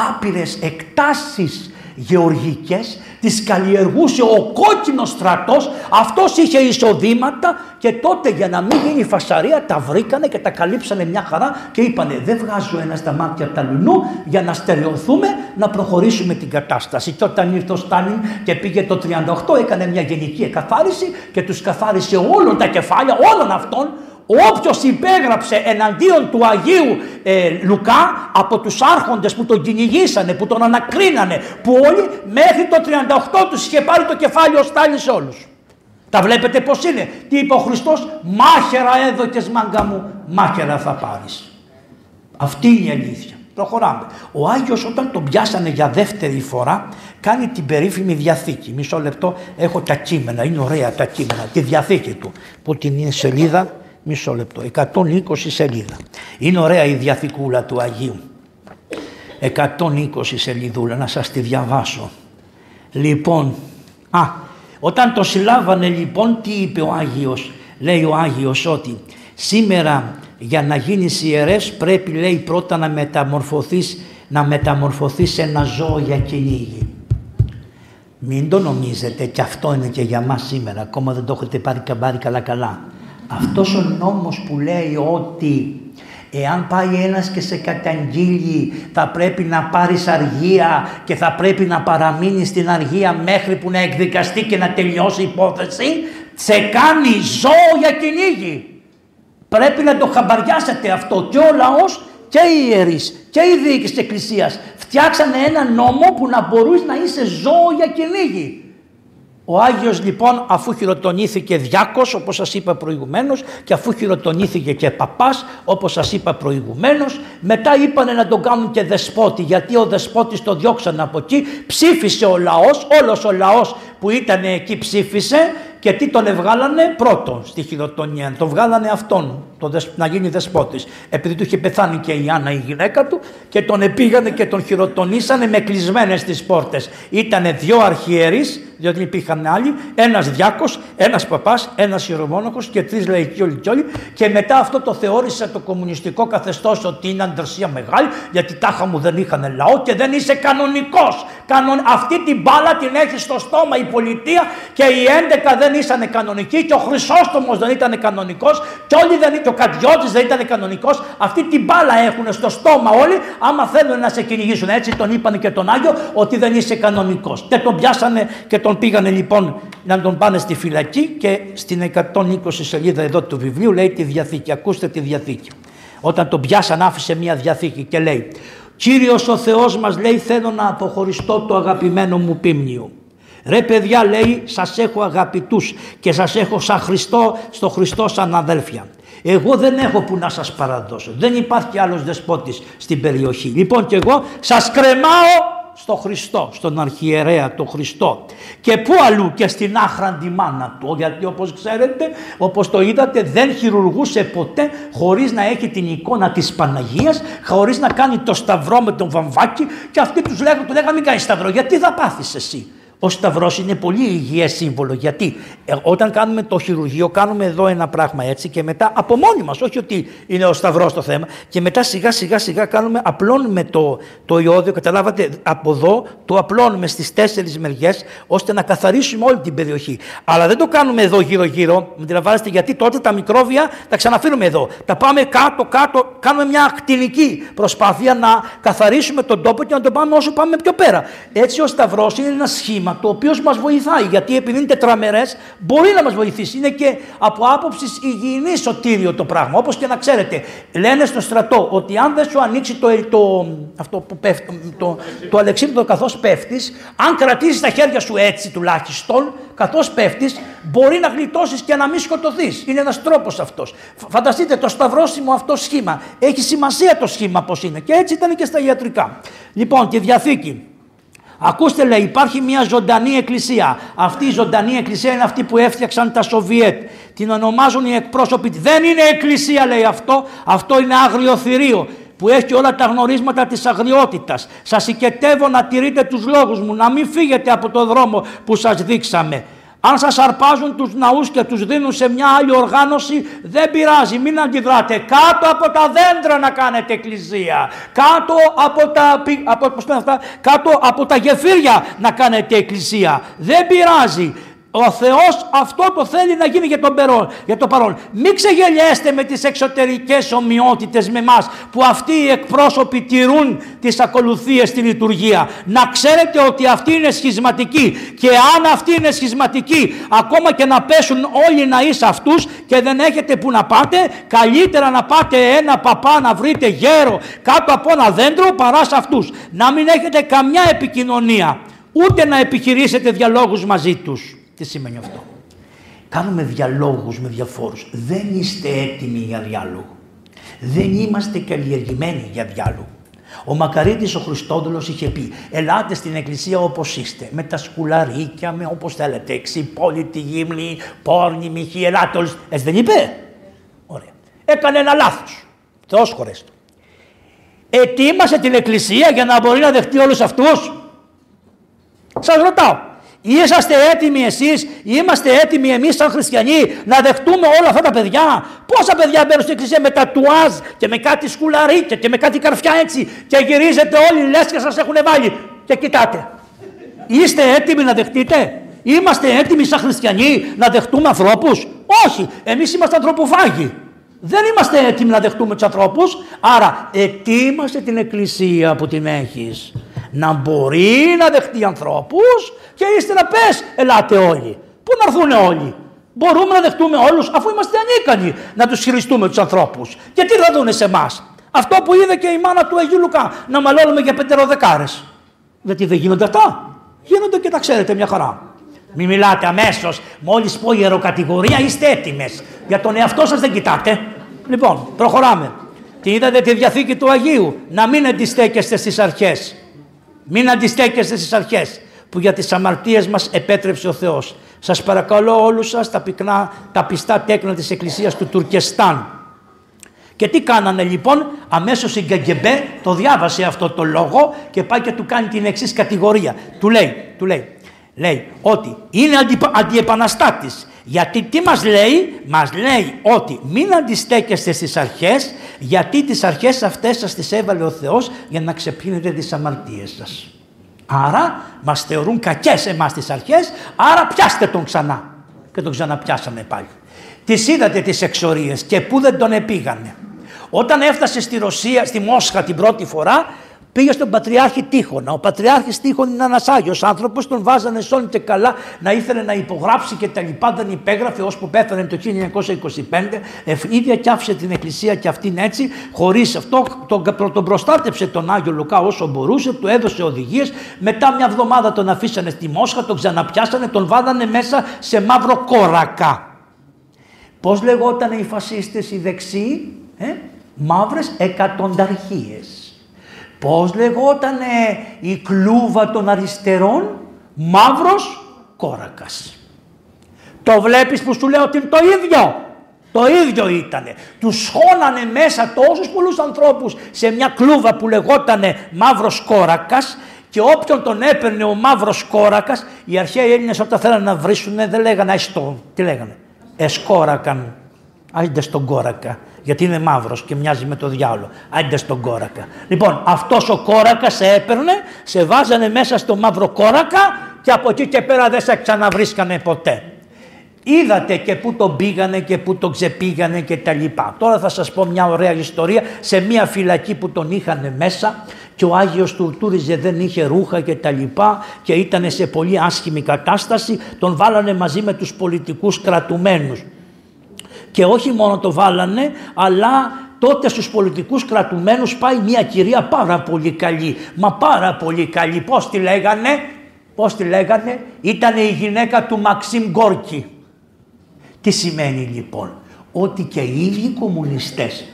άπειρες εκτάσεις γεωργικές, τις καλλιεργούσε ο κόκκινος στρατός, αυτός είχε εισοδήματα και τότε για να μην γίνει φασαρία τα βρήκανε και τα καλύψανε μια χαρά και είπανε δεν βγάζω ένα στα μάτια τα λουνού για να στερεωθούμε να προχωρήσουμε την κατάσταση. Και όταν ήρθε ο Στάλιν και πήγε το 38 έκανε μια γενική εκαθάριση και τους καθάρισε όλων τα κεφάλια όλων αυτών Όποιος υπέγραψε εναντίον του Αγίου ε, Λουκά από τους άρχοντες που τον κυνηγήσανε, που τον ανακρίνανε, που όλοι μέχρι το 38 τους είχε πάρει το κεφάλι ο Στάλιν σε όλους. Τα βλέπετε πως είναι. Τι είπε ο Χριστός, μάχερα έδωκες μάγκα μου, μάχερα θα πάρεις. Αυτή είναι η αλήθεια. Προχωράμε. Ο Άγιος όταν τον πιάσανε για δεύτερη φορά κάνει την περίφημη διαθήκη. Μισό λεπτό έχω τα κείμενα, είναι ωραία τα κείμενα, τη διαθήκη του που την είναι σελίδα Μισό λεπτό. 120 σελίδα. Είναι ωραία η διαθηκούλα του Αγίου. 120 σελίδουλα. Να σας τη διαβάσω. Λοιπόν, α, όταν το συλλάβανε λοιπόν τι είπε ο Άγιος; Λέει ο Άγιος ότι σήμερα για να γίνεις ιερές πρέπει λέει πρώτα να μεταμορφωθείς, να μεταμορφωθείς σε ένα ζώο για κυνήγι. Μην το νομίζετε και αυτό είναι και για μας σήμερα. Ακόμα δεν το έχετε πάρει καμπάρι καλά καλά. Αυτός ο νόμος που λέει ότι εάν πάει ένας και σε καταγγείλει θα πρέπει να πάρεις αργία και θα πρέπει να παραμείνεις στην αργία μέχρι που να εκδικαστεί και να τελειώσει η υπόθεση, σε κάνει ζώο για κυνήγι. Πρέπει να το χαμπαριάσετε αυτό και ο λαός και οι ιερείς και οι διοίκησης της Εκκλησίας φτιάξανε ένα νόμο που να μπορείς να είσαι ζώο για κυνήγι. Ο Άγιος λοιπόν αφού χειροτονήθηκε διάκος όπως σας είπα προηγουμένως και αφού χειροτονήθηκε και παπάς όπως σας είπα προηγουμένως μετά είπανε να τον κάνουν και δεσπότη γιατί ο δεσπότης το διώξαν από εκεί ψήφισε ο λαός, όλος ο λαός που ήταν εκεί ψήφισε και τι τον εβγάλανε πρώτον στη χειροτονία. Τον βγάλανε αυτόν το δεσ- να γίνει δεσπότης. Επειδή του είχε πεθάνει και η Άννα η γυναίκα του και τον επήγανε και τον χειροτονήσανε με κλεισμένες τις πόρτες. Ήτανε δύο αρχιερείς, διότι υπήρχαν άλλοι, ένας διάκος, ένας παπάς, ένας ιερομόναχος και τρεις λαϊκοί όλοι και όλοι και μετά αυτό το θεώρησε το κομμουνιστικό καθεστώς ότι είναι αντρεσία μεγάλη γιατί τάχα μου δεν είχαν λαό και δεν είσαι κανονικός. Κανον... Αυτή την μπάλα την έχει στο στόμα η πολιτεία και οι 11 δεν ήσαν κανονικοί και ο Χρυσόστομος δεν ήταν κανονικός και όλοι δεν... και ο Κατιώτης δεν ήταν κανονικός. Αυτή την μπάλα έχουν στο στόμα όλοι άμα θέλουν να σε κυνηγήσουν. Έτσι τον είπαν και τον Άγιο ότι δεν είσαι κανονικός. Και τον πιάσανε και τον πήγανε λοιπόν να τον πάνε στη φυλακή και στην 120 σελίδα εδώ του βιβλίου λέει τη Διαθήκη. Ακούστε τη Διαθήκη. Όταν τον πιάσαν άφησε μια Διαθήκη και λέει Κύριος ο Θεός μας λέει θέλω να αποχωριστώ το αγαπημένο μου πίμνιο. Ρε παιδιά λέει σας έχω αγαπητούς και σας έχω σαν Χριστό, στο Χριστό σαν αδέλφια. Εγώ δεν έχω που να σας παραδώσω. Δεν υπάρχει άλλος δεσπότης στην περιοχή. Λοιπόν και εγώ σας κρεμάω στο Χριστό, στον αρχιερέα τον Χριστό. Και πού αλλού και στην άχραντη μάνα του. Γιατί όπως ξέρετε, όπως το είδατε δεν χειρουργούσε ποτέ χωρίς να έχει την εικόνα της Παναγίας, χωρίς να κάνει το σταυρό με τον βαμβάκι και αυτοί τους λέγανε, του λέγανε μην κάνεις σταυρό, γιατί θα πάθεις εσύ; Ο σταυρός είναι πολύ υγιές σύμβολο. Γιατί ε, όταν κάνουμε το χειρουργείο, κάνουμε εδώ ένα πράγμα έτσι και μετά από μόνοι μας, όχι ότι είναι ο σταυρός το θέμα, και μετά σιγά σιγά σιγά κάνουμε, απλώνουμε το, το ιόδιο. Καταλάβατε, από εδώ το απλώνουμε στις τέσσερις μεριές, ώστε να καθαρίσουμε όλη την περιοχή. Αλλά δεν το κάνουμε εδώ γύρω-γύρω, με αντιλαμβάνεστε, γιατί τότε τα μικρόβια τα ξαναφέρουμε εδώ. Τα πάμε κάτω-κάτω, κάνουμε μια ακτινική προσπάθεια να καθαρίσουμε τον τόπο και να τον πάμε όσο πάμε πιο πέρα. Έτσι ο σταυρός είναι ένα σχήμα το οποίος μας βοηθάει. Γιατί επειδή είναι τετραμερές, μπορεί να μας βοηθήσει. Είναι και από άποψης υγιεινής σωτήριο το πράγμα. Όπως και να ξέρετε, λένε στο στρατό ότι αν δεν σου ανοίξει το, το, αυτό που πέφτει, το, το αλεξίπτωτο καθώς πέφτεις, αν κρατήσεις τα χέρια σου έτσι τουλάχιστον, καθώς πέφτεις, μπορεί να γλιτώσεις και να μην σκοτωθείς. Είναι ένας τρόπος αυτός. Φανταστείτε το σταυρόσιμο αυτό σχήμα. Έχει σημασία το σχήμα πώς είναι. Και έτσι ήταν και στα ιατρικά. Λοιπόν, τη διαθήκη. Ακούστε λέει υπάρχει μια ζωντανή εκκλησία. Αυτή η ζωντανή εκκλησία είναι αυτή που έφτιαξαν τα Σοβιέτ. Την ονομάζουν οι εκπρόσωποι. Δεν είναι εκκλησία λέει αυτό. Αυτό είναι άγριο θηρίο που έχει όλα τα γνωρίσματα της αγριότητας. Σας οικετεύω να τηρείτε τους λόγους μου, να μην φύγετε από το δρόμο που σας δείξαμε. Αν σας αρπάζουν τους ναούς και τους δίνουν σε μια άλλη οργάνωση, δεν πειράζει, μην αντιδράτε. Κάτω από τα δέντρα να κάνετε εκκλησία. Κάτω από τα, από, πώς αυτά, κάτω από τα γεφύρια να κάνετε εκκλησία. Δεν πειράζει. Ο Θεός αυτό το θέλει να γίνει για, τον περόν, για το παρόν. Μην ξεγελιέστε με τις εξωτερικές ομοιότητες με μας που αυτοί οι εκπρόσωποι τηρούν τις ακολουθίες στη λειτουργία. Να ξέρετε ότι αυτοί είναι σχισματικοί και αν αυτοί είναι σχισματικοί ακόμα και να πέσουν όλοι να είσαι αυτούς και δεν έχετε που να πάτε καλύτερα να πάτε ένα παπά να βρείτε γέρο κάτω από ένα δέντρο παρά σε αυτούς. Να μην έχετε καμιά επικοινωνία ούτε να επιχειρήσετε διαλόγους μαζί τους. Τι σημαίνει αυτό; Κάνουμε διαλόγους με διαφόρους. Δεν είστε έτοιμοι για διάλογο. Δεν είμαστε καλλιεργημένοι για διάλογο. Ο Μακαρίτης ο Χριστόδουλος είχε πει «Ελάτε στην εκκλησία όπως είστε, με τα σκουλαρίκια, με όπως θέλετε, εξυπόλυτη γύμνη, πόρνη, μυχή, ελάτε όλους». Έτσι δεν είπε; Ωραία. Έκανε ένα λάθος. Θεός χωρές του. Ετοίμασε την εκκλησία για να μπορεί να δεχτεί όλους αυτούς. Σας ρωτάω, Είσαστε έτοιμοι εσείς, είμαστε έτοιμοι εμείς σαν χριστιανοί να δεχτούμε όλα αυτά τα παιδιά. Πόσα παιδιά μπαίνουν στην εκκλησία με τατουάζ και με κάτι σκουλαρίκια και με κάτι καρφιά έτσι και γυρίζετε όλοι λες και σας έχουν βάλει και κοιτάτε. Είστε έτοιμοι να δεχτείτε; Είμαστε έτοιμοι σαν χριστιανοί να δεχτούμε ανθρώπους; Όχι, εμείς είμαστε ανθρωποφάγοι. Δεν είμαστε έτοιμοι να δεχτούμε τους ανθρώπους. Άρα, ετοίμασε την εκκλησία που την έχεις να μπορεί να δεχτεί ανθρώπους και ύστερα πες ελάτε όλοι. Πού να έρθουν όλοι; Μπορούμε να δεχτούμε όλους αφού είμαστε ανίκανοι να τους χειριστούμε τους ανθρώπους. Και τι θα δούνε σε εμάς; Αυτό που είδε και η μάνα του Αγίου Λουκά να μαλώνουμε για πεντεροδεκάρες. Γιατί δεν γίνονται αυτά; Γίνονται και τα ξέρετε μια χαρά. Μην μιλάτε αμέσως. Μόλις πω ιεροκατηγορία είστε έτοιμες. Για τον εαυτό σας δεν κοιτάτε. Λοιπόν, προχωράμε. Τι είδατε τη διαθήκη του Αγίου. Να μην αντιστέκεστε στις αρχές. Μην αντιστέκεστε στις αρχές που για τις αμαρτίες μας επέτρεψε ο Θεός. Σας παρακαλώ όλους σας τα πυκνά, τα πιστά τέκνα της Εκκλησίας του Τουρκεστάν. Και τι κάνανε λοιπόν, αμέσως η Γκαγκεμπέ το διάβασε αυτό το λόγο και πάει και του κάνει την εξής κατηγορία. Του λέει, του λέει, λέει ότι είναι αντι, αντιεπαναστάτης. Γιατί τι μας λέει, μας λέει ότι μην αντιστέκεστε στις αρχές, γιατί τις αρχές αυτές σας τις έβαλε ο Θεός για να ξεπίνετε τις αμαρτίες σας. Άρα μας θεωρούν κακές εμάς τις αρχές, άρα πιάστε τον ξανά. Και τον ξαναπιάσανε πάλι. Τις είδατε τις εξορίες και πού δεν τον επήγανε. Όταν έφτασε στη Ρωσία, στη Μόσχα την πρώτη φορά, πήγε στον Πατριάρχη Τείχονα. Ο Πατριάρχης Τείχον είναι ένας Άγιος άνθρωπος, τον βάζανε σώνει και καλά να ήθελε να υπογράψει και τα λοιπά, δεν υπέγραφε ώσπου πέθανε το 1925, ίδια και άφησε την εκκλησία και αυτήν έτσι, χωρίς αυτό, τον, τον προστάτεψε τον Άγιο Λουκά όσο μπορούσε, του έδωσε οδηγίες, μετά μια εβδομάδα τον αφήσανε στη Μόσχα, τον ξαναπιάσανε, τον βάδανε μέσα σε μαύρο κόρακα. Πώς λεγόταν οι φασίστες οι δεξιοί, ε; μαύρες εκατονταρχίες. Πώς λεγότανε η κλούβα των αριστερών, μαύρος κόρακας. Το βλέπεις που σου λέω ότι είναι το ίδιο; Το ίδιο ήτανε. Τους σχώνανε μέσα τόσους πολλούς ανθρώπους σε μια κλούβα που λεγότανε μαύρος κόρακας και όποιον τον έπαιρνε ο μαύρος κόρακας, οι αρχαίοι Έλληνες όταν θέλανε να βρίσουνε δεν λέγανε αϊστό. Τι λέγανε; Εσκόρακαν. Άιντε στον κόρακα γιατί είναι μαύρος και μοιάζει με το διάολο. Άντε στον κόρακα. Λοιπόν, αυτός ο κόρακας σε έπαιρνε, σε βάζανε μέσα στο μαύρο κόρακα και από εκεί και πέρα δεν σε ξαναβρίσκανε ποτέ. Είδατε και πού τον πήγανε και πού τον ξεπήγανε και τα λοιπά. Τώρα θα σας πω μια ωραία ιστορία σε μια φυλακή που τον είχαν μέσα και ο Άγιος τουρτούριζε δεν είχε ρούχα και τα λοιπά και ήταν σε πολύ άσχημη κατάσταση. Τον βάλανε μαζί με τους πολιτικούς κρατουμένους και όχι μόνο το βάλανε, αλλά τότε στους πολιτικούς κρατουμένους πάει μια κυρία πάρα πολύ καλή. Μα πάρα πολύ καλή. Πώς τη λέγανε, πώς τη λέγανε, ήταν η γυναίκα του Μαξίμ Γκόρκι. Τι σημαίνει λοιπόν, ότι και οι ίδιοι κομμουνιστές,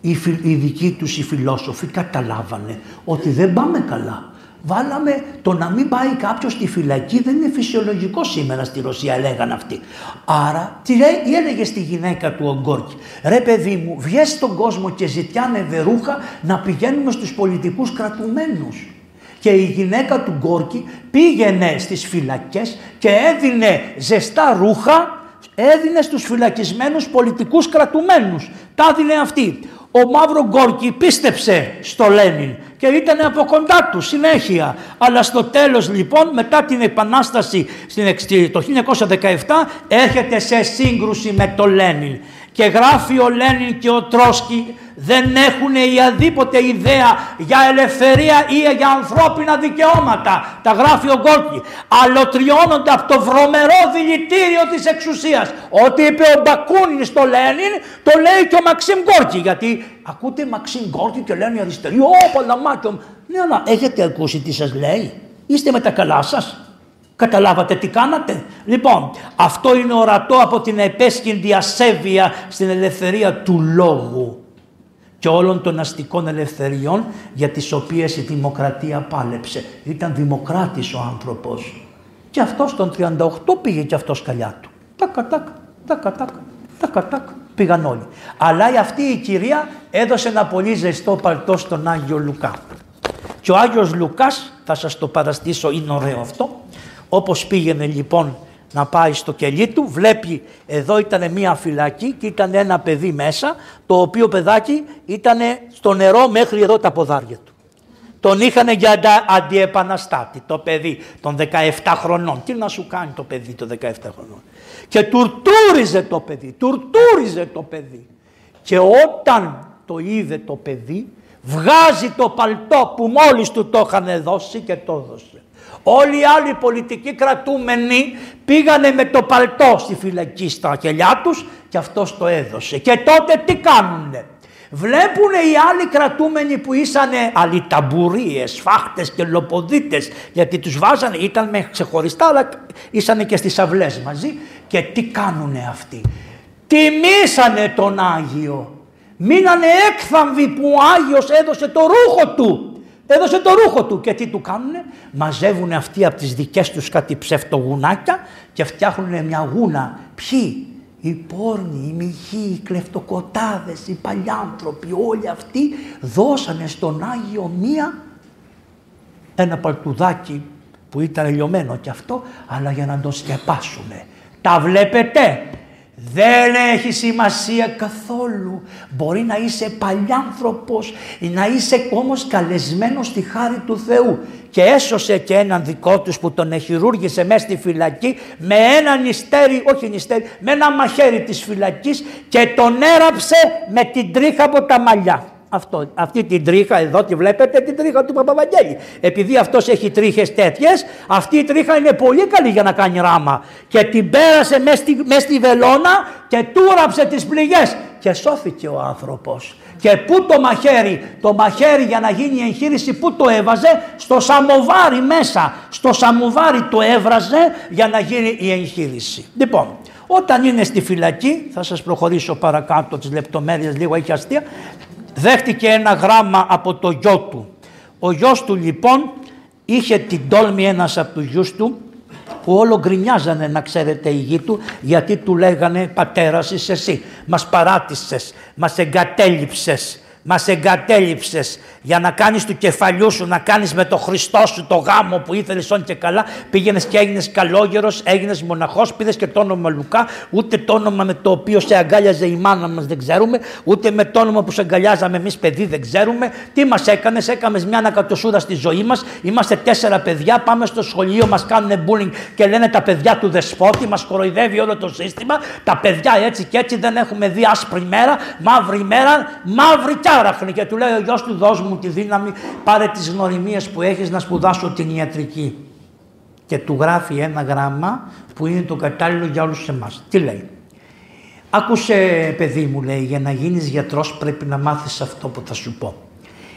οι, οι δικοί τους οι φιλόσοφοι καταλάβανε ότι δεν πάμε καλά βάλαμε το να μην πάει κάποιος στη φυλακή δεν είναι φυσιολογικό σήμερα στη Ρωσία, λέγανε αυτοί. Άρα, τι λέει, έλεγε στη γυναίκα του ο Γκόρκη, ρε παιδί μου, βγες στον κόσμο και ζητιάνε βερούχα να πηγαίνουμε στους πολιτικούς κρατουμένους. Και η γυναίκα του Γκόρκη πήγαινε στις φυλακές και έδινε ζεστά ρούχα, έδινε στους φυλακισμένους πολιτικούς κρατουμένους. Τα έδινε αυτή. Ο Μαύρο Γκόρκι πίστεψε στο Λένιν και ήταν από κοντά τους συνέχεια. Αλλά στο τέλος λοιπόν μετά την επανάσταση το 1917 έρχεται σε σύγκρουση με το Λένιν και γράφει ο Λένιν και ο Τρόσκι δεν έχουν η αδίποτε ιδέα για ελευθερία ή για ανθρώπινα δικαιώματα. Τα γράφει ο Γκόρκι. Αλωτριώνονται από το βρωμερό δηλητήριο της εξουσίας. Ό,τι είπε ο Μπακούνιν στο Λένιν το λέει και ο Μαξίμ Γκόρκι. Γιατί ακούτε Μαξίμ Γκόρκι και λένε οι αριστεροί, Ω, παλαμάκιο. Ναι, αλλά έχετε ακούσει τι σας λέει. Είστε με τα καλά σας. Καταλάβατε τι κάνατε. Λοιπόν, αυτό είναι ορατό από την επέσχυντη ασέβεια στην ελευθερία του λόγου και όλων των αστικών ελευθεριών για τις οποίες η δημοκρατία πάλεψε. Ήταν δημοκράτης ο άνθρωπος. Και αυτός τον 38 πήγε και αυτός καλιά του. Τακα τακ, τακα τακ, τακα τακ, πήγαν όλοι. Αλλά αυτή η κυρία έδωσε ένα πολύ ζεστό παλτό στον Άγιο Λουκά. Και ο Άγιος Λουκάς, θα σας το παραστήσω, είναι ωραίο αυτό, όπως πήγαινε λοιπόν να πάει στο κελί του, βλέπει εδώ ήταν μία φυλακή και ήταν ένα παιδί μέσα, το οποίο παιδάκι ήταν στο νερό μέχρι εδώ τα ποδάρια του. Τον είχαν για αντιεπαναστάτη το παιδί των 17 χρονών. Τι να σου κάνει το παιδί των 17 χρονών; Και τουρτούριζε το παιδί, τουρτούριζε το παιδί. Και όταν το είδε το παιδί, βγάζει το παλτό που μόλις του το είχαν δώσει και το έδωσε. Όλοι οι άλλοι πολιτικοί κρατούμενοι πήγανε με το παλτό στη φυλακή στα χελιά τους και αυτός το έδωσε. Και τότε τι κάνουνε; Βλέπουν οι άλλοι κρατούμενοι που ήσανε αλυταμπουρίες, φάχτες και λοποδίτες γιατί τους βάζανε, ήταν με ξεχωριστά αλλά ήσανε και στις αυλές μαζί και τι κάνουνε αυτοί; Τιμήσανε τον Άγιο. Μείνανε έκθαμβοι που ο Άγιος έδωσε το ρούχο του Έδωσε το ρούχο του και τι του κάνουνε; Μαζεύουν αυτοί από τις δικές τους κάτι ψευτογουνάκια και φτιάχνουν μια γούνα. Ποιοι, οι πόρνοι, οι μοιχοί, οι κλεφτοκοτάδες, οι παλιάνθρωποι, όλοι αυτοί δώσανε στον Άγιο μία ένα παλτουδάκι που ήταν λιωμένο κι αυτό, αλλά για να τον σκεπάσουνε. Τα βλέπετε, δεν έχει σημασία καθόλου. Μπορεί να είσαι παλιάνθρωπος, να είσαι όμως καλεσμένος στη χάρη του Θεού. Και έσωσε και έναν δικό τους που τον εχειρούργησε μέσα στη φυλακή με ένα νηστέρι, όχι νηστέρι, με ένα μαχαίρι της φυλακής και τον έραψε με την τρίχα από τα μαλλιά. Αυτό, αυτή την τρίχα εδώ τη βλέπετε την τρίχα του Παπαβαγγέλη. Επειδή αυτός έχει τρίχες τέτοιες, αυτή η τρίχα είναι πολύ καλή για να κάνει ράμα. Και την πέρασε μέσα στη, μες στη βελόνα και τούραψε τις πληγές και σώθηκε ο άνθρωπος. Και πού το μαχαίρι, το μαχαίρι για να γίνει η εγχείρηση, πού το έβαζε, στο σαμοβάρι μέσα. Στο σαμοβάρι το έβραζε για να γίνει η εγχείρηση. Λοιπόν, όταν είναι στη φυλακή, θα σας προχωρήσω παρακάτω τις λεπτομέρειες, λίγο έχει αστεία, δέχτηκε ένα γράμμα από το γιο του. Ο γιος του λοιπόν είχε την τόλμη ένας από τους γιους του που όλο γκρινιάζανε να ξέρετε οι γη του γιατί του λέγανε πατέρας είσαι εσύ, μας παράτησες, μας εγκατέλειψες, μας εγκατέλειψες για να κάνεις του κεφαλιού σου, να κάνεις με το Χριστό σου το γάμο που ήθελες όν και καλά, πήγαινες και έγινες καλόγερος, έγινες μοναχός, πήρες και το όνομα Λουκά, ούτε το όνομα με το οποίο σε αγκάλιαζε η μάνα μας δεν ξέρουμε, ούτε με το όνομα που σε αγκαλιάζαμε εμείς παιδί δεν ξέρουμε. Τι μας έκανες, έκαμες μια ανακατοσούρα στη ζωή μας, είμαστε τέσσερα παιδιά, πάμε στο σχολείο, μας κάνουν bullying και λένε τα παιδιά του δεσπότη, μας κοροϊδεύει όλο το σύστημα, τα παιδιά έτσι και έτσι δεν έχουμε δει άσπρη μέρα, μαύρη μέρα, μαύρη κιάραχνη και του λέει ο γιος του δώσ' μου τη δύναμη, πάρε τις γνωριμίες που έχεις να σπουδάσω την ιατρική. Και του γράφει ένα γράμμα που είναι το κατάλληλο για όλους εμάς. Τι λέει; Άκουσε παιδί μου λέει, για να γίνεις γιατρός πρέπει να μάθεις αυτό που θα σου πω.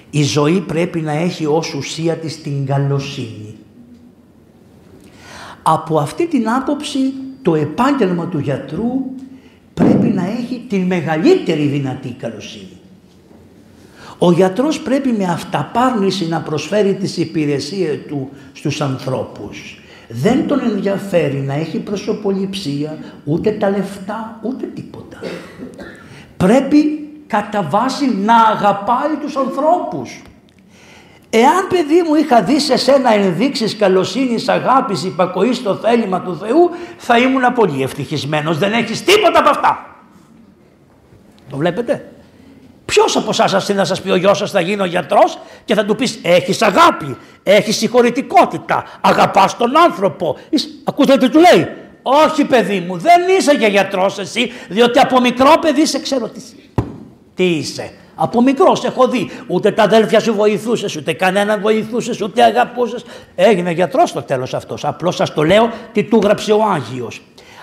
Η ζωή πρέπει να έχει ως ουσία της την καλοσύνη. Από αυτή την άποψη το επάγγελμα του γιατρού πρέπει να έχει την μεγαλύτερη δυνατή καλοσύνη. Ο γιατρός πρέπει με αυταπάρνηση να προσφέρει τις υπηρεσίες του στους ανθρώπους. Δεν τον ενδιαφέρει να έχει προσωποληψία, ούτε τα λεφτά, ούτε τίποτα. Πρέπει κατά βάση να αγαπάει τους ανθρώπους. Εάν παιδί μου είχα δει σε σένα ενδείξεις καλοσύνης, αγάπης, υπακοής στο θέλημα του Θεού, θα ήμουν πολύ ευτυχισμένος. Δεν έχεις τίποτα από αυτά. Το βλέπετε; Ποιος από εσάς θα σας πει ο γιος σας θα γίνει ο γιατρός και θα του πεις: Έχεις αγάπη, έχεις συγχωρητικότητα, αγαπάς τον άνθρωπο. Ακούτε τι του λέει. Όχι, παιδί μου, δεν είσαι για γιατρός εσύ, διότι από μικρό παιδί σε ξέρω τι, τι είσαι. Από μικρός έχω δει. Ούτε τα αδέλφια σου βοηθούσες, ούτε κανέναν βοηθούσες, ούτε αγαπούσες. Έγινε γιατρός στο τέλος αυτός. Απλώς σας το λέω τι του γράψε ο Άγιος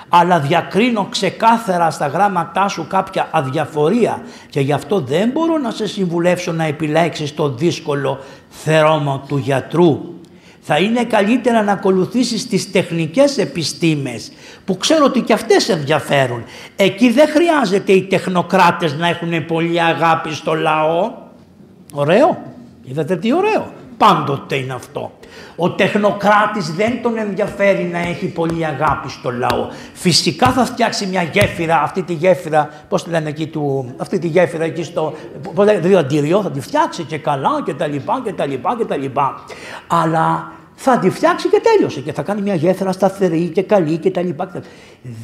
αλλά διακρίνω ξεκάθαρα στα γράμματά σου κάποια αδιαφορία και γι' αυτό δεν μπορώ να σε συμβουλεύσω να επιλέξεις το δύσκολο θερόμο του γιατρού. Θα είναι καλύτερα να ακολουθήσεις τις τεχνικές επιστήμες που ξέρω ότι και αυτές ενδιαφέρουν. Εκεί δεν χρειάζεται οι τεχνοκράτες να έχουν πολύ αγάπη στο λαό. Ωραίο. Είδατε τι ωραίο. Πάντοτε είναι αυτό. Ο τεχνοκράτης δεν τον ενδιαφέρει να έχει πολύ αγάπη στο λαό. Φυσικά θα φτιάξει μια γέφυρα, αυτή τη γέφυρα, πώς τη λένε εκεί του, αυτή τη γέφυρα εκεί στο, πώς λένε, αντιριό, θα τη φτιάξει και καλά και τα λοιπά και τα λοιπά και τα λοιπά. Αλλά θα τη φτιάξει και τέλειωσε και θα κάνει μια γέφυρα σταθερή και καλή και τα λοιπά.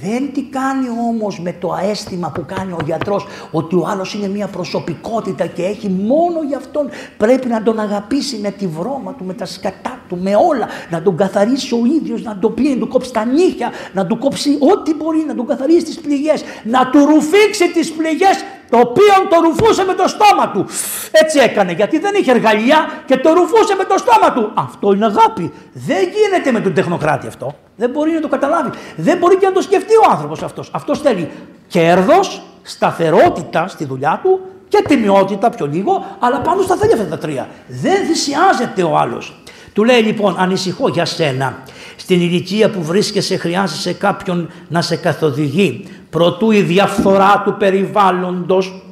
Δεν τι κάνει όμως με το αίσθημα που κάνει ο γιατρός ότι ο άλλος είναι μια προσωπικότητα και έχει μόνο γι' αυτόν πρέπει να τον αγαπήσει με τη βρώμα του, με τα σκατά του, με όλα, να τον καθαρίσει ο ίδιος, να τον πει, να του κόψει τα νύχια, να του κόψει ό,τι μπορεί, να τον καθαρίσει τις πληγές, να του ρουφήξει τις πληγές το οποίο το ρουφούσε με το στόμα του. Έτσι έκανε, γιατί δεν είχε εργαλεία και το ρουφούσε με το στόμα του. Αυτό είναι αγάπη. Δεν γίνεται με τον τεχνοκράτη αυτό. Δεν μπορεί να το καταλάβει. Δεν μπορεί και να το σκεφτεί ο άνθρωπος αυτός. Αυτός θέλει κέρδος, σταθερότητα στη δουλειά του και τιμιότητα πιο λίγο, αλλά πάντω θα θέλει αυτά τα τρία. Δεν θυσιάζεται ο άλλος. Του λέει λοιπόν, ανησυχώ για σένα. Στην ηλικία που βρίσκεσαι χρειάζεσαι κάποιον να σε καθοδηγεί. Προτού η διαφθορά του περιβάλλοντος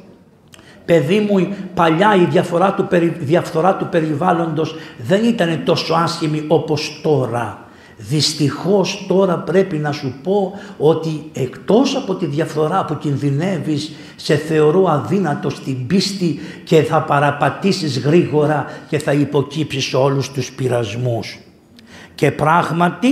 Παιδί μου, η παλιά η διαφορά του, περι- διαφθορά του περιβάλλοντος δεν ήταν τόσο άσχημη όπως τώρα. Δυστυχώς τώρα πρέπει να σου πω ότι εκτός από τη διαφθορά που κινδυνεύεις σε θεωρώ αδύνατο στην πίστη και θα παραπατήσεις γρήγορα και θα υποκύψεις σε όλους τους πειρασμούς. Και πράγματι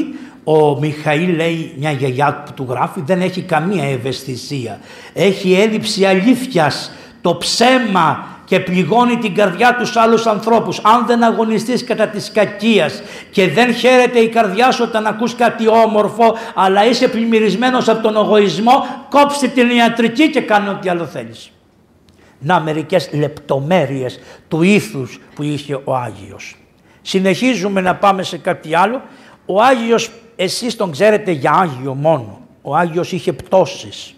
ο Μιχαήλ λέει μια γιαγιά που του γράφει δεν έχει καμία ευαισθησία. Έχει έλλειψη αλήθειας, το ψέμα και πληγώνει την καρδιά τους άλλους ανθρώπους. Αν δεν αγωνιστείς κατά της κακίας και δεν χαίρεται η καρδιά σου όταν ακούς κάτι όμορφο αλλά είσαι πλημμυρισμένος από τον εγωισμό κόψτε την ιατρική και κάνε ό,τι άλλο θέλεις. Να μερικές λεπτομέρειες του ήθους που είχε ο Άγιος. Συνεχίζουμε να πάμε σε κάτι άλλο. Ο Άγιος, εσείς τον ξέρετε για Άγιο μόνο. Ο Άγιος είχε πτώσεις.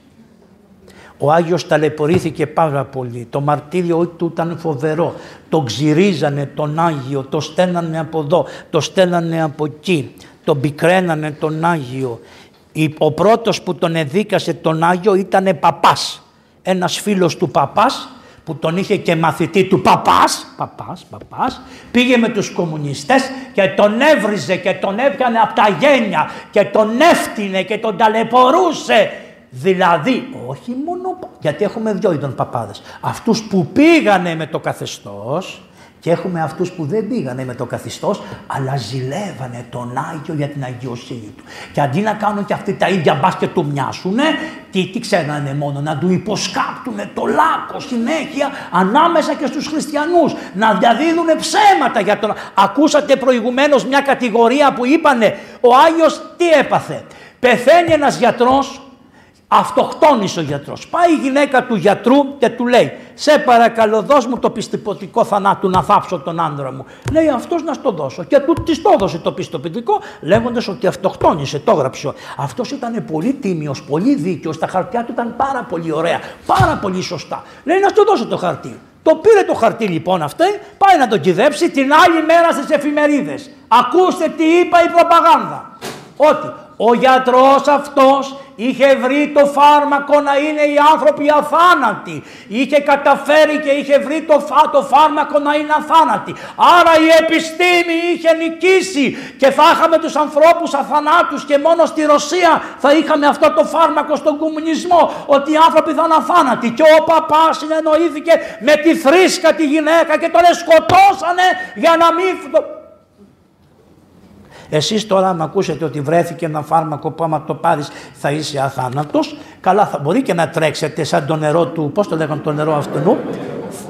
Ο Άγιος ταλαιπωρήθηκε πάρα πολύ. Το μαρτύριο του ήταν φοβερό. Το ξυρίζανε τον Άγιο, το στέλνανε από εδώ, το στέλνανε από εκεί. Τον πικραίνανε τον Άγιο. Η- Ο πρώτος που τον εδίκασε τον Άγιο ήταν παπάς. Ένας φίλος του παπάς που τον είχε και μαθητή του παπάς, παπάς, παπάς, πήγε με τους κομμουνιστές και τον έβριζε και τον έπιανε από τα γένια και τον έφτινε και τον ταλαιπωρούσε. Δηλαδή, όχι μόνο, γιατί έχουμε δυο είδων παπάδες. Αυτούς που πήγανε με το καθεστώς και έχουμε αυτούς που δεν πήγανε με το καθεστώς, αλλά ζηλεύανε τον Άγιο για την αγιοσύνη του. Και αντί να κάνουν και αυτοί τα ίδια μπας και του μοιάσουνε, τι, τι ξέρανε μόνο, να του υποσκάπτουνε το λάκκο συνέχεια ανάμεσα και στους χριστιανούς, να διαδίδουν ψέματα για τον... Ακούσατε προηγουμένως μια κατηγορία που είπανε, ο Άγιος τι έπαθε; Πεθαίνει ένας γιατρός Αυτοκτόνησε ο γιατρός. Πάει η γυναίκα του γιατρού και του λέει «Σε παρακαλώ δώσ' μου το πιστοποιητικό θανάτου να θάψω τον άντρα μου». Λέει αυτός να στο δώσω και του της το έδωσε το πιστοποιητικό λέγοντας ότι αυτοκτόνησε, το έγραψε. Αυτός ήταν πολύ τίμιος, πολύ δίκαιος, τα χαρτιά του ήταν πάρα πολύ ωραία, πάρα πολύ σωστά. Λέει να στο δώσω το χαρτί. Το πήρε το χαρτί λοιπόν αυτό, πάει να τον κυδέψει την άλλη μέρα στις εφημερίδες. Ακούστε τι είπα η προπαγάνδα. Ότι ο γιατρός αυτός είχε βρει το φάρμακο να είναι οι άνθρωποι αθάνατοι. Είχε καταφέρει και είχε βρει το, φα, το φάρμακο να είναι αθάνατοι. Άρα η επιστήμη είχε νικήσει και θα είχαμε τους ανθρώπους αθανάτους και μόνο στη Ρωσία θα είχαμε αυτό το φάρμακο στον κομμουνισμό ότι οι άνθρωποι θα είναι αθάνατοι. Και ο παπάς συνεννοήθηκε με τη θρήσκα τη γυναίκα και τον σκοτώσανε για να μην... Εσείς τώρα αν ακούσετε ότι βρέθηκε ένα φάρμακο που άμα το πάρεις θα είσαι αθάνατος, καλά θα μπορεί και να τρέξετε σαν το νερό του, πώς το λέγανε το νερό αυτού,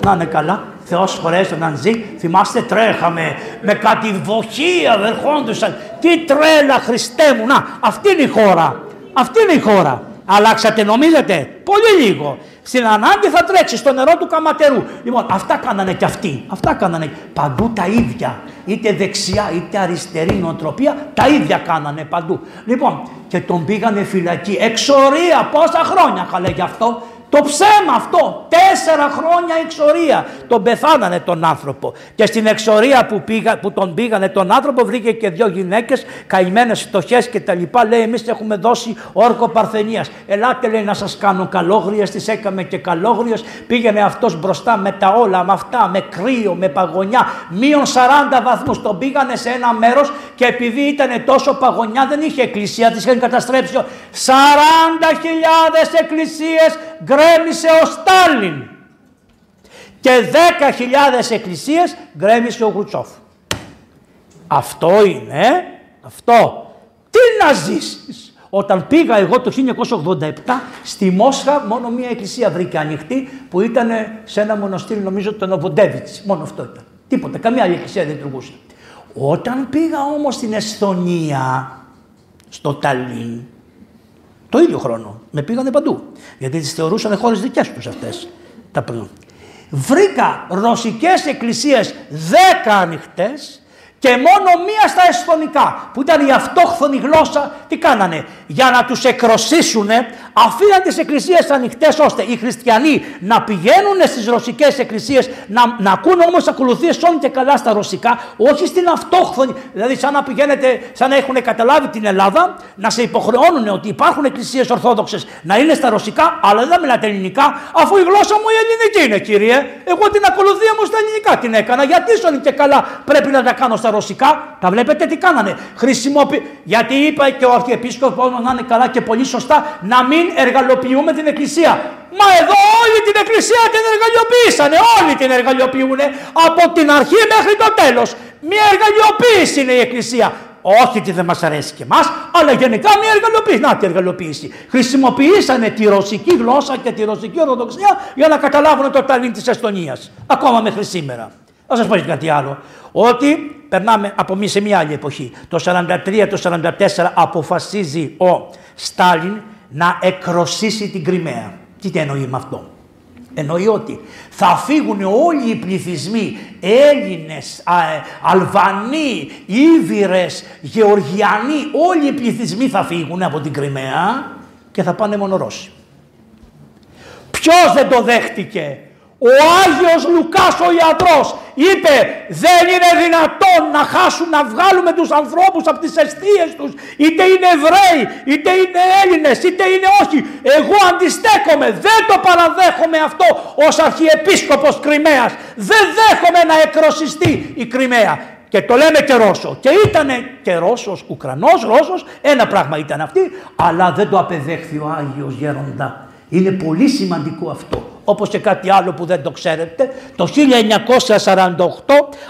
να είναι καλά, Θεός χωρέσε να ζει, θυμάστε τρέχαμε με κάτι βοχεία ερχόντουσαν, τι τρέλα Χριστέ μου, να αυτή είναι η χώρα, αυτή είναι η χώρα. Αλλάξατε νομίζετε, πολύ λίγο. Στην ανάγκη θα τρέξει στο νερό του καματερού. Λοιπόν, αυτά κάνανε και αυτοί. Αυτά κάνανε παντού τα ίδια. Είτε δεξιά είτε αριστερή νοοτροπία, τα ίδια κάνανε παντού. Λοιπόν, και τον πήγανε φυλακή. Εξορία, πόσα χρόνια καλέ γι' αυτό. Το ψέμα αυτό, τέσσερα χρόνια εξορία. Τον πεθάνανε τον άνθρωπο. Και στην εξορία που, πήγα, που τον πήγανε τον άνθρωπο βρήκε και δύο γυναίκες καημένες φτωχές και τα λοιπά. Λέει εμείς έχουμε δώσει όρκο παρθενίας. Ελάτε λέει να σας κάνω καλόγριες, τις έκαμε και καλόγριες. Πήγαινε αυτός μπροστά με τα όλα, με αυτά, με κρύο, με παγωνιά. Μείον 40 βαθμούς τον πήγανε σε ένα μέρος και επειδή ήταν τόσο παγωνιά δεν είχε εκκλησία, τις είχαν καταστρέψει. 40.000 εκκλησίες γκρέμισε ο Στάλιν και 10.000 εκκλησίες γκρέμισε ο Γουτσόφ. Αυτό είναι, αυτό. Τι να ζήσεις. Όταν πήγα εγώ το 1987 στη Μόσχα μόνο μία εκκλησία βρήκα ανοιχτή που ήταν σε ένα μοναστήρι νομίζω το Νοβοντέβιτς. Μόνο αυτό ήταν. Τίποτα, καμία άλλη εκκλησία δεν λειτουργούσε. Όταν πήγα όμως στην Εσθονία, στο Ταλίν, το ίδιο χρόνο. Με πήγανε παντού. Γιατί τις θεωρούσαν χώρες δικές τους αυτές. Τα πριν. Βρήκα ρωσικές εκκλησίες 10 ανοιχτές Και μόνο μία στα εσθονικά, που ήταν η αυτόχθονη γλώσσα, τι κάνανε; Για να τους εκροσίσουν, αφήναν τις εκκλησίες ανοιχτές ώστε οι χριστιανοί να πηγαίνουν στις ρωσικές εκκλησίες, να, να ακούν όμως ακολουθίες όλων και καλά στα ρωσικά, όχι στην αυτόχθονη. Δηλαδή σαν να πηγαίνετε, σαν να έχουν καταλάβει την Ελλάδα, να σε υποχρεώνουν ότι υπάρχουν εκκλησίες ορθόδοξες να είναι στα ρωσικά, αλλά δεν θα μιλάτε ελληνικά, αφού η γλώσσα μου η ελληνική είναι κύριε. Εγώ την ακολουθία μου στα ελληνικά την έκανα, γιατί σώνει και καλά πρέπει να τα κάνω στα ρωσικά. Τα βλέπετε τι κάνανε. Χρησιμοποιη... Γιατί είπα και ο Αρχιεπίσκοπος να είναι καλά και πολύ σωστά να μην εργαλοποιούμε την Εκκλησία. Μα εδώ όλη την Εκκλησία την εργαλειοποίησανε. Όλοι την εργαλειοποιούν από την αρχή μέχρι το τέλος. Μια εργαλειοποίηση είναι η Εκκλησία. Όχι ότι δεν μας αρέσει και εμάς, αλλά γενικά μια εργαλειοποίηση. Να τη εργαλειοποίηση. Χρησιμοποιήσανε τη ρωσική γλώσσα και τη ρωσική ορθοδοξία για να καταλάβουν το ταλίν της Εστονίας. Ακόμα μέχρι σήμερα. Θα σας πω και κάτι άλλο. Ότι περνάμε από μία σε μια άλλη εποχή. Το 43, το 44 αποφασίζει ο Στάλιν να εκροσίσει την Κρυμαία. Τι εννοεί με αυτό; Εννοεί ότι θα φύγουν όλοι οι πληθυσμοί, Έλληνες, α, ε, Αλβανοί, Ήβυρες, Γεωργιανοί, όλοι οι πληθυσμοί θα φύγουν από την Κρυμαία και θα πάνε μόνο Ρώσοι. Ποιος δεν το δέχτηκε; Ο Άγιος Λουκάς ο ιατρός είπε δεν είναι δυνατόν να χάσουν να βγάλουμε τους ανθρώπους από τις αιστείες τους είτε είναι Εβραίοι είτε είναι Έλληνες είτε είναι όχι εγώ αντιστέκομαι δεν το παραδέχομαι αυτό ως Αρχιεπίσκοπος Κρυμαίας δεν δέχομαι να εκροσιστεί η Κρυμαία και το λέμε και Ρώσο. Και ήταν και Ρώσος, Ουκρανός, Ρώσος, ένα πράγμα ήταν αυτή, αλλά δεν το απεδέχθη ο Άγιος Γέροντα. Είναι πολύ σημαντικό αυτό όπως και κάτι άλλο που δεν το ξέρετε, το 1948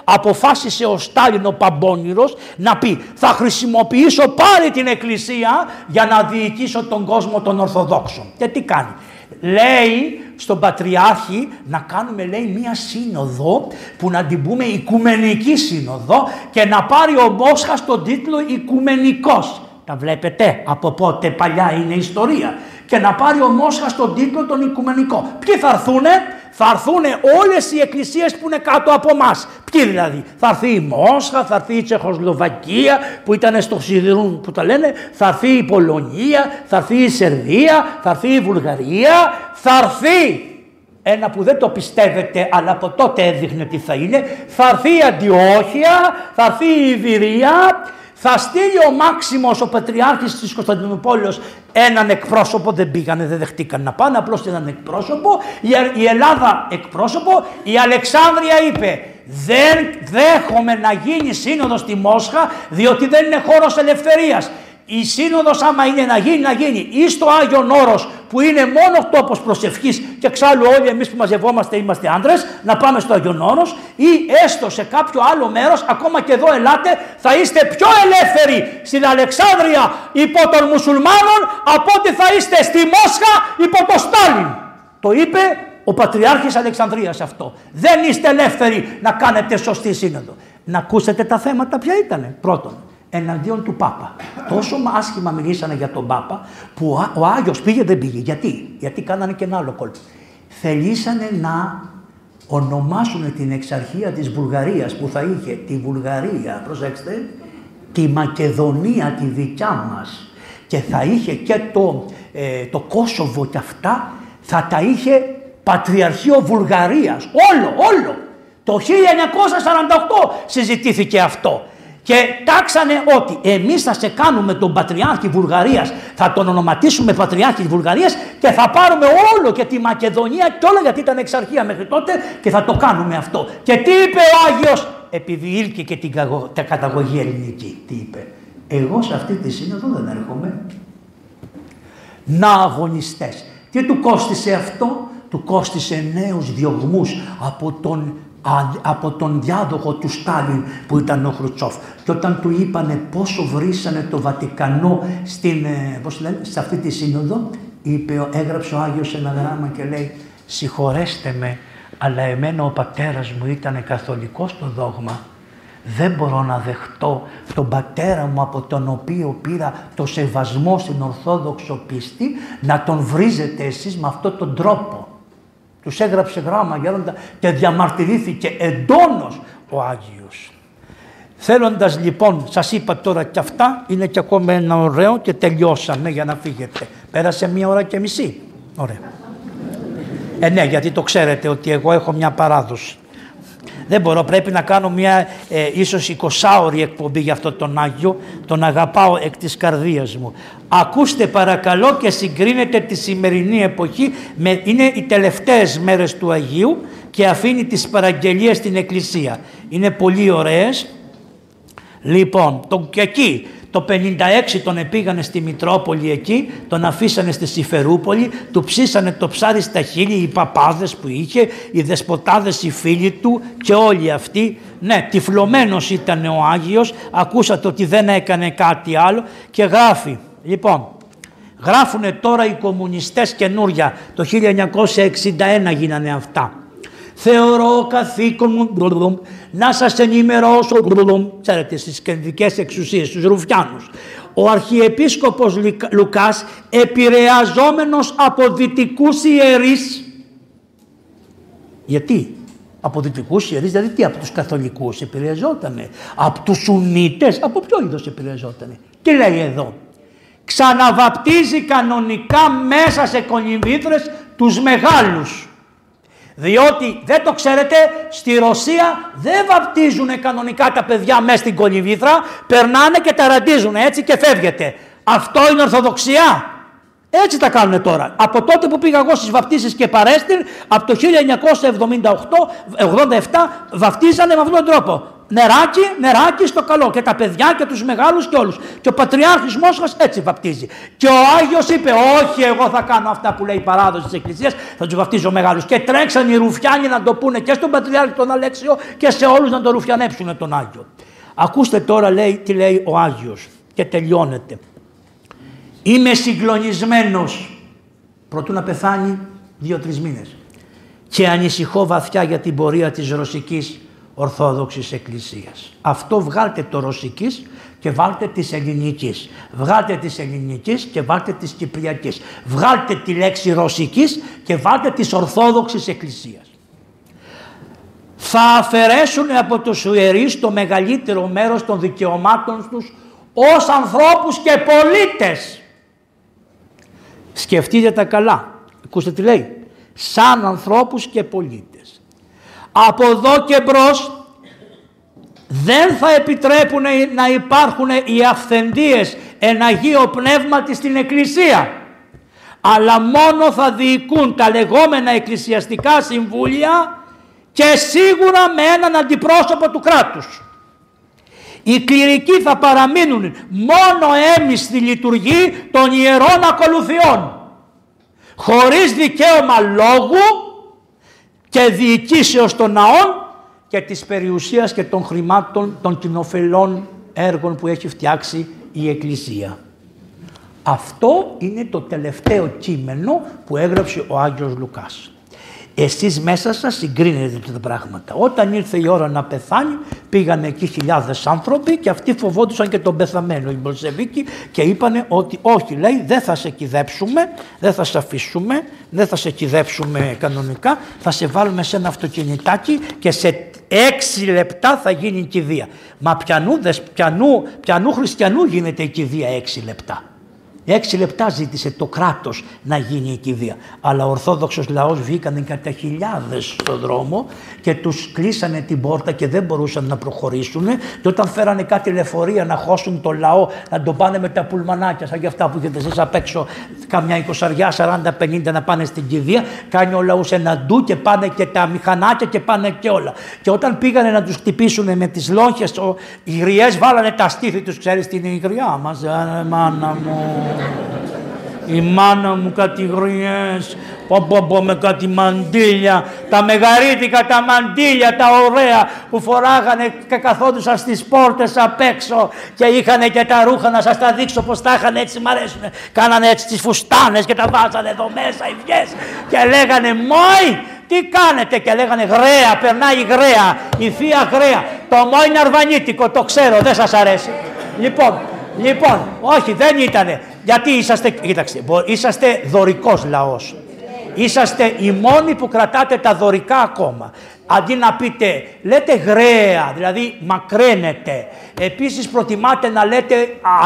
αποφάσισε ο Στάλιν ο Παμπώνυρος να πει θα χρησιμοποιήσω πάλι την εκκλησία για να διοικήσω τον κόσμο των Ορθοδόξων. Και τι κάνει. Λέει στον Πατριάρχη να κάνουμε λέει μία σύνοδο που να την πούμε Οικουμενική Σύνοδο και να πάρει ο Μόσχας τον τίτλο Οικουμενικός. Τα βλέπετε από πότε παλιά είναι ιστορία και να πάρει ο Μόσχας τον τίτλο τον Οικουμενικό. Ποιοι θα έρθουνε, θα έρθουν όλες οι εκκλησίες που είναι κάτω από εμάς. Ποιοι δηλαδή, θα έρθει η Μόσχα, θα έρθει η Τσεχοσλοβακία που ήταν στο Σιδηρούν που τα λένε, θα έρθει η Πολωνία, θα έρθει η Σερβία, θα έρθει η Βουλγαρία, θα έρθει ένα που δεν το πιστεύετε αλλά από τότε έδειχνε τι θα είναι, θα έρθει η Αντιόχεια, θα έρθει η Ιβυρία, θα στείλει ο Μάξιμος, ο Πατριάρχης της Κωνσταντινούπολης, έναν εκπρόσωπο, δεν πήγανε, δεν δεχτήκαν να πάνε, απλώς έναν εκπρόσωπο, η Ελλάδα εκπρόσωπο, η Αλεξάνδρεια είπε δεν δέχομαι να γίνει σύνοδος στη Μόσχα διότι δεν είναι χώρος ελευθερίας η σύνοδος άμα είναι να γίνει, να γίνει ή στο Άγιον Όρος που είναι μόνος τόπος προσευχής και εξάλλου όλοι εμείς που μαζευόμαστε είμαστε άντρες να πάμε στο Άγιον Όρος ή έστω σε κάποιο άλλο μέρος, ακόμα και εδώ ελάτε, θα είστε πιο ελεύθεροι στην Αλεξάνδρεια υπό των μουσουλμάνων από ότι θα είστε στη Μόσχα υπό το Στάλιν. Το είπε ο Πατριάρχης Αλεξανδρίας αυτό. Δεν είστε ελεύθεροι να κάνετε σωστή σύνοδο. Να ακούσετε τα θέματα ποια ήταν. Πρώτον, εναντίον του Πάπα. Τόσο άσχημα μιλήσανε για τον Πάπα που ο Άγιος πήγε δεν πήγε. Γιατί, γιατί κάνανε και ένα άλλο κόλπο. Θελήσανε να ονομάσουν την εξαρχία της Βουλγαρίας που θα είχε τη Βουλγαρία, προσέξτε, τη Μακεδονία τη δικιά μας και θα είχε και το, ε, το Κόσοβο και αυτά, θα τα είχε Πατριαρχείο Βουλγαρίας. Όλο, όλο. Το 1948 συζητήθηκε αυτό. Και τάξανε ότι εμείς θα σε κάνουμε τον Πατριάρχη Βουλγαρίας, θα τον ονοματίσουμε Πατριάρχη Βουλγαρίας και θα πάρουμε όλο και τη Μακεδονία και όλα γιατί ήταν εξαρχία μέχρι τότε και θα το κάνουμε αυτό. Και τι είπε ο Άγιος, επειδή ήλθε και την καταγωγή ελληνική, τι είπε; Εγώ σε αυτή τη σύνοδο δεν έρχομαι. Να αγωνιστές. Τι του κόστησε αυτό, του κόστησε νέους διωγμούς από τον από τον διάδοχο του Στάλιν που ήταν ο Χρουτσόφ. Και όταν του είπανε πόσο βρήσανε το Βατικανό στην, ε, πώς λένε, σε αυτή τη σύνοδο, είπε, έγραψε ο Άγιος ένα γράμμα και λέει «Συγχωρέστε με, αλλά εμένα ο πατέρας μου ήταν καθολικός στο δόγμα. Δεν μπορώ να δεχτώ τον πατέρα μου από τον οποίο πήρα το σεβασμό στην Ορθόδοξο πίστη να τον βρίζετε εσείς με αυτόν τον τρόπο. Τους έγραψε γράμμα γέροντα και διαμαρτυρήθηκε εντόνως ο Άγιος. Θέλοντας λοιπόν, σας είπα τώρα και αυτά, είναι και ακόμα ένα ωραίο και τελειώσαμε για να φύγετε. Πέρασε μία ώρα και μισή. Ωραία. Ε, ναι, γιατί το ξέρετε ότι εγώ έχω μια παράδοση. Δεν μπορώ, πρέπει να κάνω μια ε, ίσως 20ωρη εκπομπή για αυτό τον Άγιο. Τον αγαπάω εκ της καρδίας μου. Ακούστε παρακαλώ και συγκρίνετε τη σημερινή εποχή. Με, είναι οι τελευταίες μέρες του Αγίου και αφήνει τις παραγγελίες στην Εκκλησία. Είναι πολύ ωραίες. Λοιπόν, τον, και εκεί το 56 τον επήγανε στη Μητρόπολη εκεί, τον αφήσανε στη Σιφερούπολη, του ψήσανε το ψάρι στα χείλη, οι παπάδες που είχε, οι δεσποτάδες οι φίλοι του και όλοι αυτοί. Ναι, τυφλωμένος ήταν ο Άγιος, ακούσατε ότι δεν έκανε κάτι άλλο και γράφει. Λοιπόν, γράφουνε τώρα οι κομμουνιστές καινούρια, το 1961 γίνανε αυτά θεωρώ καθήκον μου να σας ενημερώσω, ξέρετε, στις κεντρικές εξουσίες, στους Ρουφιάνους. Ο Αρχιεπίσκοπος Λουκάς, επηρεαζόμενος από δυτικούς ιερείς, γιατί; Από δυτικούς ιερείς, δηλαδή τι από τους καθολικούς επηρεαζότανε, από τους Σουνίτες, από ποιο είδος επηρεαζότανε. Τι λέει εδώ, ξαναβαπτίζει κανονικά μέσα σε κολυμβήθρες τους μεγάλους διότι δεν το ξέρετε, στη Ρωσία δεν βαπτίζουν κανονικά τα παιδιά μέσα στην κολυβήθρα, περνάνε και τα ραντίζουν έτσι και φεύγετε. Αυτό είναι Ορθοδοξία. Έτσι τα κάνουν τώρα. Από τότε που πήγα εγώ στις βαπτίσεις και παρέστην, από το 1978-87 βαπτίζανε με αυτόν τον τρόπο. Νεράκι, νεράκι στο καλό. Και τα παιδιά και τους μεγάλους και όλους. Και ο Πατριάρχης Μόσχας έτσι βαπτίζει. Και ο Άγιος είπε: Όχι, εγώ θα κάνω αυτά που λέει η παράδοση της Εκκλησίας, θα τους βαπτίζω μεγάλους. Και τρέξαν οι Ρουφιάνοι να το πούνε και στον Πατριάρχη τον Αλέξιο και σε όλους να τον ρουφιανέψουν τον Άγιο. Ακούστε τώρα λέει, τι λέει ο Άγιος και τελειώνεται. Είμαι συγκλονισμένος. Προτού να πεθάνει δύο-τρεις μήνες. Και ανησυχώ βαθιά για την πορεία της ρωσικής Ορθόδοξης Εκκλησίας. Αυτό βγάλτε το ρωσικής και βάλτε της ελληνικής. Βγάλτε της ελληνικής και βάλτε της κυπριακής. Βγάλτε τη λέξη ρωσικής και βάλτε της Ορθόδοξης Εκκλησίας. Θα αφαιρέσουν από τους ιερείς το μεγαλύτερο μέρος των δικαιωμάτων τους ως ανθρώπους και πολίτες. Σκεφτείτε τα καλά. Ακούστε τι λέει. Σαν ανθρώπους και πολίτες από εδώ και μπρος δεν θα επιτρέπουν να υπάρχουν οι αυθεντίες εν Αγίο Πνεύματι στην Εκκλησία αλλά μόνο θα διοικούν τα λεγόμενα εκκλησιαστικά συμβούλια και σίγουρα με έναν αντιπρόσωπο του κράτους. Οι κληρικοί θα παραμείνουν μόνο έμεις στη λειτουργή των ιερών ακολουθιών χωρίς δικαίωμα λόγου και διοικήσεως των ναών και της περιουσίας και των χρημάτων των κοινοφελών έργων που έχει φτιάξει η Εκκλησία. Αυτό είναι το τελευταίο κείμενο που έγραψε ο Άγιος Λουκάς. Εσείς μέσα σας συγκρίνετε τα πράγματα. Όταν ήρθε η ώρα να πεθάνει πήγαν εκεί χιλιάδες άνθρωποι και αυτοί φοβόντουσαν και τον πεθαμένο οι Μπολσεβίκοι και είπανε ότι όχι λέει δεν θα σε κυδέψουμε, δεν θα σε αφήσουμε, δεν θα σε κυδέψουμε κανονικά, θα σε βάλουμε σε ένα αυτοκινητάκι και σε έξι λεπτά θα γίνει η κηδεία. Μα πιανού, πιανού, πιανού χριστιανού γίνεται η κηδεία έξι λεπτά. Έξι λεπτά ζήτησε το κράτος να γίνει η κηδεία. Αλλά ο Ορθόδοξος λαός βγήκαν κατά χιλιάδες στον δρόμο και τους κλείσανε την πόρτα και δεν μπορούσαν να προχωρήσουν. Και όταν φέρανε κάτι λεωφορεία να χώσουν το λαό, να το πάνε με τα πουλμανάκια, σαν και αυτά που έχετε εσείς απ' έξω, καμιά εικοσαριά, 40-50 να πάνε στην κηδεία, κάνει ο λαός ένα ντου και πάνε και τα μηχανάκια και πάνε και όλα. Και όταν πήγανε να τους χτυπήσουν με τις λόγχες, οι γριές βάλανε τα στήθη τους, ξέρεις την υγριά μας, ε, μάνα μου. Η μάνα μου κάτι γριές, πω πω πω με κάτι μαντήλια, τα μεγαρίτικα τα μαντήλια τα ωραία που φοράγανε και καθόντουσαν στις πόρτες απ' έξω και είχαν και τα ρούχα να σας τα δείξω πως τα είχαν έτσι μ' αρέσουν. Κάνανε έτσι τις φουστάνες και τα βάζανε εδώ μέσα οι βιές και λέγανε «Μόι, τι κάνετε» και λέγανε «Γραία, περνάει γραία, η θεία γραία». Το «Μόι είναι αρβανίτικο, το ξέρω, δεν σας αρέσει. Λοιπόν, Λοιπόν, όχι, δεν ήτανε. Γιατί είσαστε, κοίταξε, είσαστε δωρικός λαός. Είσαστε οι μόνοι που κρατάτε τα δωρικά ακόμα. αντί να πείτε, λέτε γραία, δηλαδή μακραίνετε. Επίσης προτιμάτε να λέτε,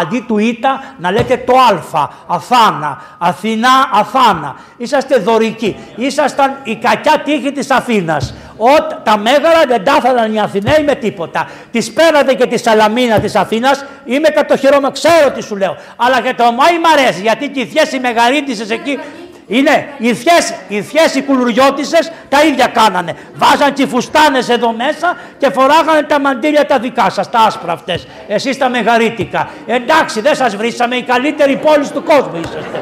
αντί του ήτα, να λέτε το α, Αθάνα, Αθηνά, Αθάνα. Είσαστε δωρικοί. Ήσασταν η κακιά τύχη της Αθήνας. Ό, τα μέγαρα δεν τα οι Αθηναίοι με τίποτα. Τη πέρατε και τη Σαλαμίνα της Αθήνας, είμαι κατοχυρώμενο, ξέρω τι σου λέω. Αλλά και το Μάη μ' αρέσει γιατί και οι θέσει μεγαρίτησε εκεί είναι οι θιές, οι θιές οι κουλουριώτισες τα ίδια κάνανε. Βάζαν φουστάνες εδώ μέσα και φοράγανε τα μαντήλια τα δικά σας, τα άσπρα αυτές. Εσείς τα μεγαρίτικα. Εντάξει δεν σας βρήσαμε, οι καλύτεροι πόλεις του κόσμου είσαστε.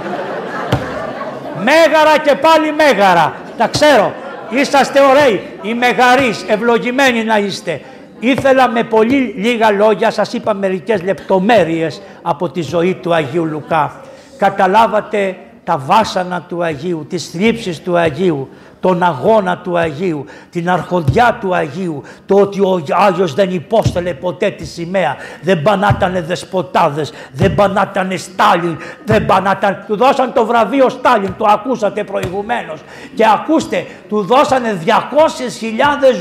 Μέγαρα και πάλι μέγαρα. Τα ξέρω. Είσαστε ωραίοι. Οι μεγαρείς, ευλογημένοι να είστε. Ήθελα με πολύ λίγα λόγια, σας είπα μερικές λεπτομέρειες από τη ζωή του Αγίου Λουκά. Καταλάβατε τα βάσανα του Αγίου, τις θλίψεις του Αγίου, τον αγώνα του Αγίου, την αρχοντιά του Αγίου, το ότι ο Άγιος δεν υπόστελε ποτέ τη σημαία, δεν πανάτανε δεσποτάδες, δεν πανάτανε Στάλιν, δεν πανάτανε, του δώσαν το βραβείο Στάλιν, το ακούσατε προηγουμένως. Και ακούστε, του δώσανε 200.000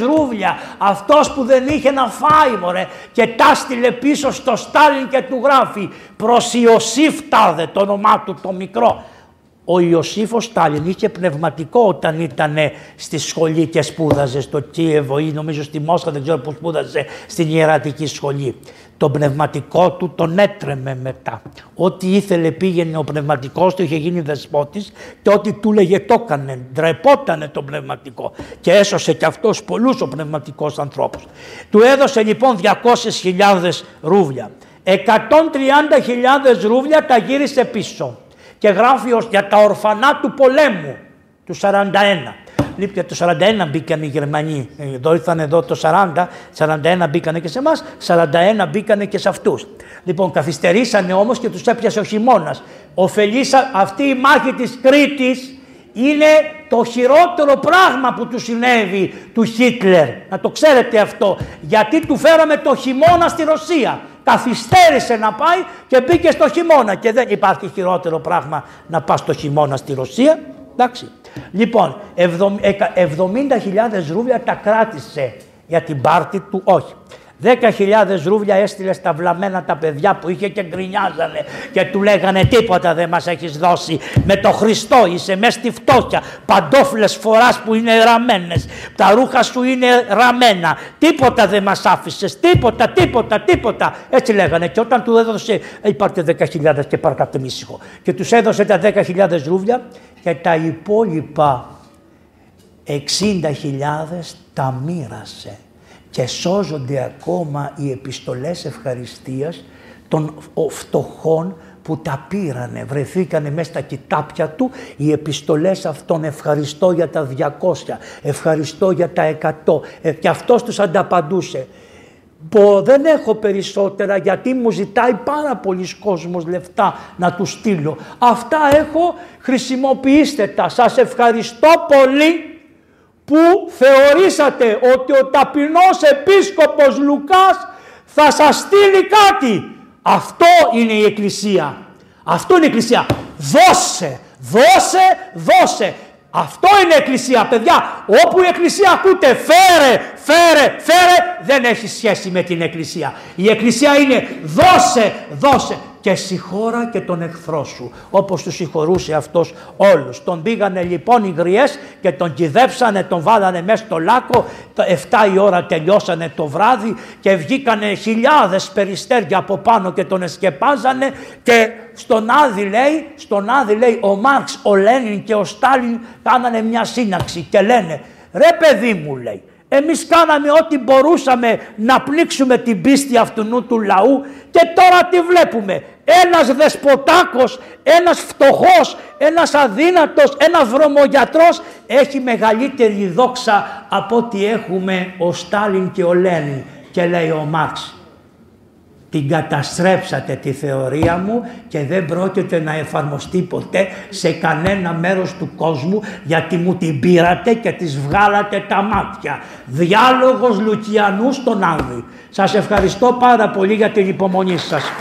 ρούβλια, αυτός που δεν είχε να φάει μωρέ και τα στείλε πίσω στο Στάλιν και του γράφει προς Ιωσήφ τάδε το όνομά του το μικρό ο Ιωσήφος Στάλιν είχε πνευματικό όταν ήταν στη σχολή και σπούδαζε στο Κίεβο ή νομίζω στη Μόσχα, δεν ξέρω που σπούδαζε στην ιερατική σχολή. Το πνευματικό του τον έτρεμε μετά. Ό,τι ήθελε πήγαινε ο πνευματικός του, είχε γίνει δεσπότης και ό,τι του λέγε το έκανε. Ντρεπότανε το πνευματικό και έσωσε και αυτός πολλούς ο πνευματικός ανθρώπους. Του έδωσε λοιπόν 200.000 ρούβλια. 130.000 ρούβλια τα γύρισε πίσω και γράφει ως για τα ορφανά του πολέμου του 41. Λοιπόν, το 41 μπήκαν οι Γερμανοί. Εδώ ήρθαν εδώ το 40, 41 μπήκανε και σε εμάς, 41 μπήκανε και σε αυτούς. Λοιπόν, καθυστερήσανε όμως και τους έπιασε ο χειμώνας. Οφελήσα αυτή η μάχη της Κρήτης είναι το χειρότερο πράγμα που του συνέβη του Χίτλερ. Να το ξέρετε αυτό. Γιατί του φέραμε το χειμώνα στη Ρωσία καθυστέρησε να πάει και μπήκε στο χειμώνα και δεν υπάρχει χειρότερο πράγμα να πας στο χειμώνα στη Ρωσία. Εντάξει. Λοιπόν, 70.000 ρούβλια τα κράτησε για την πάρτη του, όχι. 10.000 ρούβλια έστειλες στα βλαμμένα τα παιδιά που είχε και γκρινιάζανε και του λέγανε τίποτα δεν μας έχεις δώσει. Με το Χριστό είσαι μέσα στη φτώχεια. Παντόφλες φοράς που είναι ραμμένες. Τα ρούχα σου είναι ραμμένα. Τίποτα δεν μας άφησες. Τίποτα, τίποτα, τίποτα. Έτσι λέγανε. Και όταν του έδωσε, «Ε, 10.000 και παρακάτω ήσυχο. Και τους έδωσε τα 10.000 ρούβλια και τα υπόλοιπα 60.000 τα μοίρασε και σώζονται ακόμα οι επιστολές ευχαριστίας των φτωχών που τα πήρανε, βρεθήκανε μέσα στα κοιτάπια του οι επιστολές αυτών ευχαριστώ για τα 200, ευχαριστώ για τα 100 ε, και αυτός τους ανταπαντούσε. Πω δεν έχω περισσότερα γιατί μου ζητάει πάρα πολλοί κόσμος λεφτά να τους στείλω. Αυτά έχω, χρησιμοποιήστε τα. Σας ευχαριστώ πολύ που θεωρήσατε ότι ο ταπεινός επίσκοπος Λουκάς θα σας στείλει κάτι. Αυτό είναι η Εκκλησία. Αυτό είναι η Εκκλησία. Δώσε, δώσε, δώσε. Αυτό είναι η Εκκλησία, παιδιά. Όπου η Εκκλησία ακούτε φέρε, φέρε, φέρε, δεν έχει σχέση με την Εκκλησία. Η Εκκλησία είναι δώσε, δώσε και συγχώρα και τον εχθρό σου, όπως τους συγχωρούσε αυτός όλους. Τον πήγανε λοιπόν οι γριές και τον κυδέψανε, τον βάλανε μέσα στο λάκκο, 7 η ώρα τελειώσανε το βράδυ και βγήκανε χιλιάδες περιστέρια από πάνω και τον εσκεπάζανε και στον Άδη λέει, στον Άδη λέει ο Μάρξ, ο Λένιν και ο Στάλιν κάνανε μια σύναξη και λένε ρε παιδί μου λέει εμείς κάναμε ό,τι μπορούσαμε να πλήξουμε την πίστη αυτού του λαού και τώρα τι βλέπουμε. Ένας δεσποτάκος, ένας φτωχός, ένας αδύνατος, ένας βρωμογιατρός έχει μεγαλύτερη δόξα από ό,τι έχουμε ο Στάλιν και ο Λένιν. Και λέει ο Μάρξ, την καταστρέψατε τη θεωρία μου και δεν πρόκειται να εφαρμοστεί ποτέ σε κανένα μέρος του κόσμου γιατί μου την πήρατε και τις βγάλατε τα μάτια. Διάλογος Λουκιανού στον Άδη. Σας ευχαριστώ πάρα πολύ για την υπομονή σας.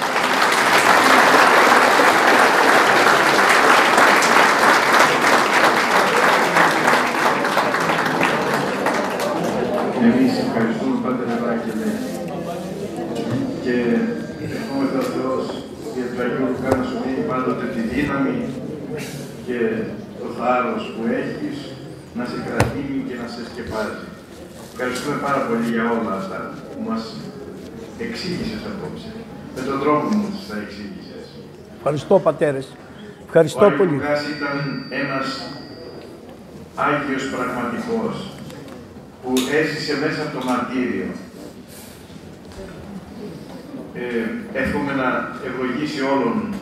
Εμείς ευχαριστούμε Πάτερ Ευάγγελε και ευχόμεθα ο Θεός για τον Αγίο Λουκά να σου δίνει πάντοτε τη δύναμη και το θάρρος που έχεις να σε κρατήσει και να σε σκεπάζει. Ευχαριστούμε πάρα πολύ για όλα αυτά που μας εξήγησες απόψε. Με τον τρόπο που μας τα εξήγησες. Ευχαριστώ πατέρες. Ευχαριστώ Ο Άγιος πολύ. Λουκάς ήταν ένας Άγιος πραγματικός που έζησε μέσα από το μαρτύριο. Ε, εύχομαι να ευλογήσει όλων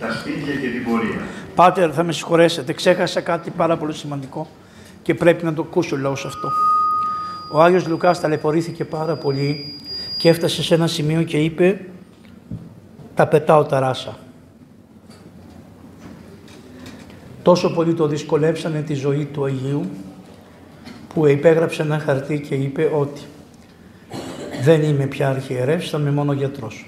τα σπίτια και την πορεία. Πάτερ, θα με συγχωρέσετε, ξέχασα κάτι πάρα πολύ σημαντικό και πρέπει να το ακούσει ο λαός αυτό. Ο Άγιος Λουκάς ταλαιπωρήθηκε πάρα πολύ και έφτασε σε ένα σημείο και είπε «Τα πετάω τα ράσα». Τόσο πολύ το δυσκολέψανε τη ζωή του Αγίου που υπέγραψε ένα χαρτί και είπε ότι δεν είμαι πια αρχιερεύς, θα είμαι μόνο γιατρός.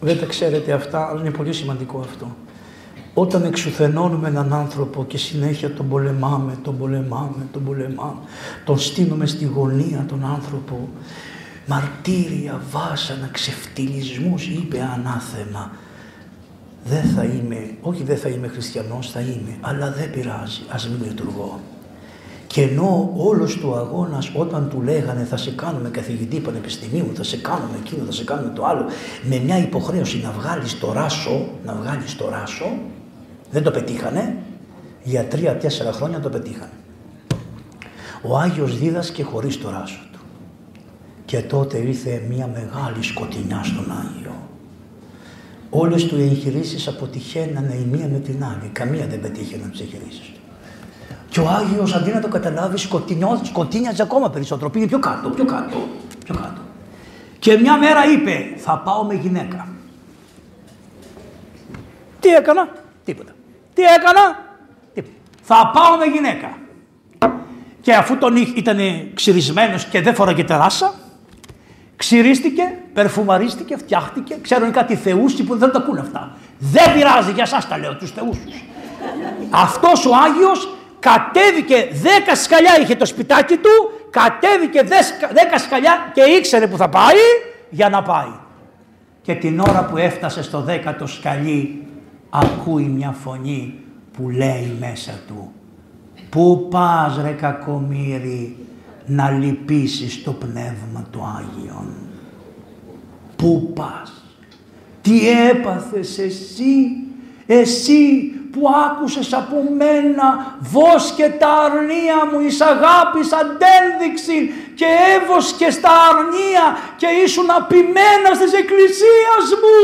Δεν τα ξέρετε αυτά, αλλά είναι πολύ σημαντικό αυτό. Όταν εξουθενώνουμε έναν άνθρωπο και συνέχεια τον πολεμάμε, τον πολεμάμε, τον πολεμάμε, τον στείλουμε στη γωνία τον άνθρωπο, μαρτύρια, βάσανα, ξεφτυλισμούς, είπε ανάθεμα. Δεν θα είμαι, όχι δεν θα είμαι χριστιανός, θα είμαι, αλλά δεν πειράζει, ας μην λειτουργώ. Και ενώ όλος του αγώνας όταν του λέγανε θα σε κάνουμε καθηγητή πανεπιστημίου, θα σε κάνουμε εκείνο, θα σε κάνουμε το άλλο, με μια υποχρέωση να βγάλεις το ράσο, να βγάλεις το ράσο, δεν το πετύχανε, για τρία-τέσσερα χρόνια το πετύχανε. Ο Άγιος δίδασκε χωρίς το ράσο του. Και τότε ήρθε μια μεγάλη σκοτεινιά στον Άγιο. Όλες του οι εγχειρήσεις αποτυχαίνανε η μία με την άλλη. Καμία δεν πετύχαινε τις εγχειρήσεις του. Και ο Άγιος αντί να το καταλάβει σκοτεινιό, σκοτίνιαζε ακόμα περισσότερο. Πήγε πιο κάτω, πιο κάτω, πιο κάτω. Και μια μέρα είπε θα πάω με γυναίκα. Τι έκανα, τίποτα. Τι έκανα, τίποτα. Θα πάω με γυναίκα. Και αφού τον ήταν ξυρισμένος και δεν φοράγε τεράσα, ξυρίστηκε, περφουμαρίστηκε, φτιάχτηκε. Ξέρουν κάτι θεούσι που δεν τα ακούνε αυτά. Δεν πειράζει, για σας τα λέω, τους θεούς τους. Αυτός ο Άγιος κατέβηκε, δέκα σκαλιά είχε το σπιτάκι του, κατέβηκε δέσκα- δέκα σκαλιά και ήξερε που θα πάει για να πάει. Και την ώρα που έφτασε στο δέκατο σκαλί, ακούει μια φωνή που λέει μέσα του «Πού πας ρε κακομύρι να λυπήσεις το Πνεύμα του Άγιον» Πού πας, τι έπαθες εσύ, εσύ που άκουσες από μένα βόσκε τα αρνία μου εις αγάπης αντένδειξη και έβοσκες τα αρνία και ήσουν απειμένα της εκκλησίας μου.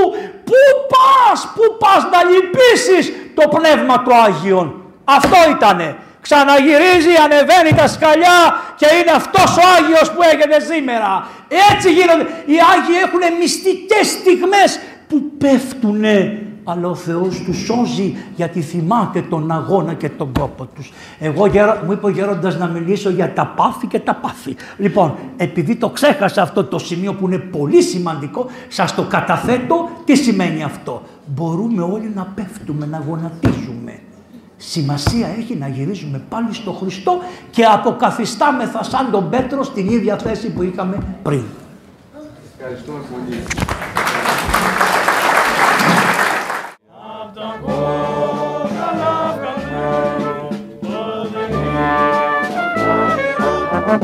Πού πας, πού πας να λυπήσεις το Πνεύμα του Άγιον. Αυτό ήτανε. Ξαναγυρίζει, ανεβαίνει τα σκαλιά και είναι αυτός ο Άγιος που έχετε σήμερα. Έτσι γίνονται. Οι Άγιοι έχουν μυστικές στιγμές που πέφτουνε αλλά ο Θεός τους σώζει γιατί θυμάται τον αγώνα και τον κόπο τους. Εγώ γερο, μου είπε ο γέροντας να μιλήσω για τα πάθη και τα πάθη. Λοιπόν, επειδή το ξέχασα αυτό το σημείο που είναι πολύ σημαντικό, σας το καταθέτω. Τι σημαίνει αυτό; Μπορούμε όλοι να πέφτουμε, να γονατίζουμε. Σημασία έχει να γυρίζουμε πάλι στο Χριστό και αποκαθιστάμεθα σαν τον Πέτρο στην ίδια θέση που είχαμε πριν. Ευχαριστούμε πολύ. Yes,